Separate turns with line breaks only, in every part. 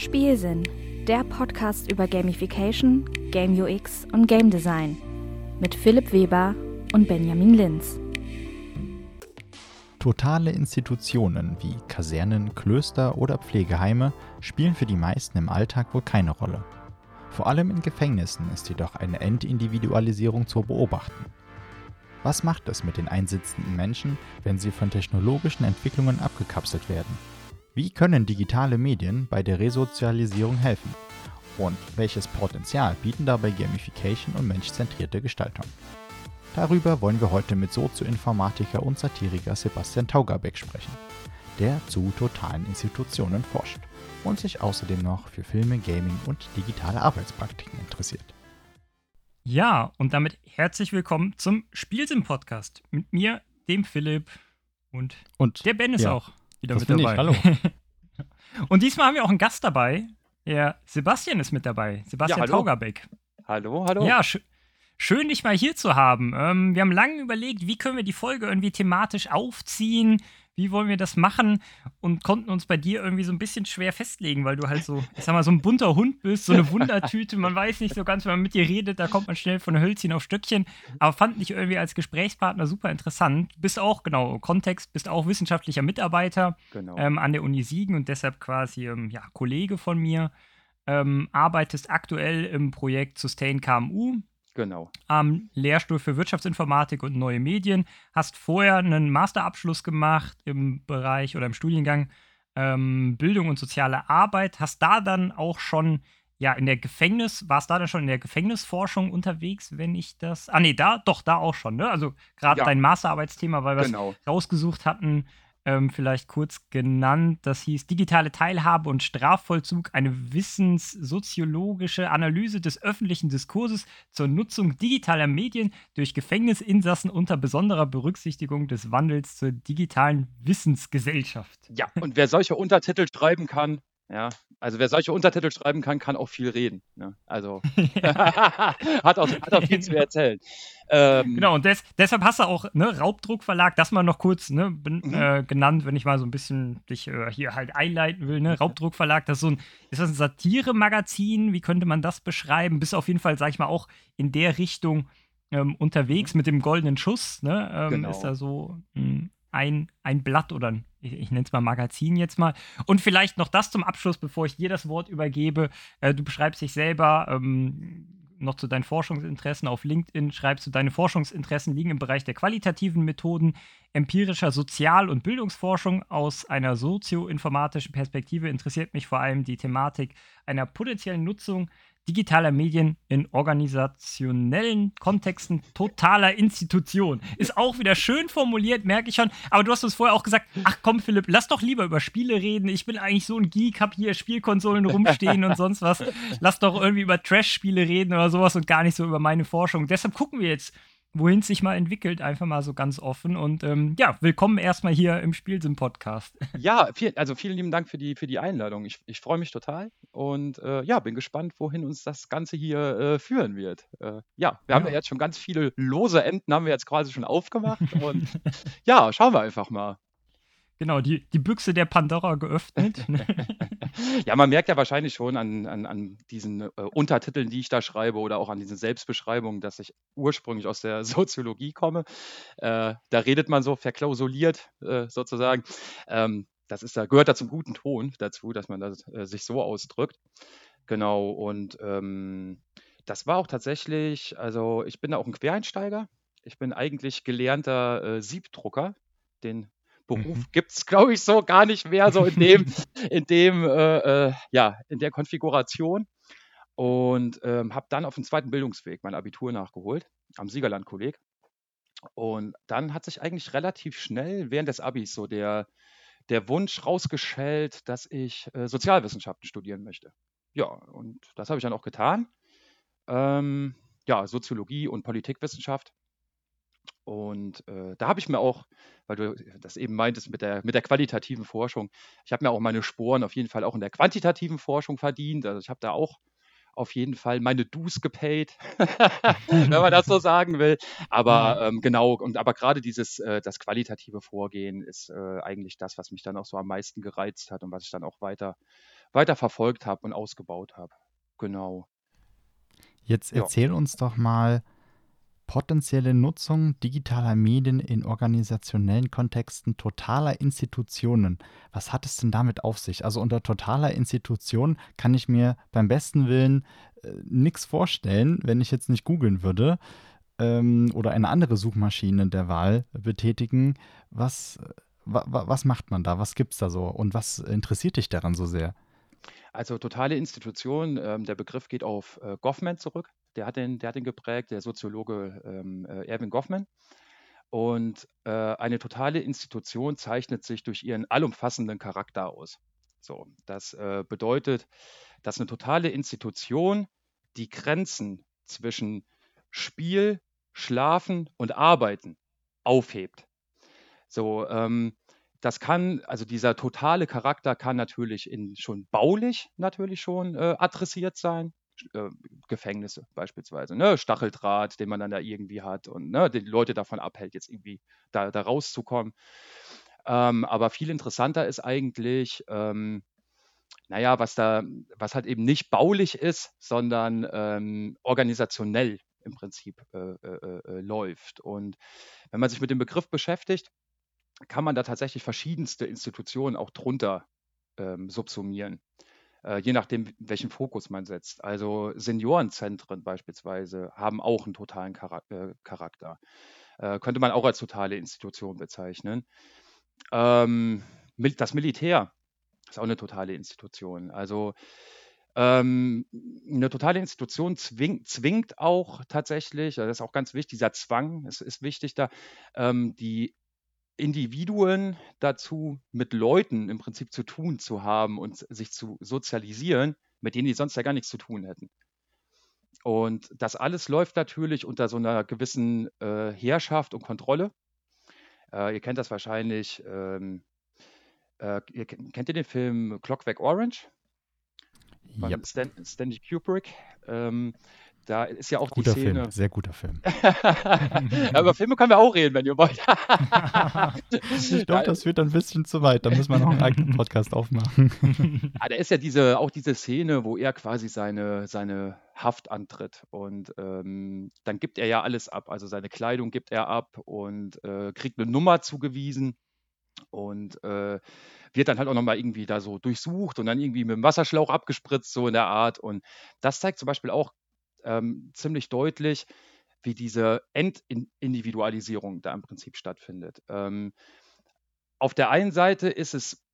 Spielsinn, der Podcast über Gamification, Game UX und Game Design mit Philipp Weber und Benjamin Linz.
Totale Institutionen wie Kasernen, Klöster oder Pflegeheime spielen für die meisten im Alltag wohl keine Rolle. Vor allem in Gefängnissen ist jedoch eine Entindividualisierung zu beobachten. Was macht es mit den einsitzenden Menschen, wenn sie von technologischen Entwicklungen abgekapselt werden? Wie können digitale Medien bei der Resozialisierung helfen? Und welches Potenzial bieten dabei Gamification und menschzentrierte Gestaltung? Darüber wollen wir heute mit Sozioinformatiker und Satiriker Sebastian Taugerbeck sprechen, der zu totalen Institutionen forscht und sich außerdem noch für Filme, Gaming und digitale Arbeitspraktiken interessiert.
Ja, und damit herzlich willkommen zum Spielsinn-Podcast. Mit mir, dem Philipp und, und der Ben ist ja. auch wieder das mit dabei. Ich. Hallo. Und diesmal haben wir auch einen Gast dabei. Der Sebastian ist mit dabei. Sebastian ja, hallo. Taugerbeck.
Hallo, hallo.
Ja, sch schön, dich mal hier zu haben. Ähm, wir haben lange überlegt, wie können wir die Folge irgendwie thematisch aufziehen, wie wollen wir das machen und konnten uns bei dir irgendwie so ein bisschen schwer festlegen, weil du halt so, ich sag mal, so ein bunter Hund bist, so eine Wundertüte. Man weiß nicht so ganz, wenn man mit dir redet, da kommt man schnell von Hölzchen auf Stöckchen. Aber fand dich irgendwie als Gesprächspartner super interessant. Bist auch, genau, Kontext, bist auch wissenschaftlicher Mitarbeiter genau. ähm, an der Uni Siegen und deshalb quasi, ähm, ja, Kollege von mir. Ähm, arbeitest aktuell im Projekt Sustain KMU.
Genau.
Am Lehrstuhl für Wirtschaftsinformatik und neue Medien. Hast vorher einen Masterabschluss gemacht im Bereich oder im Studiengang ähm, Bildung und soziale Arbeit. Hast da dann auch schon, ja, in der Gefängnis, warst da dann schon in der Gefängnisforschung unterwegs, wenn ich das. Ah, nee, da, doch, da auch schon, ne? Also gerade ja. dein Masterarbeitsthema, weil wir genau. es rausgesucht hatten, ähm, vielleicht kurz genannt. Das hieß Digitale Teilhabe und Strafvollzug, eine wissenssoziologische Analyse des öffentlichen Diskurses zur Nutzung digitaler Medien durch Gefängnisinsassen unter besonderer Berücksichtigung des Wandels zur digitalen Wissensgesellschaft.
Ja, und wer solche Untertitel schreiben kann, ja, also wer solche Untertitel schreiben kann, kann auch viel reden. Ne? Also hat, auch, hat auch viel zu erzählen.
Ähm, genau, und des, deshalb hast du auch ne, Raubdruckverlag, das mal noch kurz ne, bin, mhm. äh, genannt, wenn ich mal so ein bisschen dich äh, hier halt einleiten will. Ne? Raubdruckverlag, das ist so ein, ist das ein Satire-Magazin? Wie könnte man das beschreiben? Bist auf jeden Fall, sag ich mal, auch in der Richtung ähm, unterwegs mhm. mit dem goldenen Schuss. Ne? Ähm, genau. Ist da so ein, ein, ein Blatt oder ein ich, ich nenne es mal Magazin jetzt mal. Und vielleicht noch das zum Abschluss, bevor ich dir das Wort übergebe. Äh, du beschreibst dich selber ähm, noch zu deinen Forschungsinteressen auf LinkedIn. Schreibst du, deine Forschungsinteressen liegen im Bereich der qualitativen Methoden, empirischer Sozial- und Bildungsforschung. Aus einer sozioinformatischen Perspektive interessiert mich vor allem die Thematik einer potenziellen Nutzung digitaler Medien in organisationellen Kontexten totaler Institution. Ist auch wieder schön formuliert, merke ich schon. Aber du hast uns vorher auch gesagt, ach komm Philipp, lass doch lieber über Spiele reden. Ich bin eigentlich so ein Geek, hab hier Spielkonsolen rumstehen und sonst was. Lass doch irgendwie über Trash-Spiele reden oder sowas und gar nicht so über meine Forschung. Deshalb gucken wir jetzt wohin es sich mal entwickelt, einfach mal so ganz offen. Und ähm, ja, willkommen erstmal hier im Spielsinn-Podcast.
Ja, viel, also vielen lieben Dank für die, für die Einladung. Ich, ich freue mich total und äh, ja, bin gespannt, wohin uns das Ganze hier äh, führen wird. Äh, ja, wir ja. haben ja jetzt schon ganz viele lose Enden, haben wir jetzt quasi schon aufgemacht und ja, schauen wir einfach mal.
Genau, die, die Büchse der Pandora geöffnet.
ja, man merkt ja wahrscheinlich schon an, an, an diesen äh, Untertiteln, die ich da schreibe oder auch an diesen Selbstbeschreibungen, dass ich ursprünglich aus der Soziologie komme. Äh, da redet man so verklausuliert äh, sozusagen. Ähm, das ist da, gehört da zum guten Ton dazu, dass man das, äh, sich so ausdrückt. Genau, und ähm, das war auch tatsächlich, also ich bin da auch ein Quereinsteiger. Ich bin eigentlich gelernter äh, Siebdrucker. Den Beruf mhm. gibt es, glaube ich, so gar nicht mehr, so in dem, in dem, äh, äh, ja, in der Konfiguration. Und ähm, habe dann auf dem zweiten Bildungsweg mein Abitur nachgeholt, am Siegerland-Kolleg. Und dann hat sich eigentlich relativ schnell während des Abis so der, der Wunsch rausgeschält, dass ich äh, Sozialwissenschaften studieren möchte. Ja, und das habe ich dann auch getan. Ähm, ja, Soziologie und Politikwissenschaft und äh, da habe ich mir auch, weil du das eben meintest mit der, mit der qualitativen Forschung, ich habe mir auch meine Sporen auf jeden Fall auch in der quantitativen Forschung verdient. Also ich habe da auch auf jeden Fall meine Dues gepaid, wenn man das so sagen will. Aber ähm, genau, und aber gerade dieses, äh, das qualitative Vorgehen ist äh, eigentlich das, was mich dann auch so am meisten gereizt hat und was ich dann auch weiter weiter verfolgt habe und ausgebaut habe. Genau.
Jetzt
Ja.
erzähl uns doch mal potenzielle Nutzung digitaler Medien in organisationellen Kontexten totaler Institutionen. Was hat es denn damit auf sich? Also unter totaler Institution kann ich mir beim besten Willen äh, nichts vorstellen, wenn ich jetzt nicht googeln würde ähm, oder eine andere Suchmaschine der Wahl betätigen. Was, wa, wa, was macht man da? Was gibt es da so? Und was interessiert dich daran so sehr?
Also totale Institution, ähm, der Begriff geht auf äh, Goffman zurück. Der hat den, der hat den geprägt, der Soziologe ähm, äh, Erwin Goffman. Und äh, eine totale Institution zeichnet sich durch ihren allumfassenden Charakter aus. So, das äh, bedeutet, dass eine totale Institution die Grenzen zwischen Spiel, Schlafen und Arbeiten aufhebt. So, ähm, das kann, also dieser totale Charakter kann natürlich in, schon baulich natürlich schon äh, adressiert sein. Äh, Gefängnisse beispielsweise, ne? Stacheldraht, den man dann da irgendwie hat und ne, die Leute davon abhält, jetzt irgendwie da, da rauszukommen. Ähm, aber viel interessanter ist eigentlich, ähm, naja, was da, was halt eben nicht baulich ist, sondern ähm, organisationell im Prinzip äh, äh, äh, läuft. Und wenn man sich mit dem Begriff beschäftigt, kann man da tatsächlich verschiedenste Institutionen auch drunter ähm, subsumieren, äh, je nachdem, welchen Fokus man setzt. Also Seniorenzentren beispielsweise haben auch einen totalen äh, Charakter. Äh, könnte man auch als totale Institution bezeichnen. Ähm, das Militär ist auch eine totale Institution. Also ähm, eine totale Institution zwing, zwingt auch tatsächlich, das ist auch ganz wichtig, dieser Zwang ist, ist wichtig da, ähm, die Individuen dazu, mit Leuten im Prinzip zu tun zu haben und sich zu sozialisieren, mit denen die sonst ja gar nichts zu tun hätten. Und das alles läuft natürlich unter so einer gewissen äh, Herrschaft und Kontrolle. Äh, ihr kennt das wahrscheinlich. Ähm, äh, ihr, kennt ihr den Film Clockwork Orange? Von
Yep.
Stan Stanley Kubrick. Ähm, da ist ja auch
Guter
die Szene.
Film, sehr guter Film.
ja, über Filme können wir auch reden, wenn ihr wollt.
Ich glaube, das führt ein bisschen zu weit. Da müssen wir noch einen eigenen Podcast aufmachen.
Ja, da ist ja diese, auch diese Szene, wo er quasi seine, seine Haft antritt. Und ähm, dann gibt er ja alles ab. Also seine Kleidung gibt er ab und äh, kriegt eine Nummer zugewiesen und äh, wird dann halt auch nochmal irgendwie da so durchsucht und dann irgendwie mit dem Wasserschlauch abgespritzt, so in der Art. Und das zeigt zum Beispiel auch ähm, ziemlich deutlich, wie diese Entindividualisierung da im Prinzip stattfindet. Ähm, auf der einen Seite ist es,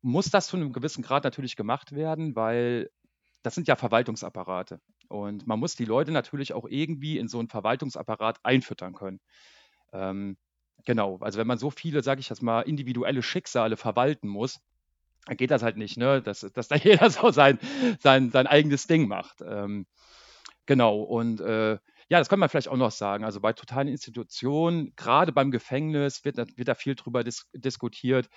muss das zu einem gewissen Grad natürlich gemacht werden, weil das sind ja Verwaltungsapparate. Und man muss die Leute natürlich auch irgendwie in so einen Verwaltungsapparat einfüttern können. Ähm, genau, also wenn man so viele, sage ich jetzt mal, individuelle Schicksale verwalten muss, dann geht das halt nicht, ne? dass, dass da jeder so sein, sein, sein eigenes Ding macht. Ähm, genau, und äh, ja, das kann man vielleicht auch noch sagen. Also bei totalen Institutionen, gerade beim Gefängnis, wird, wird da viel drüber dis diskutiert,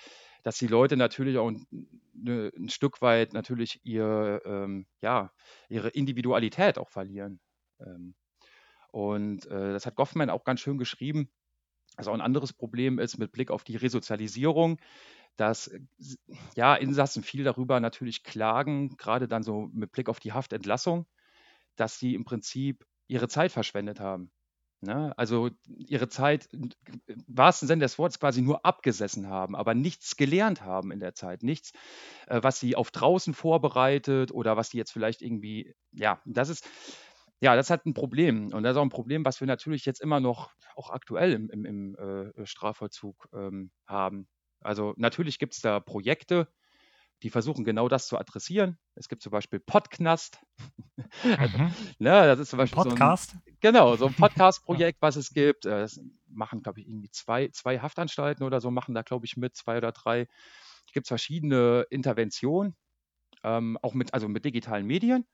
dass die Leute natürlich auch ein, ne, ein Stück weit natürlich ihr, ähm, ja, ihre Individualität auch verlieren. Ähm, und äh, das hat Goffman auch ganz schön geschrieben. Also auch ein anderes Problem ist mit Blick auf die Resozialisierung, dass ja Insassen viel darüber natürlich klagen, gerade dann so mit Blick auf die Haftentlassung, dass sie im Prinzip ihre Zeit verschwendet haben. Ne? Also ihre Zeit im wahrsten Sinne des Wortes quasi nur abgesessen haben, aber nichts gelernt haben in der Zeit. Nichts, äh, was sie auf draußen vorbereitet oder was sie jetzt vielleicht irgendwie, ja, das ist, ja, das hat ein Problem. Und das ist auch ein Problem, was wir natürlich jetzt immer noch auch aktuell im, im, im äh, Strafvollzug ähm, haben. Also natürlich gibt es da Projekte, die versuchen genau das zu adressieren. Es gibt zum Beispiel Podknast.
Mhm.
ne, das ist zum Beispiel
Podcast?
So ein, genau, so ein Podcast-Projekt, was es gibt. Äh, Das machen, glaube ich, irgendwie zwei, zwei Haftanstalten oder so, machen da, glaube ich, mit, zwei oder drei. Es gibt verschiedene Interventionen, ähm, auch mit, also mit digitalen Medien.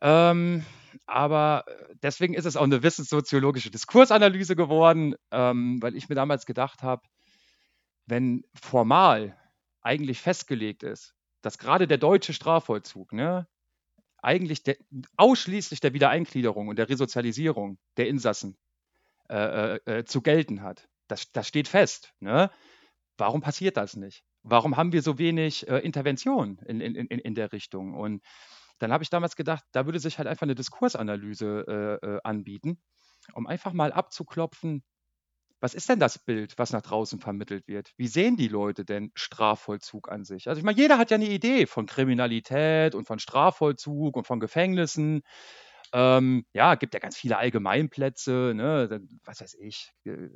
Ähm, aber deswegen ist es auch eine wissenssoziologische Diskursanalyse geworden, ähm, weil ich mir damals gedacht habe, wenn formal eigentlich festgelegt ist, dass gerade der deutsche Strafvollzug ne, eigentlich der, ausschließlich der Wiedereingliederung und der Resozialisierung der Insassen äh, äh, zu gelten hat. Das, das steht fest. Ne? Warum passiert das nicht? warum haben wir so wenig äh, Intervention in, in, in, in der Richtung? Und dann habe ich damals gedacht, da würde sich halt einfach eine Diskursanalyse äh, äh, anbieten, um einfach mal abzuklopfen, was ist denn das Bild, was nach draußen vermittelt wird? Wie sehen die Leute denn Strafvollzug an sich? Also ich meine, jeder hat ja eine Idee von Kriminalität und von Strafvollzug und von Gefängnissen. Ähm, ja, gibt ja ganz viele Allgemeinplätze, ne? was weiß ich. Äh,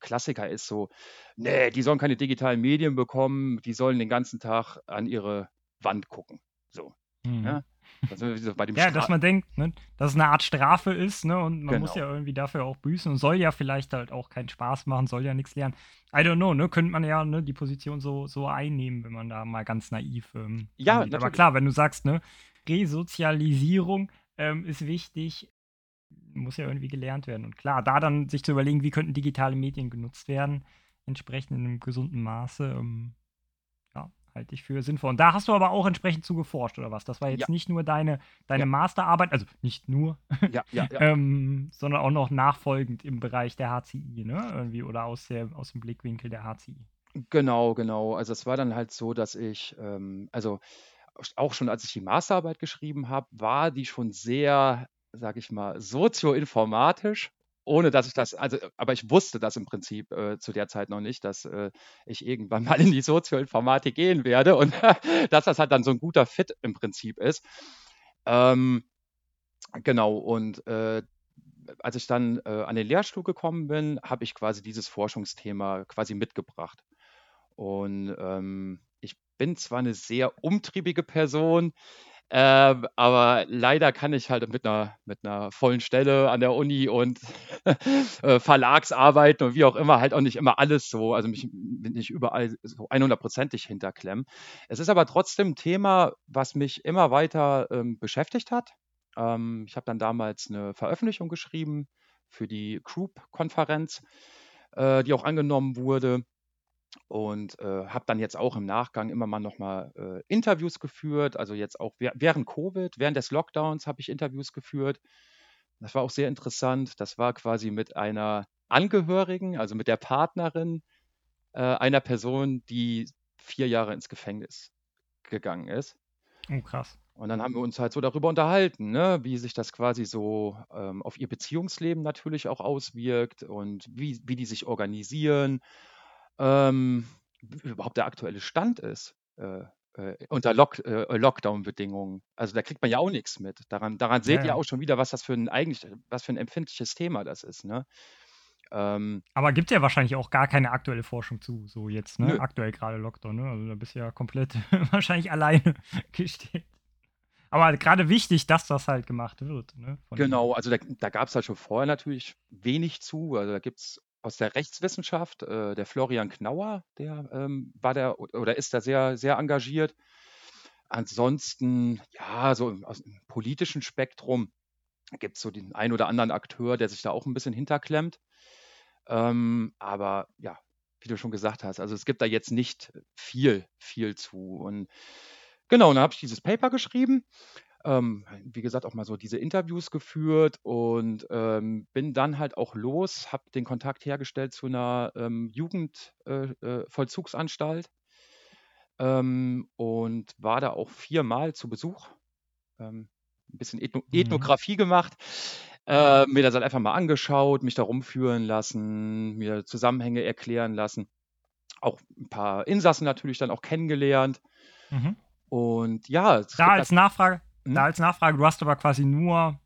Klassiker ist so, nee, die sollen keine digitalen Medien bekommen, die sollen den ganzen Tag an ihre Wand gucken. So. Mhm. Ja?
Dem ja, dass man denkt, ne, dass es eine Art Strafe ist, ne, und man genau. muss ja irgendwie dafür auch büßen und soll ja vielleicht halt auch keinen Spaß machen, soll ja nichts lernen. I don't know, ne, könnte man ja ne, die Position so, so einnehmen, wenn man da mal ganz naiv. Ähm, ja, aber klar, wenn du sagst, ne, Resozialisierung ähm, ist wichtig, muss ja irgendwie gelernt werden. Und klar, da dann sich zu überlegen, wie könnten digitale Medien genutzt werden, entsprechend in einem gesunden Maße, ähm, halte ich für sinnvoll. Und da hast du aber auch entsprechend zu geforscht, oder was? Das war jetzt ja. nicht nur deine, deine ja. Masterarbeit, also nicht nur, ja, ähm, sondern auch noch nachfolgend im Bereich der HCI, ne? Irgendwie, oder aus, der, aus dem Blickwinkel der HCI.
Genau, genau. Also es war dann halt so, dass ich, ähm, also auch schon als ich die Masterarbeit geschrieben habe, war die schon sehr, sag ich mal, sozioinformatisch ohne dass ich das, also, aber ich wusste das im Prinzip äh, zu der Zeit noch nicht, dass äh, ich irgendwann mal in die Sozioinformatik gehen werde und dass das halt dann so ein guter Fit im Prinzip ist. Ähm, genau, und äh, als ich dann äh, an den Lehrstuhl gekommen bin, habe ich quasi dieses Forschungsthema quasi mitgebracht. Und ähm, ich bin zwar eine sehr umtriebige Person, ähm, aber leider kann ich halt mit einer, mit einer vollen Stelle an der Uni und äh, Verlagsarbeiten und wie auch immer halt auch nicht immer alles so, also mich nicht überall so 100%ig hinterklemmen. Es ist aber trotzdem ein Thema, was mich immer weiter ähm, beschäftigt hat. Ähm, ich habe dann damals eine Veröffentlichung geschrieben für die Group-Konferenz, äh, die auch angenommen wurde und äh, habe dann jetzt auch im Nachgang immer mal nochmal äh, Interviews geführt. Also jetzt auch während Covid, während des Lockdowns habe ich Interviews geführt. Das war auch sehr interessant. Das war quasi mit einer Angehörigen, also mit der Partnerin äh, einer Person, die vier Jahre ins Gefängnis gegangen ist.
Oh, krass.
Und dann haben wir uns halt so darüber unterhalten, ne, wie sich das quasi so ähm, auf ihr Beziehungsleben natürlich auch auswirkt und wie, wie die sich organisieren ähm, überhaupt der aktuelle Stand ist äh, äh, unter Lock, äh, Lockdown-Bedingungen. Also da kriegt man ja auch nichts mit. Daran, daran seht ja, ihr auch schon wieder, was das für ein eigentlich, was für ein empfindliches Thema das ist. Ne?
Ähm, Aber gibt ja wahrscheinlich auch gar keine aktuelle Forschung zu, so jetzt, ne? Nö. Aktuell gerade Lockdown, ne? Also da bist du ja komplett wahrscheinlich alleine gestellt. Aber gerade wichtig, dass das halt gemacht wird. Ne?
genau, also da, da gab es halt schon vorher natürlich wenig zu. Also da gibt es aus der Rechtswissenschaft, äh, der Florian Knauer, der ähm, war der oder ist da sehr, sehr engagiert. Ansonsten, ja, so aus dem politischen Spektrum gibt es so den einen oder anderen Akteur, der sich da auch ein bisschen hinterklemmt. Ähm, aber ja, wie du schon gesagt hast, also es gibt da jetzt nicht viel, viel zu. Und genau, dann habe ich dieses Paper geschrieben ähm, wie gesagt, auch mal so diese Interviews geführt und ähm, bin dann halt auch los, habe den Kontakt hergestellt zu einer ähm, Jugendvollzugsanstalt äh, äh, ähm, und war da auch viermal zu Besuch. Ähm, ein bisschen Ethno mhm. Ethnografie gemacht, äh, mir das halt einfach mal angeschaut, mich da rumführen lassen, mir Zusammenhänge erklären lassen. Auch ein paar Insassen natürlich dann auch kennengelernt. Mhm. Und ja,
da als Nachfrage, hm? Da als Nachfrage, du hast aber quasi nur,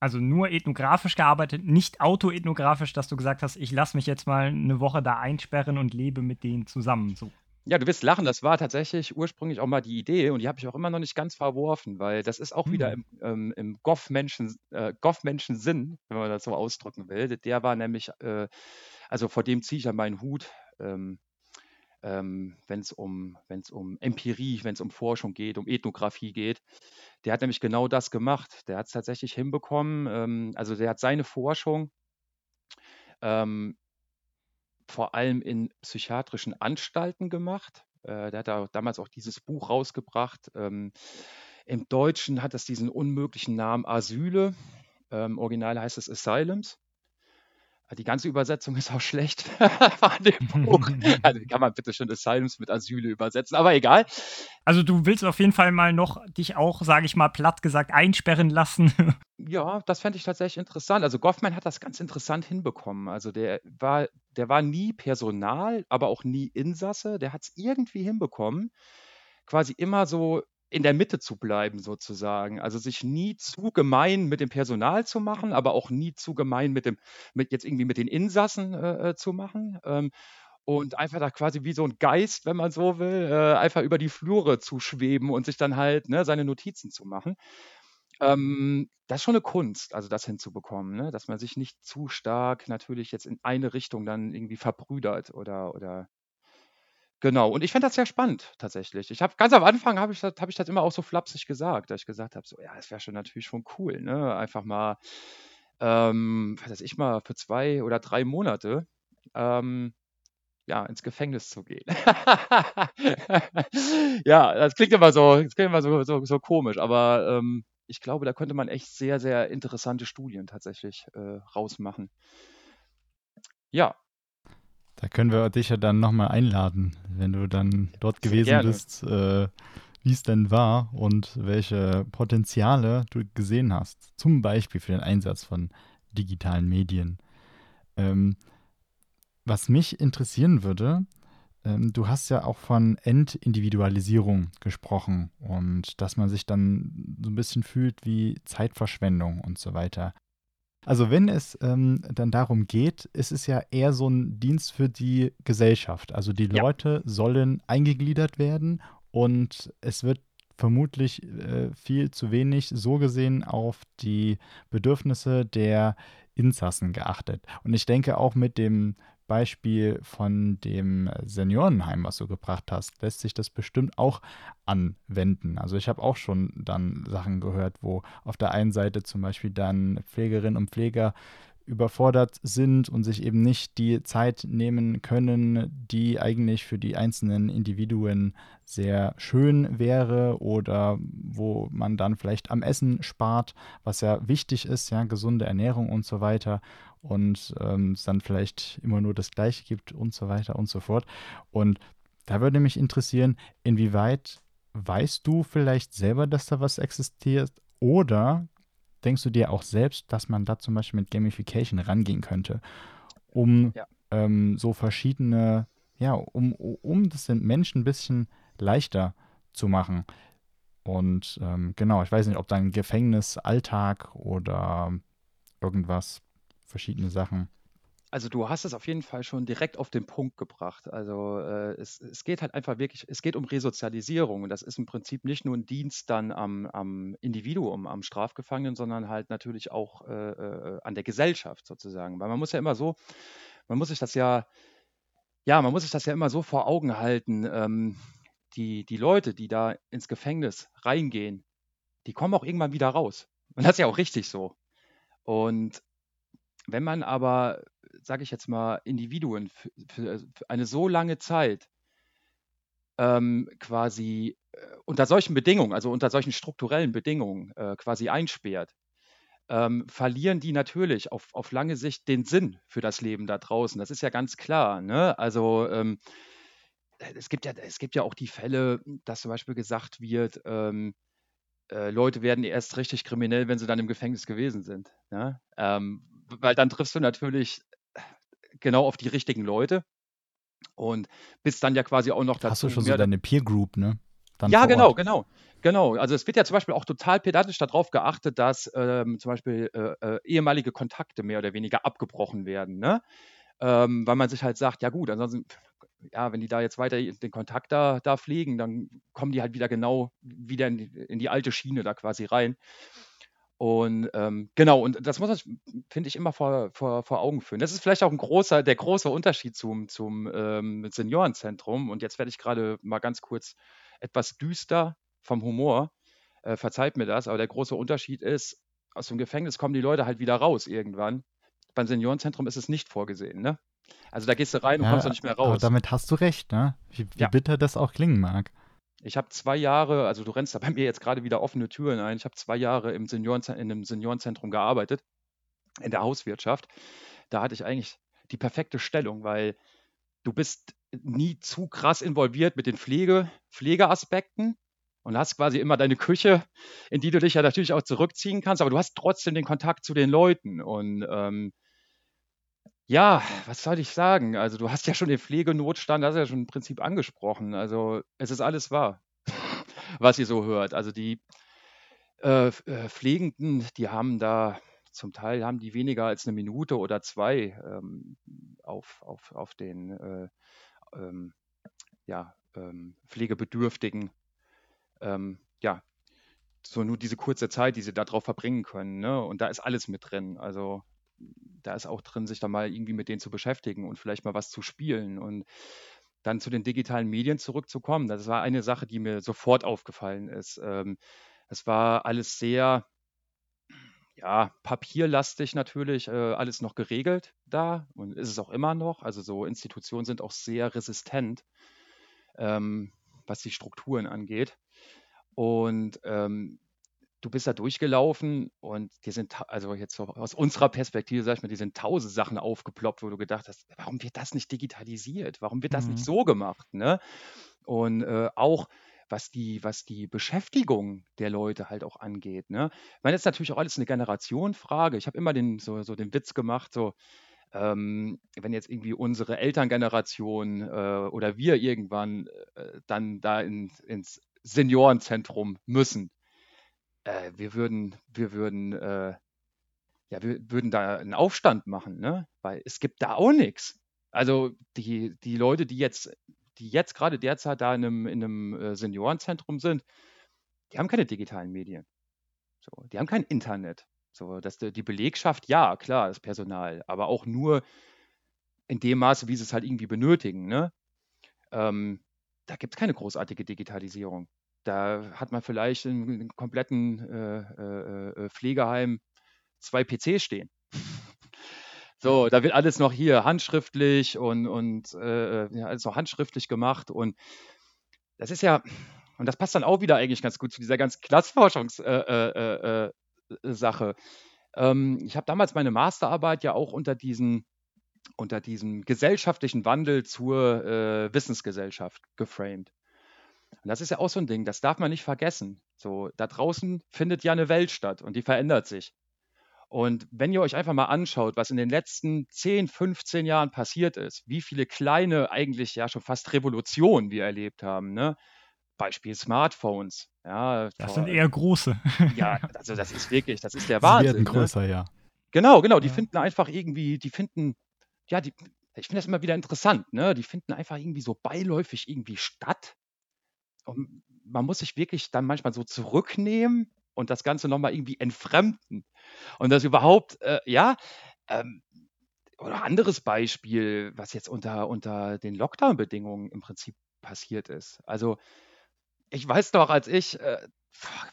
also nur ethnografisch gearbeitet, nicht autoethnografisch, dass du gesagt hast, ich lasse mich jetzt mal eine Woche da einsperren und lebe mit denen zusammen. So.
Ja, du wirst lachen, das war tatsächlich ursprünglich auch mal die Idee und die habe ich auch immer noch nicht ganz verworfen, weil das ist auch hm. wieder im, ähm, im Goff-Menschen äh, Goff Sinn, wenn man das so ausdrücken will. Der war nämlich, äh, also vor dem ziehe ich ja meinen Hut, ähm, ähm, wenn es um, um Empirie, wenn es um Forschung geht, um Ethnographie geht. Der hat nämlich genau das gemacht. Der hat es tatsächlich hinbekommen. Ähm, also der hat seine Forschung ähm, vor allem in psychiatrischen Anstalten gemacht. Äh, der hat da damals auch dieses Buch rausgebracht. Ähm, Im Deutschen hat es diesen unmöglichen Namen Asyle. Ähm, original heißt es Asylums. Die ganze Übersetzung ist auch schlecht von dem Buch. Also kann man bitte schon Asylums mit Asyle übersetzen, aber egal.
Also du willst auf jeden Fall mal noch dich auch, sage ich mal, platt gesagt einsperren lassen.
Ja, das fände ich tatsächlich interessant. Also Goffman hat das ganz interessant hinbekommen. Also der war, der war nie Personal, aber auch nie Insasse. Der hat es irgendwie hinbekommen, quasi immer so in der Mitte zu bleiben sozusagen. Also sich nie zu gemein mit dem Personal zu machen, aber auch nie zu gemein mit dem, mit jetzt irgendwie mit den Insassen äh, äh zu machen. Ähm, und einfach da quasi wie so ein Geist, wenn man so will, äh, einfach über die Flure zu schweben und sich dann halt ne, seine Notizen zu machen. Ähm, das ist schon eine Kunst, also das hinzubekommen, ne? dass man sich nicht zu stark natürlich jetzt in eine Richtung dann irgendwie verbrüdert oder, oder Genau, und ich fände das sehr spannend tatsächlich. Ich habe ganz am Anfang habe ich das ich das immer auch so flapsig gesagt, dass ich gesagt habe, so: „Ja, es wäre schon natürlich schon cool, ne, einfach mal, ähm, was weiß ich mal, für zwei oder drei Monate, ähm, ja, ins Gefängnis zu gehen.“ Ja, das klingt immer so das klingt immer so so so komisch, aber, ähm, ich glaube, da könnte man echt sehr, sehr interessante Studien tatsächlich, äh, rausmachen. Ja.
Da können wir dich ja dann nochmal einladen, wenn du dann dort gewesen Gerne. bist, äh, wie es denn war und welche Potenziale du gesehen hast. Zum Beispiel für den Einsatz von digitalen Medien. Ähm, was mich interessieren würde, ähm, du hast ja auch von Entindividualisierung gesprochen und dass man sich dann so ein bisschen fühlt wie Zeitverschwendung und so weiter. Also wenn es ähm, dann darum geht, ist es ja eher so ein Dienst für die Gesellschaft. Also die Leute ja. sollen eingegliedert werden und es wird vermutlich äh, viel zu wenig so gesehen auf die Bedürfnisse der Insassen geachtet. Und ich denke auch mit dem Beispiel von dem Seniorenheim, was du gebracht hast, lässt sich das bestimmt auch anwenden. Also ich habe auch schon dann Sachen gehört, wo auf der einen Seite zum Beispiel dann Pflegerinnen und Pfleger überfordert sind und sich eben nicht die Zeit nehmen können, die eigentlich für die einzelnen Individuen sehr schön wäre oder wo man dann vielleicht am Essen spart, was ja wichtig ist, ja, gesunde Ernährung und so weiter und ähm, es dann vielleicht immer nur das Gleiche gibt und so weiter und so fort. Und da würde mich interessieren, inwieweit weißt du vielleicht selber, dass da was existiert oder denkst du dir auch selbst, dass man da zum Beispiel mit Gamification rangehen könnte, um ja. ähm, so verschiedene, ja, um, um das den Menschen ein bisschen leichter zu machen. Und ähm, genau, ich weiß nicht, ob dann Gefängnisalltag oder irgendwas verschiedene Sachen.
Also du hast es auf jeden Fall schon direkt auf den Punkt gebracht. Also äh, es, es geht halt einfach wirklich, es geht um Resozialisierung und das ist im Prinzip nicht nur ein Dienst dann am, am Individuum, am Strafgefangenen, sondern halt natürlich auch äh, äh, an der Gesellschaft sozusagen. Weil man muss ja immer so, man muss sich das ja, ja, man muss sich das ja immer so vor Augen halten. Ähm, die, die Leute, die da ins Gefängnis reingehen, die kommen auch irgendwann wieder raus. Und das ist ja auch richtig so. Und wenn man aber, sage ich jetzt mal, Individuen für, für, für eine so lange Zeit ähm, quasi äh, unter solchen Bedingungen, also unter solchen strukturellen Bedingungen äh, quasi einsperrt, ähm, verlieren die natürlich auf, auf lange Sicht den Sinn für das Leben da draußen. Das ist ja ganz klar. Ne? Also ähm, es, gibt ja, es gibt ja auch die Fälle, dass zum Beispiel gesagt wird, ähm, äh, Leute werden erst richtig kriminell, wenn sie dann im Gefängnis gewesen sind. Ne? Weil dann triffst du natürlich genau auf die richtigen Leute und bist dann ja quasi auch noch
dazu. Hast du schon so deine Peer Group, ne?
Dann ja, genau, Ort. genau. Genau, also es wird ja zum Beispiel auch total pedantisch darauf geachtet, dass ähm, zum Beispiel äh, äh, ehemalige Kontakte mehr oder weniger abgebrochen werden, ne? Ähm, weil man sich halt sagt, ja gut, ansonsten, ja, wenn die da jetzt weiter den Kontakt da, da pflegen, dann kommen die halt wieder genau wieder in die, in die alte Schiene da quasi rein. Und ähm, genau, und das muss man, finde ich, immer vor, vor, vor Augen führen. Das ist vielleicht auch ein großer, der große Unterschied zum, zum ähm, Seniorenzentrum. Und jetzt werde ich gerade mal ganz kurz etwas düster vom Humor. Äh, verzeiht mir das, aber der große Unterschied ist, aus dem Gefängnis kommen die Leute halt wieder raus irgendwann. Beim Seniorenzentrum ist es nicht vorgesehen, ne? Also da gehst du rein und ja, kommst du nicht mehr raus. Aber
damit hast du recht, ne? Wie, wie ja. bitter das auch klingen mag.
Ich habe zwei Jahre, also du rennst da bei mir jetzt gerade wieder offene Türen ein. Ich habe zwei Jahre im Seniorenzen in einem Seniorenzentrum gearbeitet, in der Hauswirtschaft. da hatte ich eigentlich die perfekte Stellung, weil du bist nie zu krass involviert mit den Pflege, Pflegeaspekten und hast quasi immer deine Küche, in die du dich ja natürlich auch zurückziehen kannst, aber du hast trotzdem den Kontakt zu den Leuten. Und ähm, ja, was soll ich sagen? Also du hast ja schon den Pflegenotstand, das ist ja schon im Prinzip angesprochen. Also es ist alles wahr, was ihr so hört. Also die äh, äh, Pflegenden, die haben da zum Teil haben die weniger als eine Minute oder zwei ähm, auf, auf, auf den äh, ähm, ja, ähm, Pflegebedürftigen. Ähm, ja, so nur diese kurze Zeit, die sie darauf verbringen können. Ne? Und da ist alles mit drin. Also da ist auch drin, sich da mal irgendwie mit denen zu beschäftigen und vielleicht mal was zu spielen. Und dann zu den digitalen Medien zurückzukommen, das war eine Sache, die mir sofort aufgefallen ist. Ähm, es war alles sehr ja, papierlastig natürlich, äh, alles noch geregelt da und ist es auch immer noch. Also so Institutionen sind auch sehr resistent, ähm, was die Strukturen angeht. Und ähm, du bist da durchgelaufen und dir sind, also jetzt aus unserer Perspektive, sag ich mal, dir sind tausend Sachen aufgeploppt, wo du gedacht hast, warum wird das nicht digitalisiert? Warum wird das mhm. nicht so gemacht? Ne? Und äh, auch was die, was die Beschäftigung der Leute halt auch angeht. Ne? Ich meine, das ist natürlich auch alles eine Generationenfrage. Ich habe immer den, so, so den Witz gemacht, so, ähm, wenn jetzt irgendwie unsere Elterngeneration äh, oder wir irgendwann äh, dann da in, ins Seniorenzentrum müssen, äh, wir würden, wir würden, äh, ja, wir würden da einen Aufstand machen, ne? Weil es gibt da auch nichts. Also die, die Leute, die jetzt die jetzt gerade derzeit da in einem, in einem äh, Seniorenzentrum sind, die haben keine digitalen Medien. So, die haben kein Internet. So, dass die, Belegschaft, ja, klar, das Personal, aber auch nur in dem Maße, wie sie es halt irgendwie benötigen. Ne? Ähm, da gibt es keine großartige Digitalisierung. Da hat man vielleicht in einem kompletten äh, äh, äh Pflegeheim zwei PCs stehen. So, da wird alles noch hier handschriftlich und, und äh, ja, alles noch handschriftlich gemacht. Und das ist ja, und das passt dann auch wieder eigentlich ganz gut zu dieser ganzen Klassforschungssache. Äh, äh, äh, äh ähm, ich habe damals meine Masterarbeit ja auch unter diesen unter diesem gesellschaftlichen Wandel zur äh, Wissensgesellschaft geframed. Und das ist ja auch so ein Ding, das darf man nicht vergessen. So, da draußen findet ja eine Welt statt und die verändert sich. Und wenn ihr euch einfach mal anschaut, was in den letzten 10, 15 Jahren passiert ist, wie viele kleine, eigentlich ja schon fast Revolutionen wir erlebt haben, ne? Beispiel Smartphones. Ja,
das sind eher große.
Ja, also das ist wirklich, das ist der Wahnsinn.
Werden ne? größer, ne? ja.
Genau, genau. Die ja. finden einfach irgendwie, die finden, ja, die, ich finde das immer wieder interessant, ne? Die finden einfach irgendwie so beiläufig irgendwie statt. Und man muss sich wirklich dann manchmal so zurücknehmen und das Ganze nochmal irgendwie entfremden. Und das überhaupt, äh, ja, ähm, oder anderes Beispiel, was jetzt unter, unter den Lockdown-Bedingungen im Prinzip passiert ist. Also ich weiß doch, als ich, äh,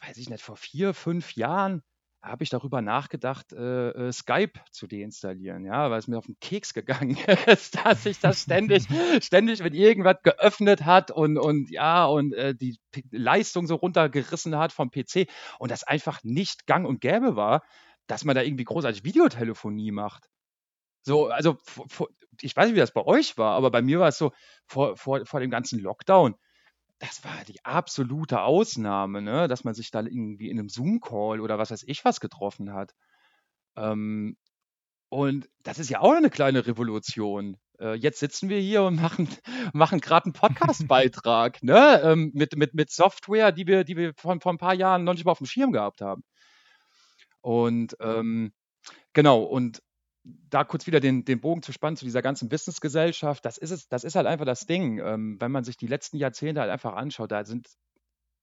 weiß ich nicht, vor vier, fünf Jahren habe ich darüber nachgedacht, äh, äh, Skype zu deinstallieren, ja, weil es mir auf den Keks gegangen ist, dass sich das ständig, ständig mit irgendwas geöffnet hat und, und ja, und äh, die P Leistung so runtergerissen hat vom PC und das einfach nicht gang und gäbe war, dass man da irgendwie großartig Videotelefonie macht. So, also ich weiß nicht, wie das bei euch war, aber bei mir war es so, vor, vor, vor dem ganzen Lockdown, das war die absolute Ausnahme, ne? dass man sich da irgendwie in einem Zoom-Call oder was weiß ich was getroffen hat. Ähm, und das ist ja auch eine kleine Revolution. Äh, jetzt sitzen wir hier und machen, machen gerade einen Podcast-Beitrag ne? Ähm, mit, mit, mit Software, die wir, die wir vor, vor ein paar Jahren noch nicht mal auf dem Schirm gehabt haben. Und ähm, genau, und da kurz wieder den, den Bogen zu spannen zu dieser ganzen Wissensgesellschaft, das ist es, das ist halt einfach das Ding. Ähm, wenn man sich die letzten Jahrzehnte halt einfach anschaut, da sind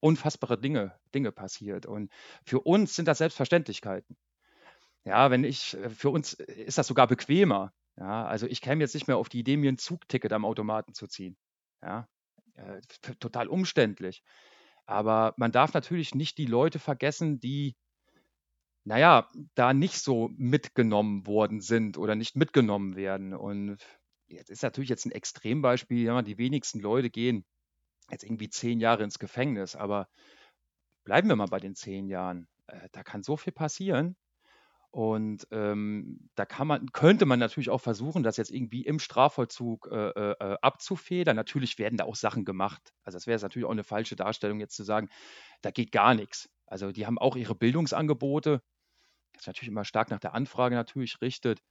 unfassbare Dinge, Dinge passiert. Und für uns sind das Selbstverständlichkeiten. Ja, wenn ich, äh, für uns ist das sogar bequemer. Ja, also ich käme jetzt nicht mehr auf die Idee, mir ein Zugticket am Automaten zu ziehen. Ja, äh, total umständlich. Aber man darf natürlich nicht die Leute vergessen, die naja, da nicht so mitgenommen worden sind oder nicht mitgenommen werden. Und jetzt ist natürlich jetzt ein Extrembeispiel, ja, die wenigsten Leute gehen jetzt irgendwie zehn Jahre ins Gefängnis, aber bleiben wir mal bei den zehn Jahren. Äh, da kann so viel passieren. Und ähm, da kann man, könnte man natürlich auch versuchen, das jetzt irgendwie im Strafvollzug äh, äh, äh abzufedern. Natürlich werden da auch Sachen gemacht. Also das wäre jetzt natürlich auch eine falsche Darstellung, jetzt zu sagen, da geht gar nichts. Also die haben auch ihre Bildungsangebote, das natürlich immer stark nach der Anfrage natürlich richtet,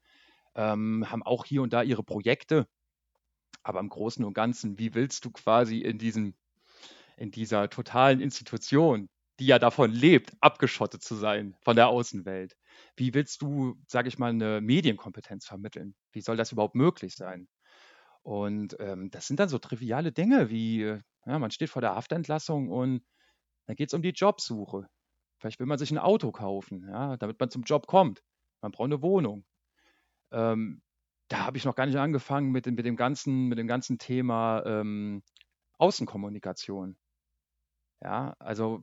ähm, haben auch hier und da ihre Projekte. Aber im Großen und Ganzen, wie willst du quasi in diesem, in dieser totalen Institution, die ja davon lebt, abgeschottet zu sein von der Außenwelt? Wie willst du, sage ich mal, eine Medienkompetenz vermitteln? Wie soll das überhaupt möglich sein? Und ähm, das sind dann so triviale Dinge wie, ja, man steht vor der Haftentlassung und dann geht es um die Jobsuche. Vielleicht will man sich ein Auto kaufen, ja, damit man zum Job kommt. Man braucht eine Wohnung. Ähm, da habe ich noch gar nicht angefangen mit, mit, dem, ganzen, mit dem ganzen Thema ähm, Außenkommunikation. Ja, also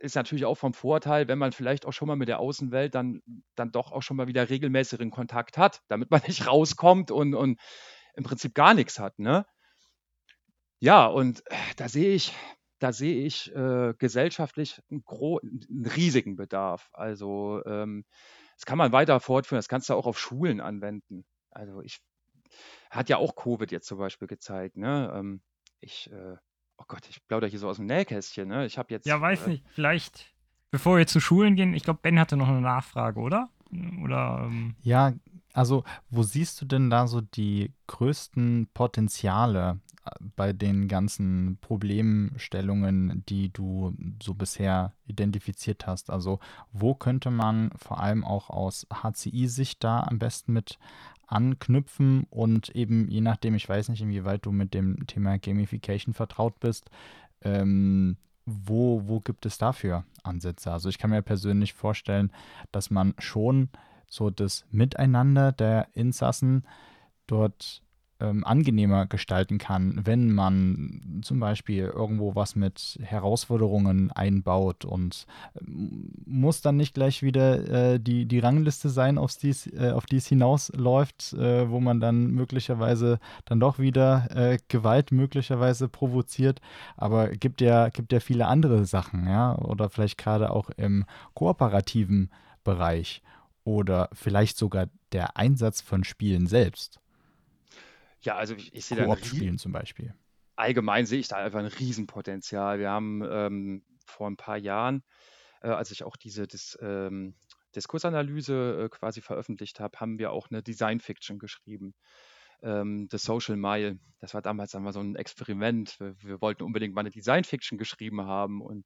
ist natürlich auch vom Vorteil, wenn man vielleicht auch schon mal mit der Außenwelt dann, dann doch auch schon mal wieder regelmäßigen Kontakt hat, damit man nicht rauskommt und, und im Prinzip gar nichts hat. Ne? Ja, und da sehe ich, da sehe ich äh, gesellschaftlich einen, einen, riesigen Bedarf. Also ähm, das kann man weiter fortführen, das kannst du auch auf Schulen anwenden. Also ich hat ja auch Covid jetzt zum Beispiel gezeigt. Ne? Ähm, ich äh, oh Gott, ich plaudere hier so aus dem Nähkästchen, ne? Ich habe jetzt.
Ja, weiß äh, nicht, vielleicht, bevor wir zu Schulen gehen, ich glaube, Ben hatte noch eine Nachfrage, oder? Oder. Ähm
ja, also, wo siehst du denn da so die größten Potenziale äh, bei den ganzen Problemstellungen, die du so bisher identifiziert hast? Also, wo könnte man vor allem auch aus HCI-Sicht da am besten mit anknüpfen und eben je nachdem, ich weiß nicht, inwieweit du mit dem Thema Gamification vertraut bist, ähm, wo, wo gibt es dafür Ansätze? Also ich kann mir persönlich vorstellen, dass man schon so das Miteinander der Insassen dort ähm, angenehmer gestalten kann, wenn man zum Beispiel irgendwo was mit Herausforderungen einbaut und ähm, muss dann nicht gleich wieder äh, die, die Rangliste sein, auf die äh, auf die es hinausläuft, äh, wo man dann möglicherweise dann doch wieder äh, Gewalt möglicherweise provoziert. Aber gibt ja, gibt ja viele andere Sachen, ja, oder vielleicht gerade auch im kooperativen Bereich oder vielleicht sogar der Einsatz von Spielen selbst.
Ja, also ich, ich sehe da
Koop spielen zum Beispiel.
allgemein sehe ich da einfach ein Riesenpotenzial. Wir haben ähm, vor ein paar Jahren, äh, als ich auch diese Dis, ähm, Diskursanalyse äh, quasi veröffentlicht habe, haben wir auch eine Design Fiction geschrieben. Ähm, The Social Mile. Das war damals wir, so ein Experiment. Wir, wir wollten unbedingt mal eine Design Fiction geschrieben haben und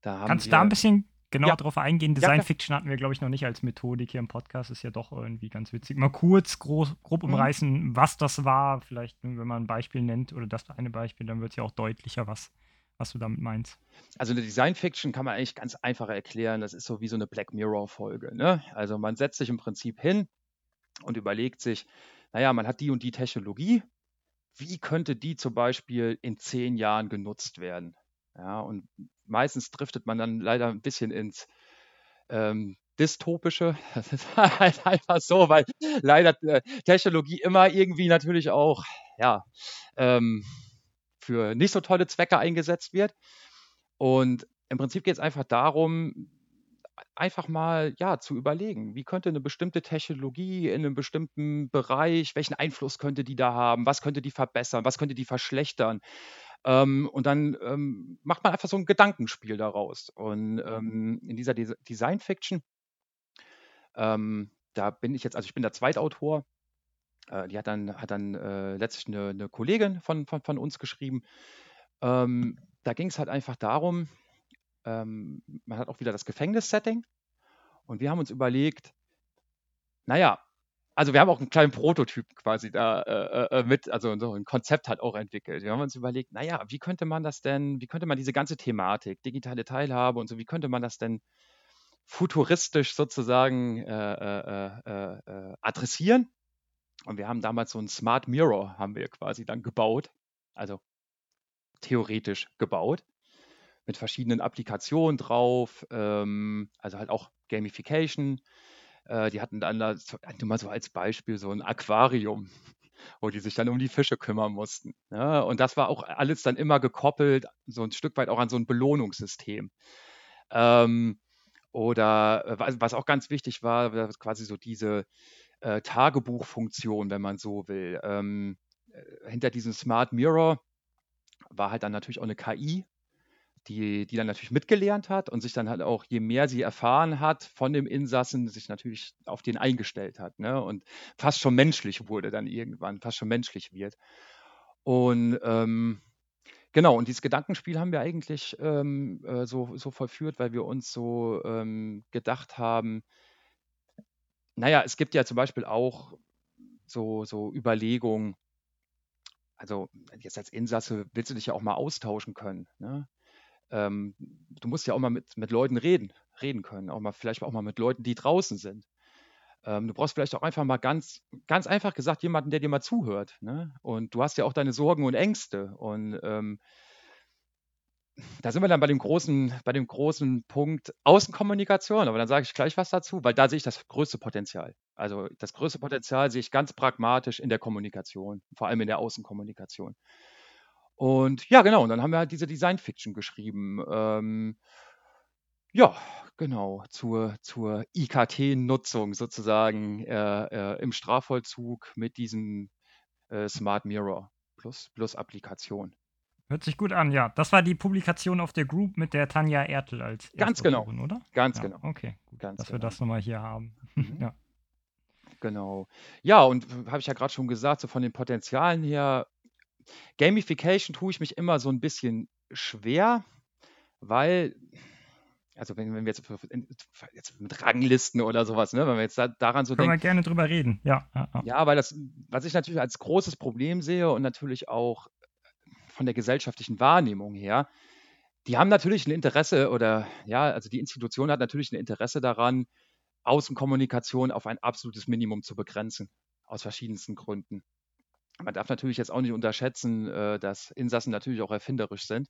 da haben
Kannst
du
da ein bisschen genau ja. darauf eingehen. Design ja, Fiction hatten wir, glaube ich, noch nicht als Methodik hier im Podcast. Ist ja doch irgendwie ganz witzig. Mal kurz, groß, grob mhm. umreißen, mhm. was das war. Vielleicht, wenn man ein Beispiel nennt oder das eine Beispiel, dann wird es ja auch deutlicher, was, was du damit meinst.
Also eine Design Fiction kann man eigentlich ganz einfach erklären. Das ist so wie so eine Black Mirror-Folge. Ne? Also man setzt sich im Prinzip hin und überlegt sich, naja, man hat die und die Technologie. Wie könnte die zum Beispiel in zehn Jahren genutzt werden? Ja, und meistens driftet man dann leider ein bisschen ins ähm, Dystopische. Das ist halt einfach so, weil leider äh, Technologie immer irgendwie natürlich auch ja, ähm, für nicht so tolle Zwecke eingesetzt wird. Und im Prinzip geht es einfach darum, einfach mal ja zu überlegen, wie könnte eine bestimmte Technologie in einem bestimmten Bereich, welchen Einfluss könnte die da haben, was könnte die verbessern, was könnte die verschlechtern. Ähm, und dann ähm, macht man einfach so ein Gedankenspiel daraus. Und ähm, in dieser Des Design Fiction, ähm, da bin ich jetzt, also ich bin der Zweitautor. Äh, die hat dann, hat dann äh, letztlich eine, eine Kollegin von, von, von, uns geschrieben. Ähm, da ging es halt einfach darum, ähm, man hat auch wieder das Gefängnissetting. Und wir haben uns überlegt, naja, also wir haben auch einen kleinen Prototyp quasi da äh, äh, äh, mit, also so ein Konzept halt auch entwickelt. Wir haben uns überlegt, naja, wie könnte man das denn, wie könnte man diese ganze Thematik, digitale Teilhabe und so, wie könnte man das denn futuristisch sozusagen äh, äh, äh adressieren? Und wir haben damals so ein Smart Mirror, haben wir quasi dann gebaut, also theoretisch gebaut, mit verschiedenen Applikationen drauf, ähm, also halt auch Gamification, äh, die hatten dann da, nur mal so als Beispiel, so ein Aquarium, wo die sich dann um die Fische kümmern mussten. Ja, ne? und das war auch alles dann immer gekoppelt, so ein Stück weit auch an so ein Belohnungssystem. Ähm, Oder äh, was auch ganz wichtig war, quasi so diese äh, Tagebuchfunktion, wenn man so will. Ähm, äh, hinter diesem Smart Mirror war halt dann natürlich auch eine KI, die, die dann natürlich mitgelernt hat und sich dann halt auch, je mehr sie erfahren hat von dem Insassen, sich natürlich auf den eingestellt hat ne? und fast schon menschlich wurde dann irgendwann, fast schon menschlich wird. Und ähm, genau, und dieses Gedankenspiel haben wir eigentlich ähm, äh, so, so vollführt, weil wir uns so ähm, gedacht haben, naja, es gibt ja zum Beispiel auch so, so Überlegungen, also jetzt als Insasse willst du dich ja auch mal austauschen können. Ne? Ähm, du musst ja auch mal mit, mit Leuten reden, reden können, auch mal vielleicht auch mal mit Leuten, die draußen sind. Ähm, du brauchst vielleicht auch einfach mal ganz, ganz einfach gesagt jemanden, der dir mal zuhört. Ne? Und du hast ja auch deine Sorgen und Ängste. Und ähm, da sind wir dann bei dem großen, bei dem großen Punkt Außenkommunikation, aber dann sage ich gleich was dazu, weil da sehe ich das größte Potenzial. Also das größte Potenzial sehe ich ganz pragmatisch in der Kommunikation, vor allem in der Außenkommunikation. Und ja, genau, und dann haben wir halt diese Design Fiction geschrieben. Ähm, ja, genau, zur, zur IKT-Nutzung sozusagen äh, äh, im Strafvollzug mit diesem äh, Smart Mirror plus, plus Applikation.
Hört sich gut an, ja. Das war die Publikation auf der Group mit der Tanja Ertel als
Ganz genau.
oder?
Ganz
ja,
genau.
Okay,
gut, Ganz
dass
genau.
wir das nochmal hier haben. Mhm. ja.
Genau. Ja, und habe ich ja gerade schon gesagt, so von den Potenzialen her, Gamification tue ich mich immer so ein bisschen schwer, weil, also wenn, wenn wir jetzt, jetzt, mit Ranglisten oder sowas, ne, wenn wir jetzt da, daran so
Können
denken.
wir gerne drüber reden, ja.
Ja, weil das, was ich natürlich als großes Problem sehe und natürlich auch von der gesellschaftlichen Wahrnehmung her, die haben natürlich ein Interesse oder ja, also die Institution hat natürlich ein Interesse daran, Außenkommunikation auf ein absolutes Minimum zu begrenzen, aus verschiedensten Gründen. Man darf natürlich jetzt auch nicht unterschätzen, äh, dass Insassen natürlich auch erfinderisch sind.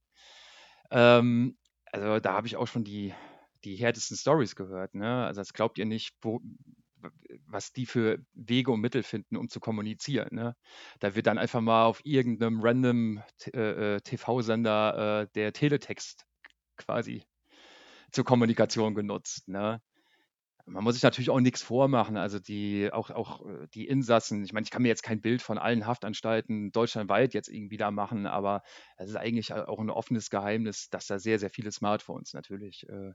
Ähm, also da habe ich auch schon die, die härtesten Stories gehört. Ne? Also das glaubt ihr nicht, wo, was die für Wege und Mittel finden, um zu kommunizieren. Ne? Da wird dann einfach mal auf irgendeinem random äh, TV-Sender äh, der Teletext quasi zur Kommunikation genutzt. Ne? Man muss sich natürlich auch nichts vormachen. Also die, auch, auch äh, die Insassen, ich meine, ich kann mir jetzt kein Bild von allen Haftanstalten deutschlandweit jetzt irgendwie da machen, aber es ist eigentlich auch ein offenes Geheimnis, dass da sehr, sehr viele Smartphones natürlich äh,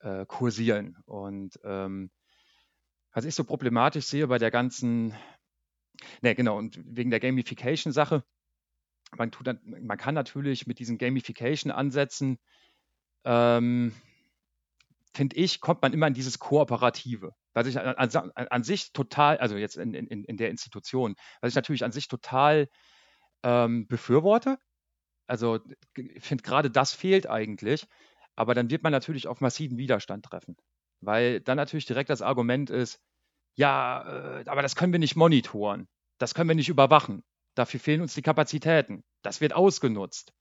äh, kursieren. Und ähm, was ich so problematisch sehe bei der ganzen, ne, genau, und wegen der Gamification-Sache, man, man kann natürlich mit diesen Gamification-Ansätzen, ähm, finde ich, kommt man immer in dieses Kooperative. Was ich an, an, an sich total, also jetzt in, in, in der Institution, was ich natürlich an sich total ähm, befürworte. Also ich finde gerade das fehlt eigentlich, aber dann wird man natürlich auf massiven Widerstand treffen. Weil dann natürlich direkt das Argument ist, ja, äh, aber das können wir nicht monitoren, das können wir nicht überwachen, dafür fehlen uns die Kapazitäten, das wird ausgenutzt.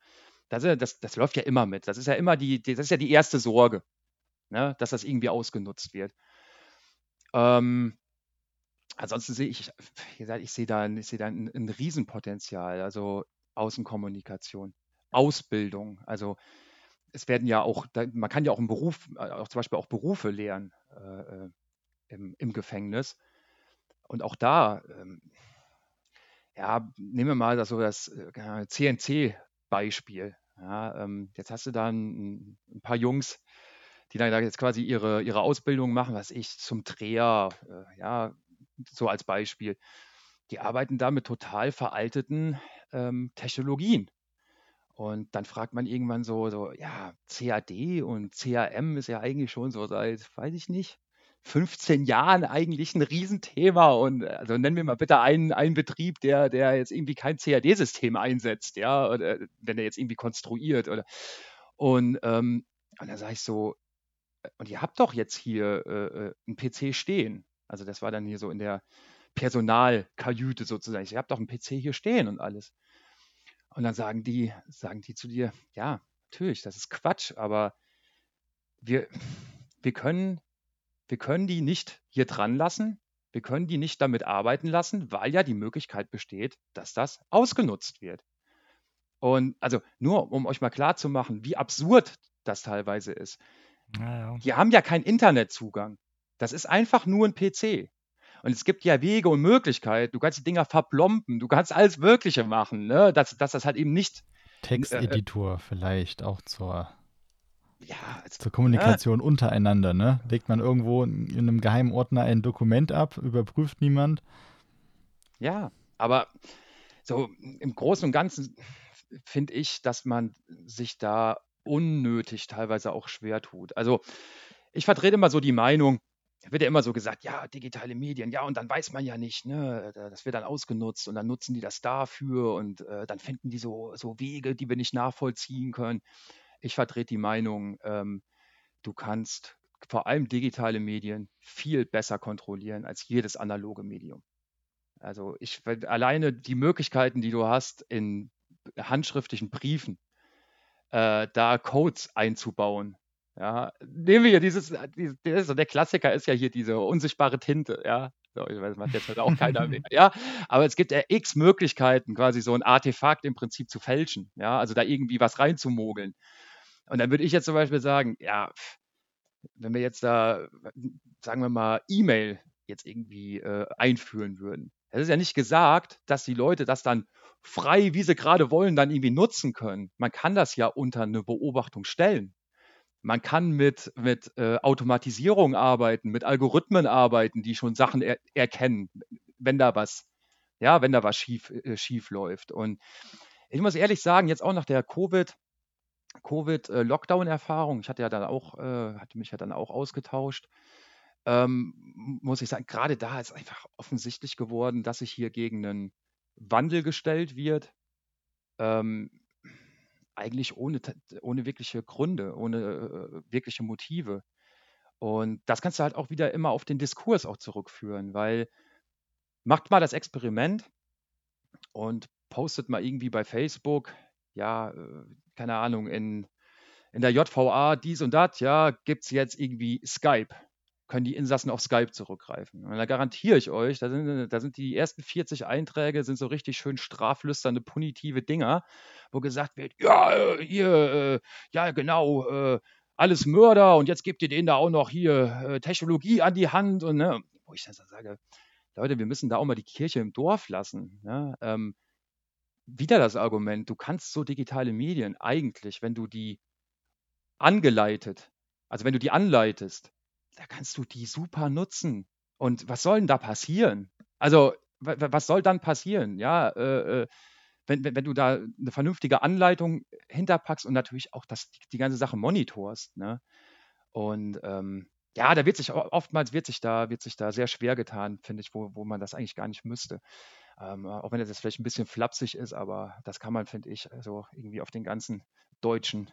Das, das, das läuft ja immer mit. Das ist ja immer die, das ist ja die erste Sorge, ne, dass das irgendwie ausgenutzt wird. Ähm, ansonsten sehe ich, wie gesagt, ich sehe da, ich sehe da ein, ein Riesenpotenzial, also Außenkommunikation, Ausbildung, also es werden ja auch, man kann ja auch im Beruf, äh, auch zum Beispiel auch Berufe lernen äh, äh, im, im, Gefängnis. Und auch da, ähm, ja, nehmen wir mal das, so das äh, CNC-Beispiel. Ja, ähm, jetzt hast du da ein, ein, paar Jungs, die dann jetzt quasi ihre, ihre Ausbildung machen, was ich zum Dreher, äh, ja, so als Beispiel. Die arbeiten da mit total veralteten ähm, Technologien. Und dann fragt man irgendwann so, so, ja, CAD und CAM ist ja eigentlich schon so seit, weiß ich nicht, 15 Jahren eigentlich ein Riesenthema. Und also nennen wir mal bitte einen, einen Betrieb, der, der jetzt irgendwie kein CAD-System einsetzt, ja, oder wenn er jetzt irgendwie konstruiert oder und, ähm, und dann sage ich so, und ihr habt doch jetzt hier äh, äh einen PC stehen. Also das war dann hier so in der Personalkajüte sozusagen. Ihr habt doch einen PC hier stehen und alles. Und dann sagen die, sagen die zu dir, ja, natürlich, das ist Quatsch, aber wir, wir, können, wir können die nicht hier dran lassen, wir können die nicht damit arbeiten lassen, weil ja die Möglichkeit besteht, dass das ausgenutzt wird. Und also nur um euch mal klar zu machen, wie absurd das teilweise ist. Ja, ja. Die haben ja keinen Internetzugang. Das ist einfach nur ein PC. Und es gibt ja Wege und Möglichkeiten. Du kannst die Dinger verplompen, du kannst alles Mögliche machen, ne? dass, dass das halt eben nicht.
Texteditor äh, vielleicht auch zur, ja, also, zur Kommunikation ja. untereinander. Ne? Legt man irgendwo in einem geheimen Ordner ein Dokument ab, überprüft niemand.
Ja, aber so im Großen und Ganzen finde ich, dass man sich da unnötig teilweise auch schwer tut. Also ich vertrete immer so die Meinung, wird ja immer so gesagt, ja, digitale Medien, ja, und dann weiß man ja nicht, ne, das wird dann ausgenutzt und dann nutzen die das dafür und äh, dann finden die so, so Wege, die wir nicht nachvollziehen können. Ich vertrete die Meinung, ähm, du kannst vor allem digitale Medien viel besser kontrollieren als jedes analoge Medium. Also ich alleine die Möglichkeiten, die du hast, in handschriftlichen Briefen äh, da Codes einzubauen, ja, nehmen wir hier dieses, äh, dieses, der Klassiker ist ja hier diese unsichtbare Tinte, ja. So, ich weiß, macht jetzt halt auch keiner mehr, ja. Aber es gibt ja x Möglichkeiten, quasi so ein Artefakt im Prinzip zu fälschen, ja, also da irgendwie was reinzumogeln. Und dann würde ich jetzt zum Beispiel sagen, ja, wenn wir jetzt da, sagen wir mal, E-Mail jetzt irgendwie äh, einführen würden. Es ist ja nicht gesagt, dass die Leute das dann frei, wie sie gerade wollen, dann irgendwie nutzen können. Man kann das ja unter eine Beobachtung stellen. Man kann mit, mit äh, Automatisierung arbeiten, mit Algorithmen arbeiten, die schon Sachen er erkennen, wenn da was, ja, wenn da was schief, äh, schief läuft. Und ich muss ehrlich sagen, jetzt auch nach der Covid, Covid-Lockdown-Erfahrung, äh, ich hatte ja dann auch, äh, hatte mich ja dann auch ausgetauscht, ähm, muss ich sagen, gerade da ist einfach offensichtlich geworden, dass sich hier gegen einen Wandel gestellt wird. Ähm, eigentlich ohne, ohne wirkliche Gründe, ohne äh, wirkliche Motive. Und das kannst du halt auch wieder immer auf den Diskurs auch zurückführen, weil macht mal das Experiment und postet mal irgendwie bei Facebook, ja, äh, keine Ahnung, in, in der JVA dies und das, ja, gibt es jetzt irgendwie Skype können die Insassen auf Skype zurückgreifen. Und da garantiere ich euch, da sind, da sind die ersten 40 Einträge, sind so richtig schön straflüsternde, punitive Dinger, wo gesagt wird, ja, äh, hier, äh, ja, genau, äh, alles Mörder und jetzt gebt ihr denen da auch noch hier Technologie an die Hand und ne, wo ich dann sage, Leute, wir müssen da auch mal die Kirche im Dorf lassen. Ne? Ähm, wieder das Argument, du kannst so digitale Medien eigentlich, wenn du die angeleitet, also wenn du die anleitest, da kannst du die super nutzen. Und was soll denn da passieren? Also, was soll dann passieren? Ja, äh, äh, wenn, wenn, wenn, du da eine vernünftige Anleitung hinterpackst und natürlich auch das, die, die ganze Sache monitorst. Ne? Und ähm, ja, da wird sich oftmals wird sich da, wird sich da sehr schwer getan, finde ich, wo, wo man das eigentlich gar nicht müsste. Ähm, auch wenn das jetzt vielleicht ein bisschen flapsig ist, aber das kann man, finde ich, also irgendwie auf den ganzen deutschen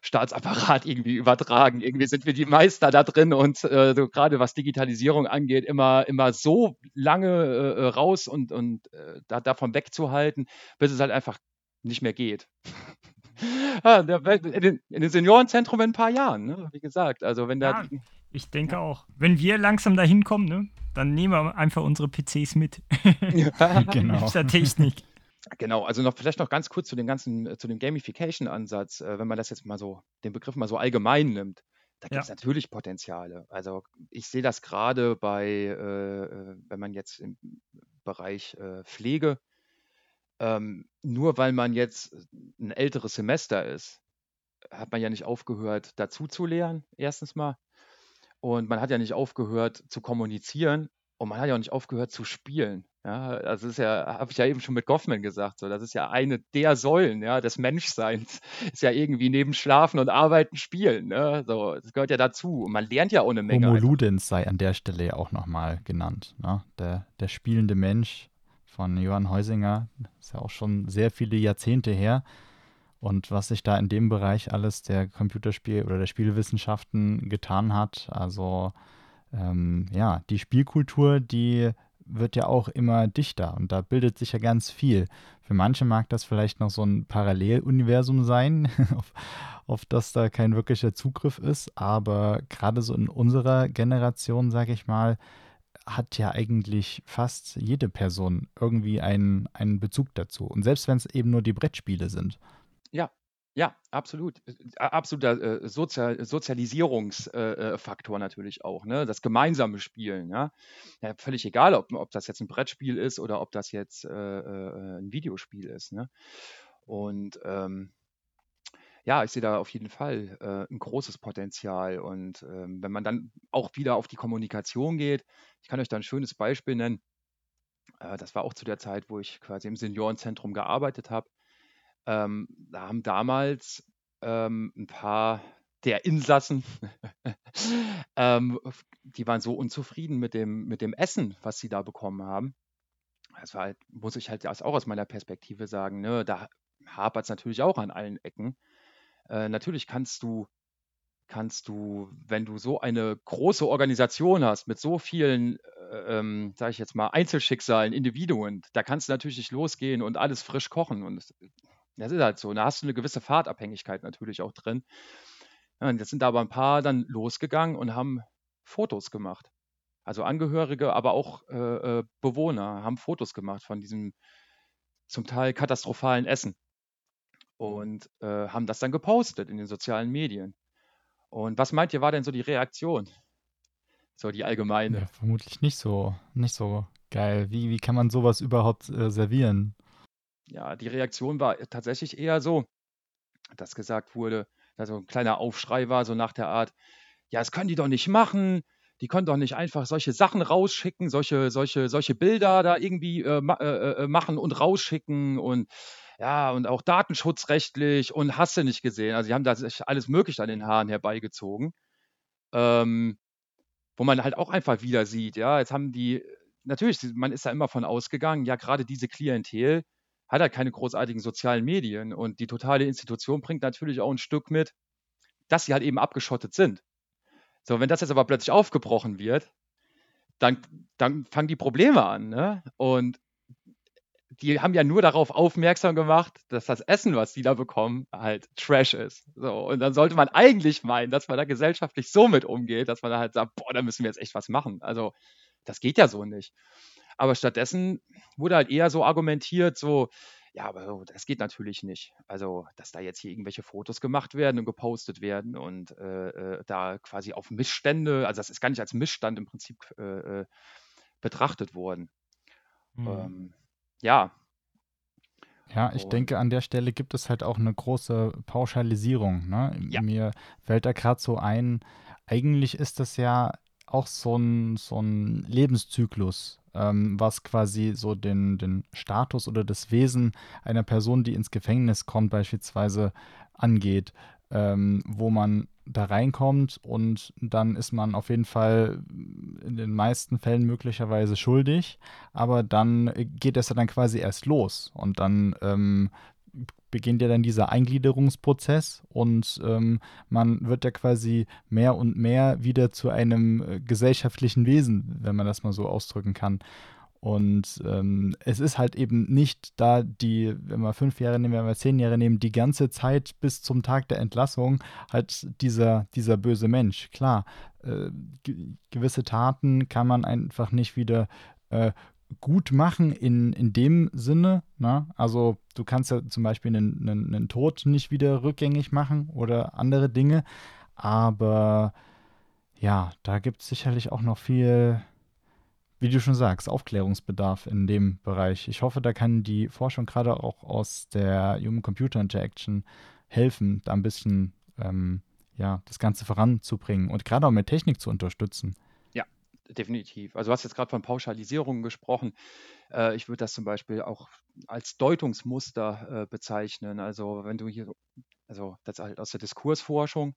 Staatsapparat irgendwie übertragen. Irgendwie sind wir die Meister da drin und äh, so gerade was Digitalisierung angeht, immer, immer so lange äh, äh raus und, und äh, da, davon wegzuhalten, bis es halt einfach nicht mehr geht. Ah, in, den, in den Seniorenzentrum in ein paar Jahren, ne? wie gesagt. Also wenn da.
Ja, ich denke auch. Wenn wir langsam dahin kommen, ne, dann nehmen wir einfach unsere PCs mit. ja, genau. der Technik.
Genau, also noch vielleicht noch ganz kurz zu dem ganzen, äh, zu dem Gamification-Ansatz, äh, wenn man das jetzt mal so, den Begriff mal so allgemein nimmt, da gibt es ja. natürlich Potenziale. Also ich sehe das gerade bei, äh, äh, wenn man jetzt im Bereich äh, Pflege, ähm, nur weil man jetzt ein älteres Semester ist, hat man ja nicht aufgehört, dazu zu lernen, erstens mal. Und man hat ja nicht aufgehört zu kommunizieren und man hat ja auch nicht aufgehört zu spielen. Ja, das ist ja, habe ich ja eben schon mit Goffman gesagt, so, das ist ja eine der Säulen, ja, des Menschseins. Ist ja irgendwie neben Schlafen und Arbeiten spielen, ne? So, das gehört ja dazu. Und man lernt ja ohne Menge.
Homo Ludens sei an der Stelle auch nochmal genannt, ne? Der, der spielende Mensch von Johann Heusinger, ist ja auch schon sehr viele Jahrzehnte her. Und was sich da in dem Bereich alles der Computerspiel- oder der Spielwissenschaften getan hat, also ähm, ja, die Spielkultur, die wird ja auch immer dichter und da bildet sich ja ganz viel. Für manche mag das vielleicht noch so ein Paralleluniversum sein, auf, auf das da kein wirklicher Zugriff ist, aber gerade so in unserer Generation, sage ich mal, hat ja eigentlich fast jede Person irgendwie einen, einen Bezug dazu. Und selbst wenn es eben nur die Brettspiele sind.
Ja, Ja, absolut. Äh, absoluter äh, Sozial Sozialisierungsfaktor äh, natürlich auch, ne? Das gemeinsame Spielen, ja. Ja, völlig egal, ob, ob das jetzt ein Brettspiel ist oder ob das jetzt äh, äh, ein Videospiel ist, ne? Und ähm, ja, ich sehe da auf jeden Fall äh, ein großes Potenzial. Und ähm, wenn man dann auch wieder auf die Kommunikation geht, ich kann euch da ein schönes Beispiel nennen. Äh, das war auch zu der Zeit, wo ich quasi im Seniorenzentrum gearbeitet habe. Ähm, da haben damals ähm, ein paar der Insassen, ähm, die waren so unzufrieden mit dem, mit dem Essen, was sie da bekommen haben. Das war halt, muss ich halt auch aus meiner Perspektive sagen, ne, da hapert es natürlich auch an allen Ecken. Äh, natürlich kannst du, kannst du, wenn du so eine große Organisation hast mit so vielen, äh, ähm, sage ich jetzt mal, Einzelschicksalen, Individuen, da kannst du natürlich nicht losgehen und alles frisch kochen. Und das ist halt so. Da hast du eine gewisse Fahrtabhängigkeit natürlich auch drin. Ja, und jetzt sind da aber ein paar dann losgegangen und haben Fotos gemacht. Also Angehörige, aber auch äh, äh, Bewohner haben Fotos gemacht von diesem zum Teil katastrophalen Essen und äh, haben das dann gepostet in den sozialen Medien. Und was meint ihr, war denn so die Reaktion? So die allgemeine.
Ja, vermutlich nicht so, nicht so geil. Wie, wie kann man sowas überhaupt äh, servieren?
Ja, die Reaktion war tatsächlich eher so, dass gesagt wurde, also ein kleiner Aufschrei war, so nach der Art, ja, das können die doch nicht machen, die können doch nicht einfach solche Sachen rausschicken, solche, solche, solche Bilder da irgendwie äh, äh, äh machen und rausschicken und ja, und auch datenschutzrechtlich und hast du nicht gesehen. Also, sie haben da alles Mögliche an den Haaren herbeigezogen. Ähm, wo man halt auch einfach wieder sieht, ja, jetzt haben die, natürlich, man ist da immer von ausgegangen, ja, gerade diese Klientel hat halt keine großartigen sozialen Medien und die totale Institution bringt natürlich auch ein Stück mit, dass sie halt eben abgeschottet sind. So, wenn das jetzt aber plötzlich aufgebrochen wird, dann, dann fangen die Probleme an. Ne? Und die haben ja nur darauf aufmerksam gemacht, dass das Essen, was die da bekommen, halt Trash ist. So, und dann sollte man eigentlich meinen, dass man da gesellschaftlich so mit umgeht, dass man da halt sagt, boah, da müssen wir jetzt echt was machen. Also, das geht ja so nicht. Aber stattdessen wurde halt eher so argumentiert, so, ja, aber das geht natürlich nicht. Also, dass da jetzt hier irgendwelche Fotos gemacht werden und gepostet werden und äh, äh da quasi auf Missstände, also das ist gar nicht als Missstand im Prinzip äh, äh betrachtet worden. Mhm. Ähm, ja.
Ja, ich Und denke, an der Stelle gibt es halt auch eine große Pauschalisierung. Ne? Ja. Mir fällt da gerade so ein, eigentlich ist das ja auch so ein, so ein Lebenszyklus, ähm, was quasi so den, den Status oder das Wesen einer Person, die ins Gefängnis kommt, beispielsweise angeht, ähm, wo man da reinkommt und dann ist man auf jeden Fall in den meisten Fällen möglicherweise schuldig, aber dann geht es ja dann quasi erst los und dann ähm, beginnt ja dann dieser Eingliederungsprozess und ähm, man wird ja quasi mehr und mehr wieder zu einem äh, gesellschaftlichen Wesen, wenn man das mal so ausdrücken kann. Und ähm, es ist halt eben nicht da die, wenn wir fünf Jahre nehmen, wenn wir zehn Jahre nehmen, die ganze Zeit bis zum Tag der Entlassung halt dieser, dieser böse Mensch. Klar, äh, gewisse Taten kann man einfach nicht wieder äh, gut machen in, in dem Sinne. Ne? Also du kannst ja zum Beispiel einen, einen, einen Tod nicht wieder rückgängig machen oder andere Dinge. Aber ja, da gibt es sicherlich auch noch viel wie du schon sagst, Aufklärungsbedarf in dem Bereich. Ich hoffe, da kann die Forschung gerade auch aus der Human-Computer-Interaction helfen, da ein bisschen ähm, ja, das Ganze voranzubringen und gerade auch mit Technik zu unterstützen.
Definitiv. Also du hast jetzt gerade von Pauschalisierungen gesprochen. Äh, ich würde das zum Beispiel auch als Deutungsmuster äh, bezeichnen. Also wenn du hier, also das halt aus der Diskursforschung,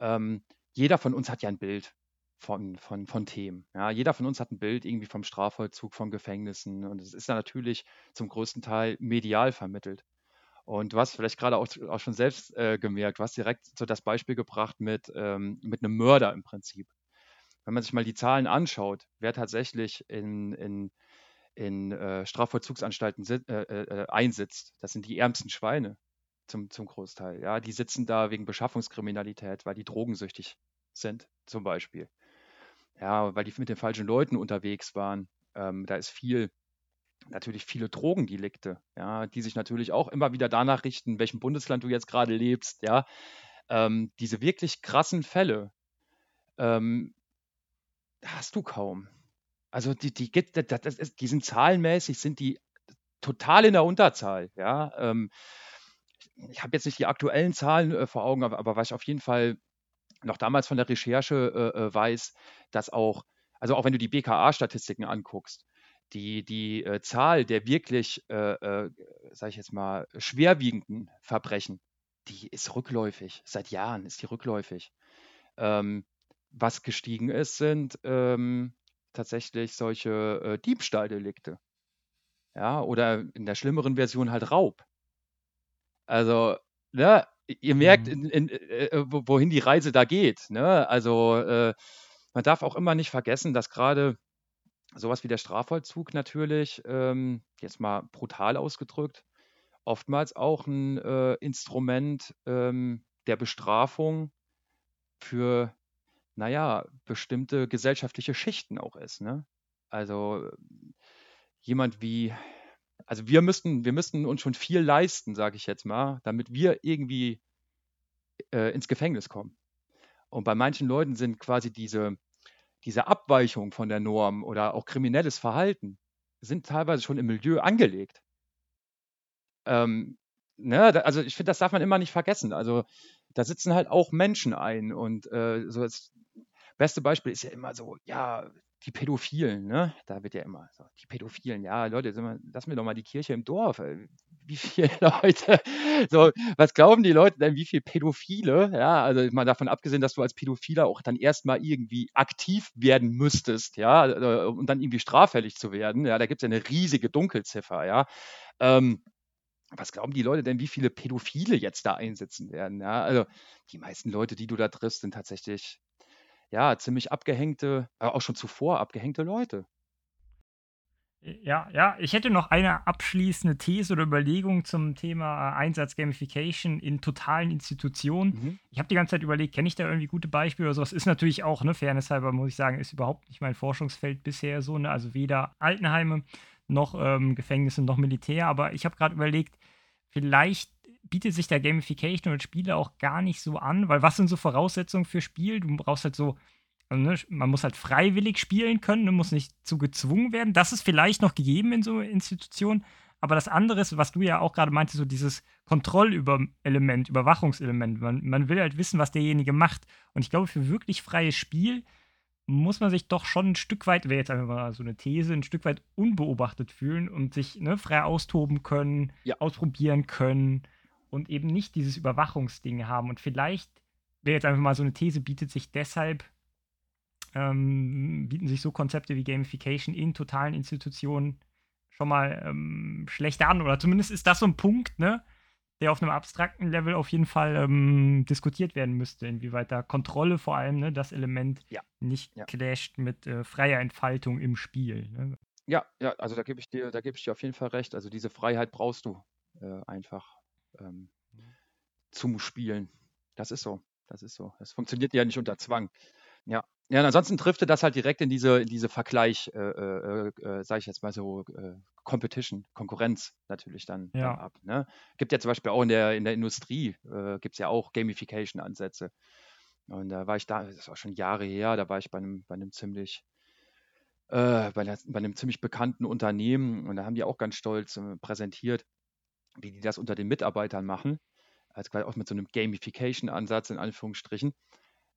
ähm, jeder von uns hat ja ein Bild von, von, von Themen. Ja, jeder von uns hat ein Bild irgendwie vom Strafvollzug, von Gefängnissen und es ist ja natürlich zum größten Teil medial vermittelt. Und du hast vielleicht gerade auch, auch schon selbst äh, gemerkt, du hast direkt so das Beispiel gebracht mit, ähm, mit einem Mörder im Prinzip. Wenn man sich mal die Zahlen anschaut, wer tatsächlich in, in, in äh, Strafvollzugsanstalten äh, äh, einsitzt, das sind die ärmsten Schweine zum, zum Großteil. Ja, die sitzen da wegen Beschaffungskriminalität, weil die drogensüchtig sind, zum Beispiel ja, weil die mit den falschen Leuten unterwegs waren. Ähm, da ist viel, natürlich viele Drogendelikte, ja, die sich natürlich auch immer wieder danach richten, in welchem Bundesland du jetzt gerade lebst, ja. Ähm, diese wirklich krassen Fälle ähm, hast du kaum. Also die, die, die sind zahlenmäßig, sind die total in der Unterzahl, ja. Ähm, ich habe jetzt nicht die aktuellen Zahlen äh, vor Augen, aber, aber was ich auf jeden Fall noch damals von der Recherche äh, äh weiß, dass auch, also auch wenn du die BKA-Statistiken anguckst, die, die äh, Zahl der wirklich, äh, äh, sage ich jetzt mal, schwerwiegenden Verbrechen, die ist rückläufig. Seit Jahren ist die rückläufig. Ähm, was gestiegen ist, sind ähm, tatsächlich solche äh, Diebstahldelikte. Ja, oder in der schlimmeren Version halt Raub. Also, ne, ihr merkt, mhm. in, in, äh, äh wohin die Reise da geht. Ne? Also, äh, man darf auch immer nicht vergessen, dass gerade sowas wie der Strafvollzug natürlich, ähm, jetzt mal brutal ausgedrückt, oftmals auch ein äh, Instrument ähm, der Bestrafung für, naja, bestimmte gesellschaftliche Schichten auch ist. Ne? Also jemand wie, also wir müssten, wir müssten uns schon viel leisten, sage ich jetzt mal, damit wir irgendwie äh, ins Gefängnis kommen. Und bei manchen Leuten sind quasi diese, diese Abweichung von der Norm oder auch kriminelles Verhalten sind teilweise schon im Milieu angelegt. Ähm, ne, also ich finde, das darf man immer nicht vergessen. Also da sitzen halt auch Menschen ein und äh, so das beste Beispiel ist ja immer so, ja, die Pädophilen, ne? Da wird ja immer so, die Pädophilen, ja, Leute, lassen wir doch mal die Kirche im Dorf. Ey. Wie viele Leute, so, was glauben die Leute denn, wie viele Pädophile, ja, also mal davon abgesehen, dass du als Pädophiler auch dann erstmal irgendwie aktiv werden müsstest, ja, äh, und dann irgendwie straffällig zu werden, ja, da gibt es ja eine riesige Dunkelziffer, ja. Ähm, was glauben die Leute denn, wie viele Pädophile jetzt da einsetzen werden? Ja, also die meisten Leute, die du da triffst, sind tatsächlich ja, ziemlich abgehängte, äh, auch schon zuvor abgehängte Leute.
Ja, ja, ich hätte noch eine abschließende These oder Überlegung zum Thema Einsatz Gamification in totalen Institutionen. Mhm. Ich habe die ganze Zeit überlegt, kenne ich da irgendwie gute Beispiele oder sowas? Ist natürlich auch, ne, Fairness halber muss ich sagen, ist überhaupt nicht mein Forschungsfeld bisher so, ne? Also weder Altenheime noch ähm, Gefängnisse noch Militär, aber ich habe gerade überlegt, vielleicht bietet sich der Gamification und Spiele auch gar nicht so an, weil was sind so Voraussetzungen für Spiel? Du brauchst halt so, also ne, man muss halt freiwillig spielen können, man muss nicht zu gezwungen werden. Das ist vielleicht noch gegeben in so Institutionen, aber das andere ist, was du ja auch gerade meintest, so dieses Kontrollelement, Überwachungselement. Man, man will halt wissen, was derjenige macht. Und ich glaube, für wirklich freies Spiel muss man sich doch schon ein Stück weit, wäre jetzt einfach mal so eine These, ein Stück weit unbeobachtet fühlen und sich ne, frei austoben können, ja. ausprobieren können und eben nicht dieses Überwachungsding haben. Und vielleicht wäre jetzt einfach mal so eine These, bietet sich deshalb, ähm, bieten sich so Konzepte wie Gamification in totalen Institutionen schon mal ähm, schlechter an. Oder zumindest ist das so ein Punkt, ne, der auf einem abstrakten Level auf jeden Fall ähm, diskutiert werden müsste, inwieweit da Kontrolle vor allem, ne, das Element ja. nicht ja. clasht mit äh, freier Entfaltung im Spiel. Ne?
Ja, ja, also da gebe ich dir, da gebe ich dir auf jeden Fall recht. Also diese Freiheit brauchst du äh, einfach ähm, zum Spielen. Das ist so. Das ist so. Es funktioniert ja nicht unter Zwang. Ja. Ja, und ansonsten trifft das halt direkt in diese, in diese Vergleich, äh, äh, äh, sage ich jetzt mal so, äh, Competition, Konkurrenz natürlich dann, ja. dann ab. Ne? Gibt ja zum Beispiel auch in der, in der Industrie, äh, gibt es ja auch Gamification-Ansätze. Und da war ich da, das war schon Jahre her, da war ich bei einem, bei einem ziemlich, äh, bei, einer, bei einem ziemlich bekannten Unternehmen und da haben die auch ganz stolz äh, präsentiert, wie die das unter den Mitarbeitern machen, also quasi auch mit so einem Gamification-Ansatz in Anführungsstrichen,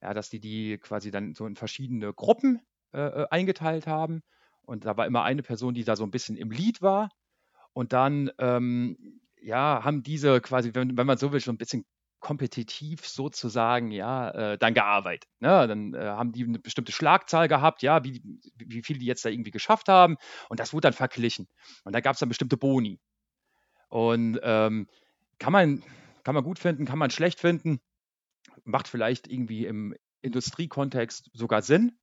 ja, dass die die quasi dann so in verschiedene Gruppen äh, äh, eingeteilt haben und da war immer eine Person, die da so ein bisschen im Lied war und dann ähm, ja, haben diese quasi, wenn, wenn man so will, schon ein bisschen kompetitiv sozusagen, ja, äh, dann gearbeitet. Ne? Dann äh, haben die eine bestimmte Schlagzahl gehabt, ja, wie, wie viel die jetzt da irgendwie geschafft haben. Und das wurde dann verglichen. Und da gab es dann bestimmte Boni. Und ähm, kann, man, kann man gut finden, kann man schlecht finden, macht vielleicht irgendwie im Industriekontext sogar Sinn.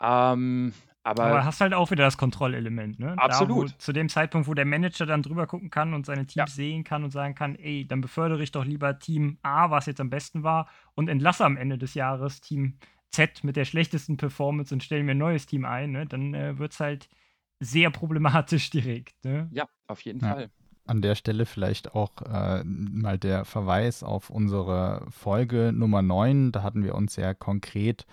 Ähm, aber, aber
hast halt auch wieder das Kontrollelement, ne?
Absolut.
Da, wo, zu dem Zeitpunkt, wo der Manager dann drüber gucken kann und seine Teams ja. sehen kann und sagen kann, ey, dann befördere ich doch lieber Team A, was jetzt am besten war, und entlasse am Ende des Jahres Team Z mit der schlechtesten Performance und stelle mir ein neues Team ein, ne? Dann äh, wird es halt sehr problematisch direkt. Ne?
Ja, auf jeden
Ja.
Fall.
An der Stelle vielleicht auch äh, mal der Verweis auf unsere Folge Nummer 9. Da hatten wir uns sehr konkret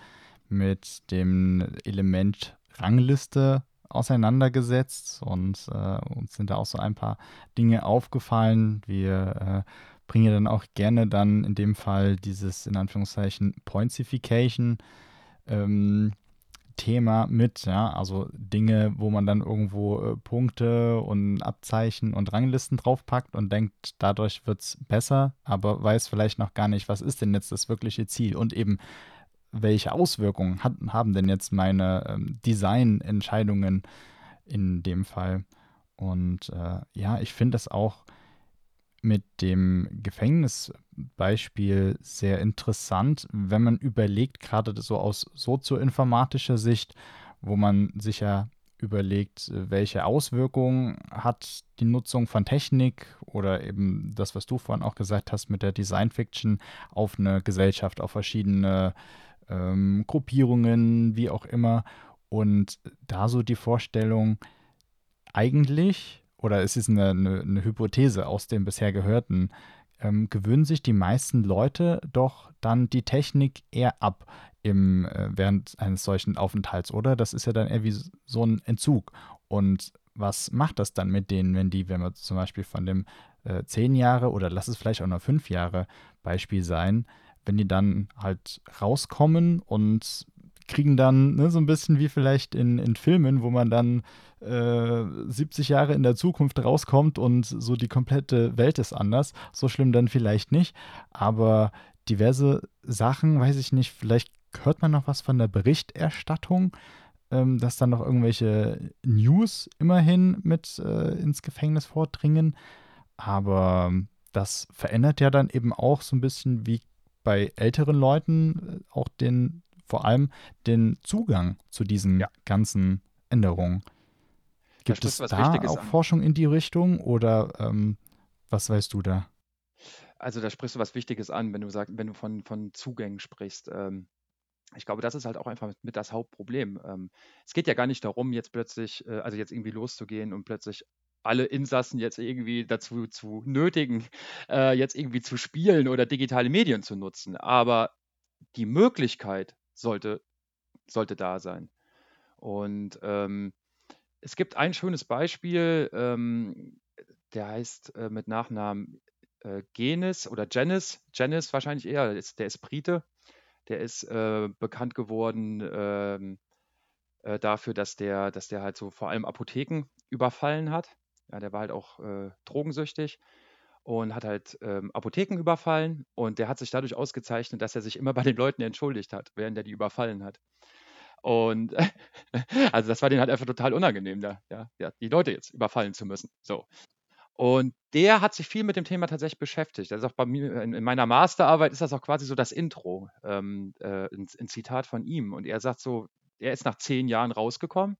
mit dem Element Rangliste auseinandergesetzt und äh, uns sind da auch so ein paar Dinge aufgefallen. Wir äh, bringen dann auch gerne dann in dem Fall dieses in Anführungszeichen Pointsification ähm, Thema mit, ja, also Dinge, wo man dann irgendwo äh, Punkte und Abzeichen und Ranglisten draufpackt und denkt, dadurch wird es besser, aber weiß vielleicht noch gar nicht, was ist denn jetzt das wirkliche Ziel und eben welche Auswirkungen hat, haben denn jetzt meine ähm, Designentscheidungen in dem Fall. Und äh, ja, ich finde das auch mit dem Gefängnisbeispiel sehr interessant, wenn man überlegt, gerade so aus sozioinformatischer Sicht, wo man sich ja überlegt, welche Auswirkungen hat die Nutzung von Technik oder eben das, was du vorhin auch gesagt hast mit der Design Fiction auf eine Gesellschaft, auf verschiedene ähm, Gruppierungen, wie auch immer. Und da so die Vorstellung, eigentlich, oder es ist eine, eine, eine Hypothese aus dem bisher Gehörten, ähm, gewöhnen sich die meisten Leute doch dann die Technik eher ab im, äh, während eines solchen Aufenthalts, oder? Das ist ja dann eher wie so ein Entzug. Und was macht das dann mit denen, wenn die, wenn wir zum Beispiel von dem äh, zehn Jahre oder lass es vielleicht auch nur fünf Jahre Beispiel sein, wenn die dann halt rauskommen und kriegen dann ne, so ein bisschen wie vielleicht in, in Filmen, wo man dann äh, 70 Jahre in der Zukunft rauskommt und so die komplette Welt ist anders. So schlimm dann vielleicht nicht, aber diverse Sachen, weiß ich nicht, vielleicht hört man noch was von der Berichterstattung, ähm, dass dann noch irgendwelche News immerhin mit äh, ins Gefängnis vordringen, aber das verändert ja dann eben auch so ein bisschen, wie bei älteren Leuten äh, auch den, vor allem den Zugang zu diesen
Ja.
ganzen Änderungen. Gibt es
du was
da auch
an.
Forschung in die Richtung oder ähm, was weißt du da?
Also da sprichst du was Wichtiges an, wenn du sagst, wenn du von, von Zugängen sprichst. Ähm, ich glaube, das ist halt auch einfach mit, mit das Hauptproblem. Ähm, es geht ja gar nicht darum, jetzt plötzlich, äh, also jetzt irgendwie loszugehen und plötzlich alle Insassen jetzt irgendwie dazu zu nötigen, äh, jetzt irgendwie zu spielen oder digitale Medien zu nutzen. Aber die Möglichkeit sollte, sollte da sein. Und ähm, es gibt ein schönes Beispiel, ähm, der heißt äh, mit Nachnamen äh, Genis oder Janice, Janice wahrscheinlich eher, der ist, der ist Brite, der ist äh, bekannt geworden ähm, äh, dafür, dass der, dass der halt so vor allem Apotheken überfallen hat. Ja, der war halt auch äh, drogensüchtig und hat halt ähm, Apotheken überfallen und der hat sich dadurch ausgezeichnet, dass er sich immer bei den Leuten entschuldigt hat, während er die überfallen hat. Und also das war denen halt einfach total unangenehm, da, ja, ja, die Leute jetzt überfallen zu müssen. So. Und der hat sich viel mit dem Thema tatsächlich beschäftigt. Das ist auch bei mir in, in meiner Masterarbeit ist das auch quasi so das Intro, ähm, äh, ein, ein Zitat von ihm. Und er sagt so, er ist nach zehn Jahren rausgekommen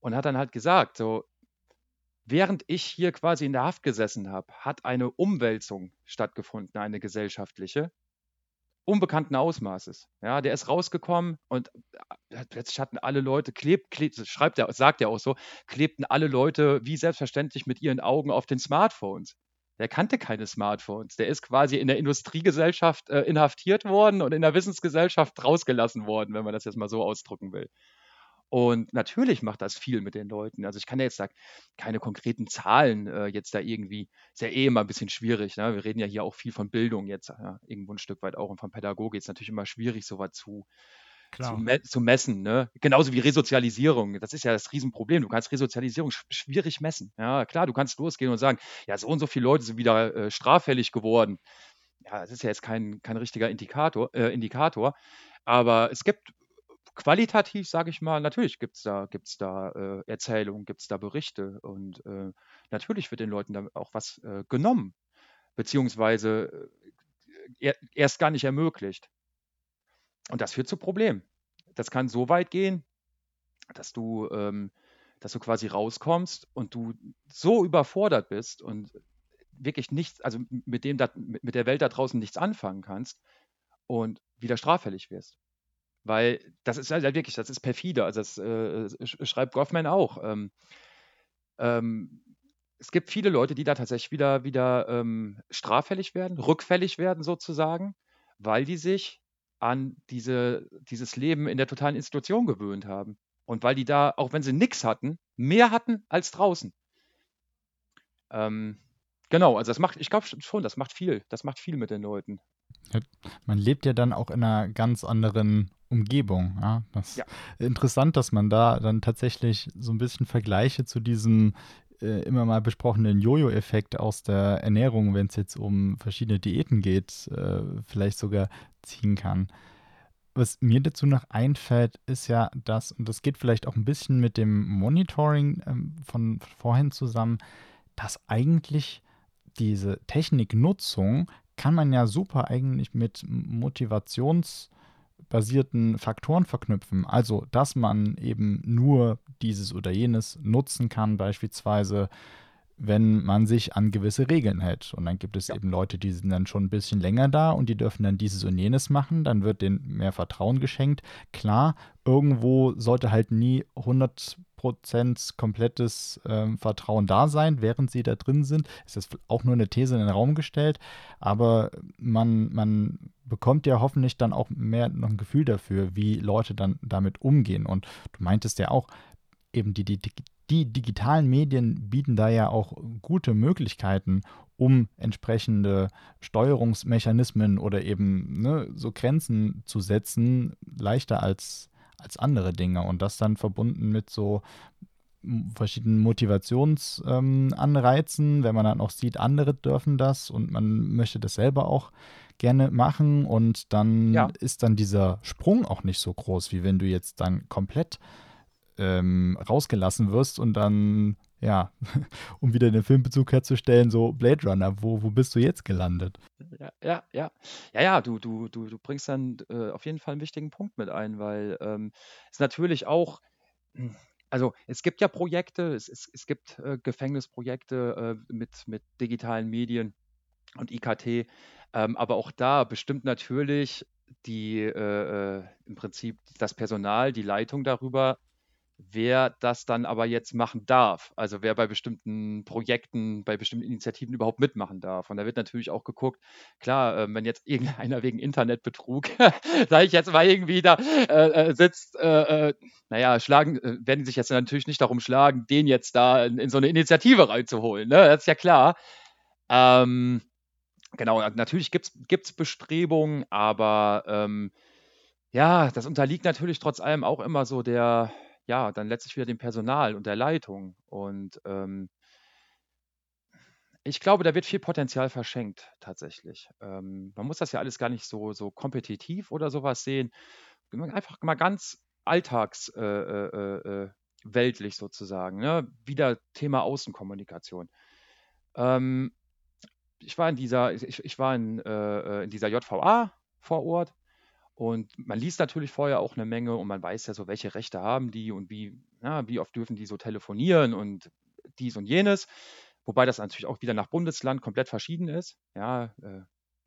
und hat dann halt gesagt, so, während ich hier quasi in der Haft gesessen habe, hat eine Umwälzung stattgefunden, eine gesellschaftliche, unbekannten Ausmaßes. Ja, der ist rausgekommen und äh, plötzlich hatten alle Leute, klebt, klebt, schreibt er, sagt er auch so, klebten alle Leute wie selbstverständlich mit ihren Augen auf den Smartphones. Der kannte keine Smartphones. Der ist quasi in der Industriegesellschaft äh, inhaftiert worden und in der Wissensgesellschaft rausgelassen worden, wenn man das jetzt mal so ausdrücken will. Und natürlich macht das viel mit den Leuten. Also ich kann ja jetzt da keine konkreten Zahlen äh, jetzt da irgendwie, ist ja eh immer ein bisschen schwierig. Ne? Wir reden ja hier auch viel von Bildung jetzt, ja, irgendwo ein Stück weit auch und von Pädagogik. Ist natürlich immer schwierig, sowas zu, zu, me zu messen. Ne? Genauso wie Resozialisierung. Das ist ja das Riesenproblem. Du kannst Resozialisierung sch schwierig messen. Ja, klar, du kannst losgehen und sagen, ja, so und so viele Leute sind wieder äh, straffällig geworden. Ja, das ist ja jetzt kein, kein richtiger Indikator, äh, Indikator. Aber es gibt qualitativ, sage ich mal, natürlich gibt es da, gibt's da äh, Erzählungen, gibt es da Berichte und äh, natürlich wird den Leuten da auch was äh, genommen, beziehungsweise äh, er, erst gar nicht ermöglicht. Und das führt zu Problemen. Das kann so weit gehen, dass du, ähm, dass du quasi rauskommst und du so überfordert bist und wirklich nichts, also mit dem, dat, mit der Welt da draußen nichts anfangen kannst und wieder straffällig wirst. Weil das ist halt wirklich, das ist perfide. Also das äh, schreibt Goffman auch. Ähm, ähm, es gibt viele Leute, die da tatsächlich wieder, wieder ähm, straffällig werden, rückfällig werden sozusagen, weil die sich an diese, dieses Leben in der totalen Institution gewöhnt haben. Und weil die da, auch wenn sie nichts hatten, mehr hatten als draußen. Ähm, genau, also das macht, ich glaube schon, das macht viel. Das macht viel mit den Leuten.
Man lebt ja dann auch in einer ganz anderen Umgebung. Ja? Das ja. Interessant, dass man da dann tatsächlich so ein bisschen Vergleiche zu diesem äh, immer mal besprochenen Jojo-Effekt aus der Ernährung, wenn es jetzt um verschiedene Diäten geht, äh, vielleicht sogar ziehen kann. Was mir dazu noch einfällt, ist ja das, und das geht vielleicht auch ein bisschen mit dem Monitoring ähm, von vorhin zusammen, dass eigentlich diese Techniknutzung kann man ja super eigentlich mit motivationsbasierten Faktoren verknüpfen. Also, dass man eben nur dieses oder jenes nutzen kann, beispielsweise wenn man sich an gewisse Regeln hält. Und dann gibt es ja. eben Leute, die sind dann schon ein bisschen länger da und die dürfen dann dieses und jenes machen. Dann wird denen mehr Vertrauen geschenkt. Klar, irgendwo sollte halt nie 100% komplettes äh, Vertrauen da sein, während sie da drin sind. Ist das auch nur eine These in den Raum gestellt. Aber man, man bekommt ja hoffentlich dann auch mehr noch ein Gefühl dafür, wie Leute dann damit umgehen. Und du meintest ja auch, eben die, die, die digitalen Medien bieten da ja auch gute Möglichkeiten, um entsprechende Steuerungsmechanismen oder eben ne, so Grenzen zu setzen, leichter als, als andere Dinge. Und das dann verbunden mit so verschiedenen Motivationsanreizen, ähm, wenn man dann auch sieht, andere dürfen das und man möchte das selber auch gerne machen und dann ja. ist dann dieser Sprung auch nicht so groß, wie wenn du jetzt dann komplett ähm, rausgelassen wirst und dann, ja, um wieder den Filmbezug herzustellen, so Blade Runner, wo, wo bist du jetzt gelandet?
Ja, ja, ja. Ja, ja, du, du, du, du bringst dann äh, auf jeden Fall einen wichtigen Punkt mit ein, weil ähm, es natürlich auch, also es gibt ja Projekte, es, es, es gibt äh, Gefängnisprojekte äh, mit, mit digitalen Medien und IKT, ähm, aber auch da bestimmt natürlich die äh, äh, im Prinzip das Personal, die Leitung darüber, wer das dann aber jetzt machen darf. Also wer bei bestimmten Projekten, bei bestimmten Initiativen überhaupt mitmachen darf. Und da wird natürlich auch geguckt, klar, äh, wenn jetzt irgendeiner wegen Internetbetrug, sage ich jetzt mal irgendwie da äh, äh sitzt, äh, äh, naja, schlagen, äh, werden sich jetzt natürlich nicht darum schlagen, den jetzt da in, in so eine Initiative reinzuholen. Ne? Das ist ja klar. Ähm, genau, natürlich gibt es Bestrebungen, aber ähm, ja, das unterliegt natürlich trotz allem auch immer so der, ja, dann letztlich wieder dem Personal und der Leitung. Und ähm, ich glaube, da wird viel Potenzial verschenkt, tatsächlich. Ähm, man muss das ja alles gar nicht so, so kompetitiv oder sowas sehen. Einfach mal ganz alltagsweltlich äh, äh, äh, äh sozusagen. Ne? Wieder Thema Außenkommunikation. Ähm, ich war in dieser, ich, ich war in, äh, äh in dieser JVA vor Ort und man liest natürlich vorher auch eine Menge und man weiß ja so, welche Rechte haben die und wie, ja, wie oft dürfen die so telefonieren und dies und jenes. Wobei das natürlich auch wieder nach Bundesland komplett verschieden ist. Ja, äh,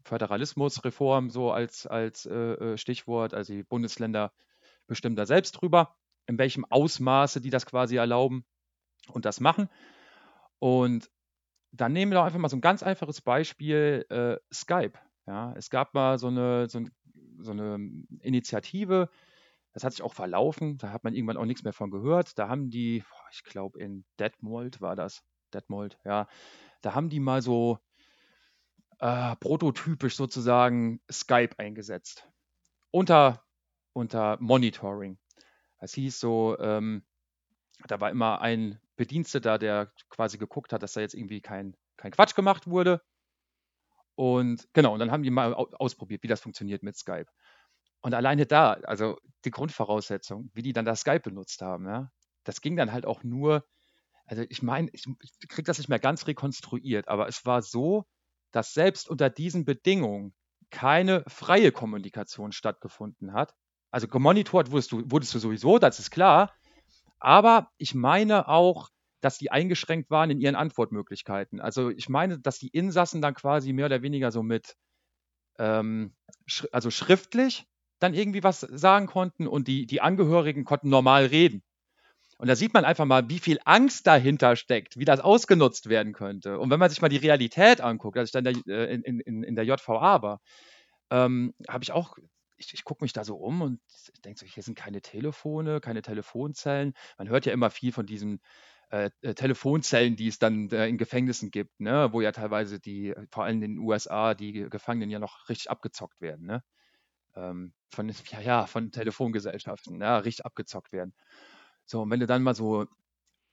Föderalismusreform so als, als äh, äh, Stichwort. Also die Bundesländer bestimmen da selbst drüber, in welchem Ausmaße die das quasi erlauben und das machen. Und dann nehmen wir doch einfach mal so ein ganz einfaches Beispiel, äh, Skype. Ja, es gab mal so eine, so ein so eine Initiative. Das hat sich auch verlaufen. Da hat man irgendwann auch nichts mehr von gehört. Da haben die, ich glaube in Detmold war das, Detmold, ja, da haben die mal so äh, prototypisch sozusagen Skype eingesetzt. Unter, unter Monitoring. Das hieß so, ähm, da war immer ein Bediensteter, der quasi geguckt hat, dass da jetzt irgendwie kein, kein Quatsch gemacht wurde. Und genau, und dann haben die mal ausprobiert, wie das funktioniert mit Skype. Und alleine da, also die Grundvoraussetzung, wie die dann das Skype benutzt haben, ja, das ging dann halt auch nur, also ich meine, ich, ich kriege das nicht mehr ganz rekonstruiert, aber es war so, dass selbst unter diesen Bedingungen keine freie Kommunikation stattgefunden hat. Also gemonitort wurdest du, wurdest du sowieso, das ist klar. Aber ich meine auch, dass die eingeschränkt waren in ihren Antwortmöglichkeiten. Also ich meine, dass die Insassen dann quasi mehr oder weniger so mit, ähm, sch also schriftlich dann irgendwie was sagen konnten und die, die Angehörigen konnten normal reden. Und da sieht man einfach mal, wie viel Angst dahinter steckt, wie das ausgenutzt werden könnte. Und wenn man sich mal die Realität anguckt, als ich dann äh, in, in, in der JVA war, ähm, habe ich auch, ich, ich gucke mich da so um und denke so, hier sind keine Telefone, keine Telefonzellen. Man hört ja immer viel von diesen äh, äh, Telefonzellen, die es dann äh, in Gefängnissen gibt, ne? wo ja teilweise die, vor allem in den USA, die Gefangenen ja noch richtig abgezockt werden. Ne? Ähm, von, ja, ja, von Telefongesellschaften, ja, richtig abgezockt werden. So, und wenn du dann mal so,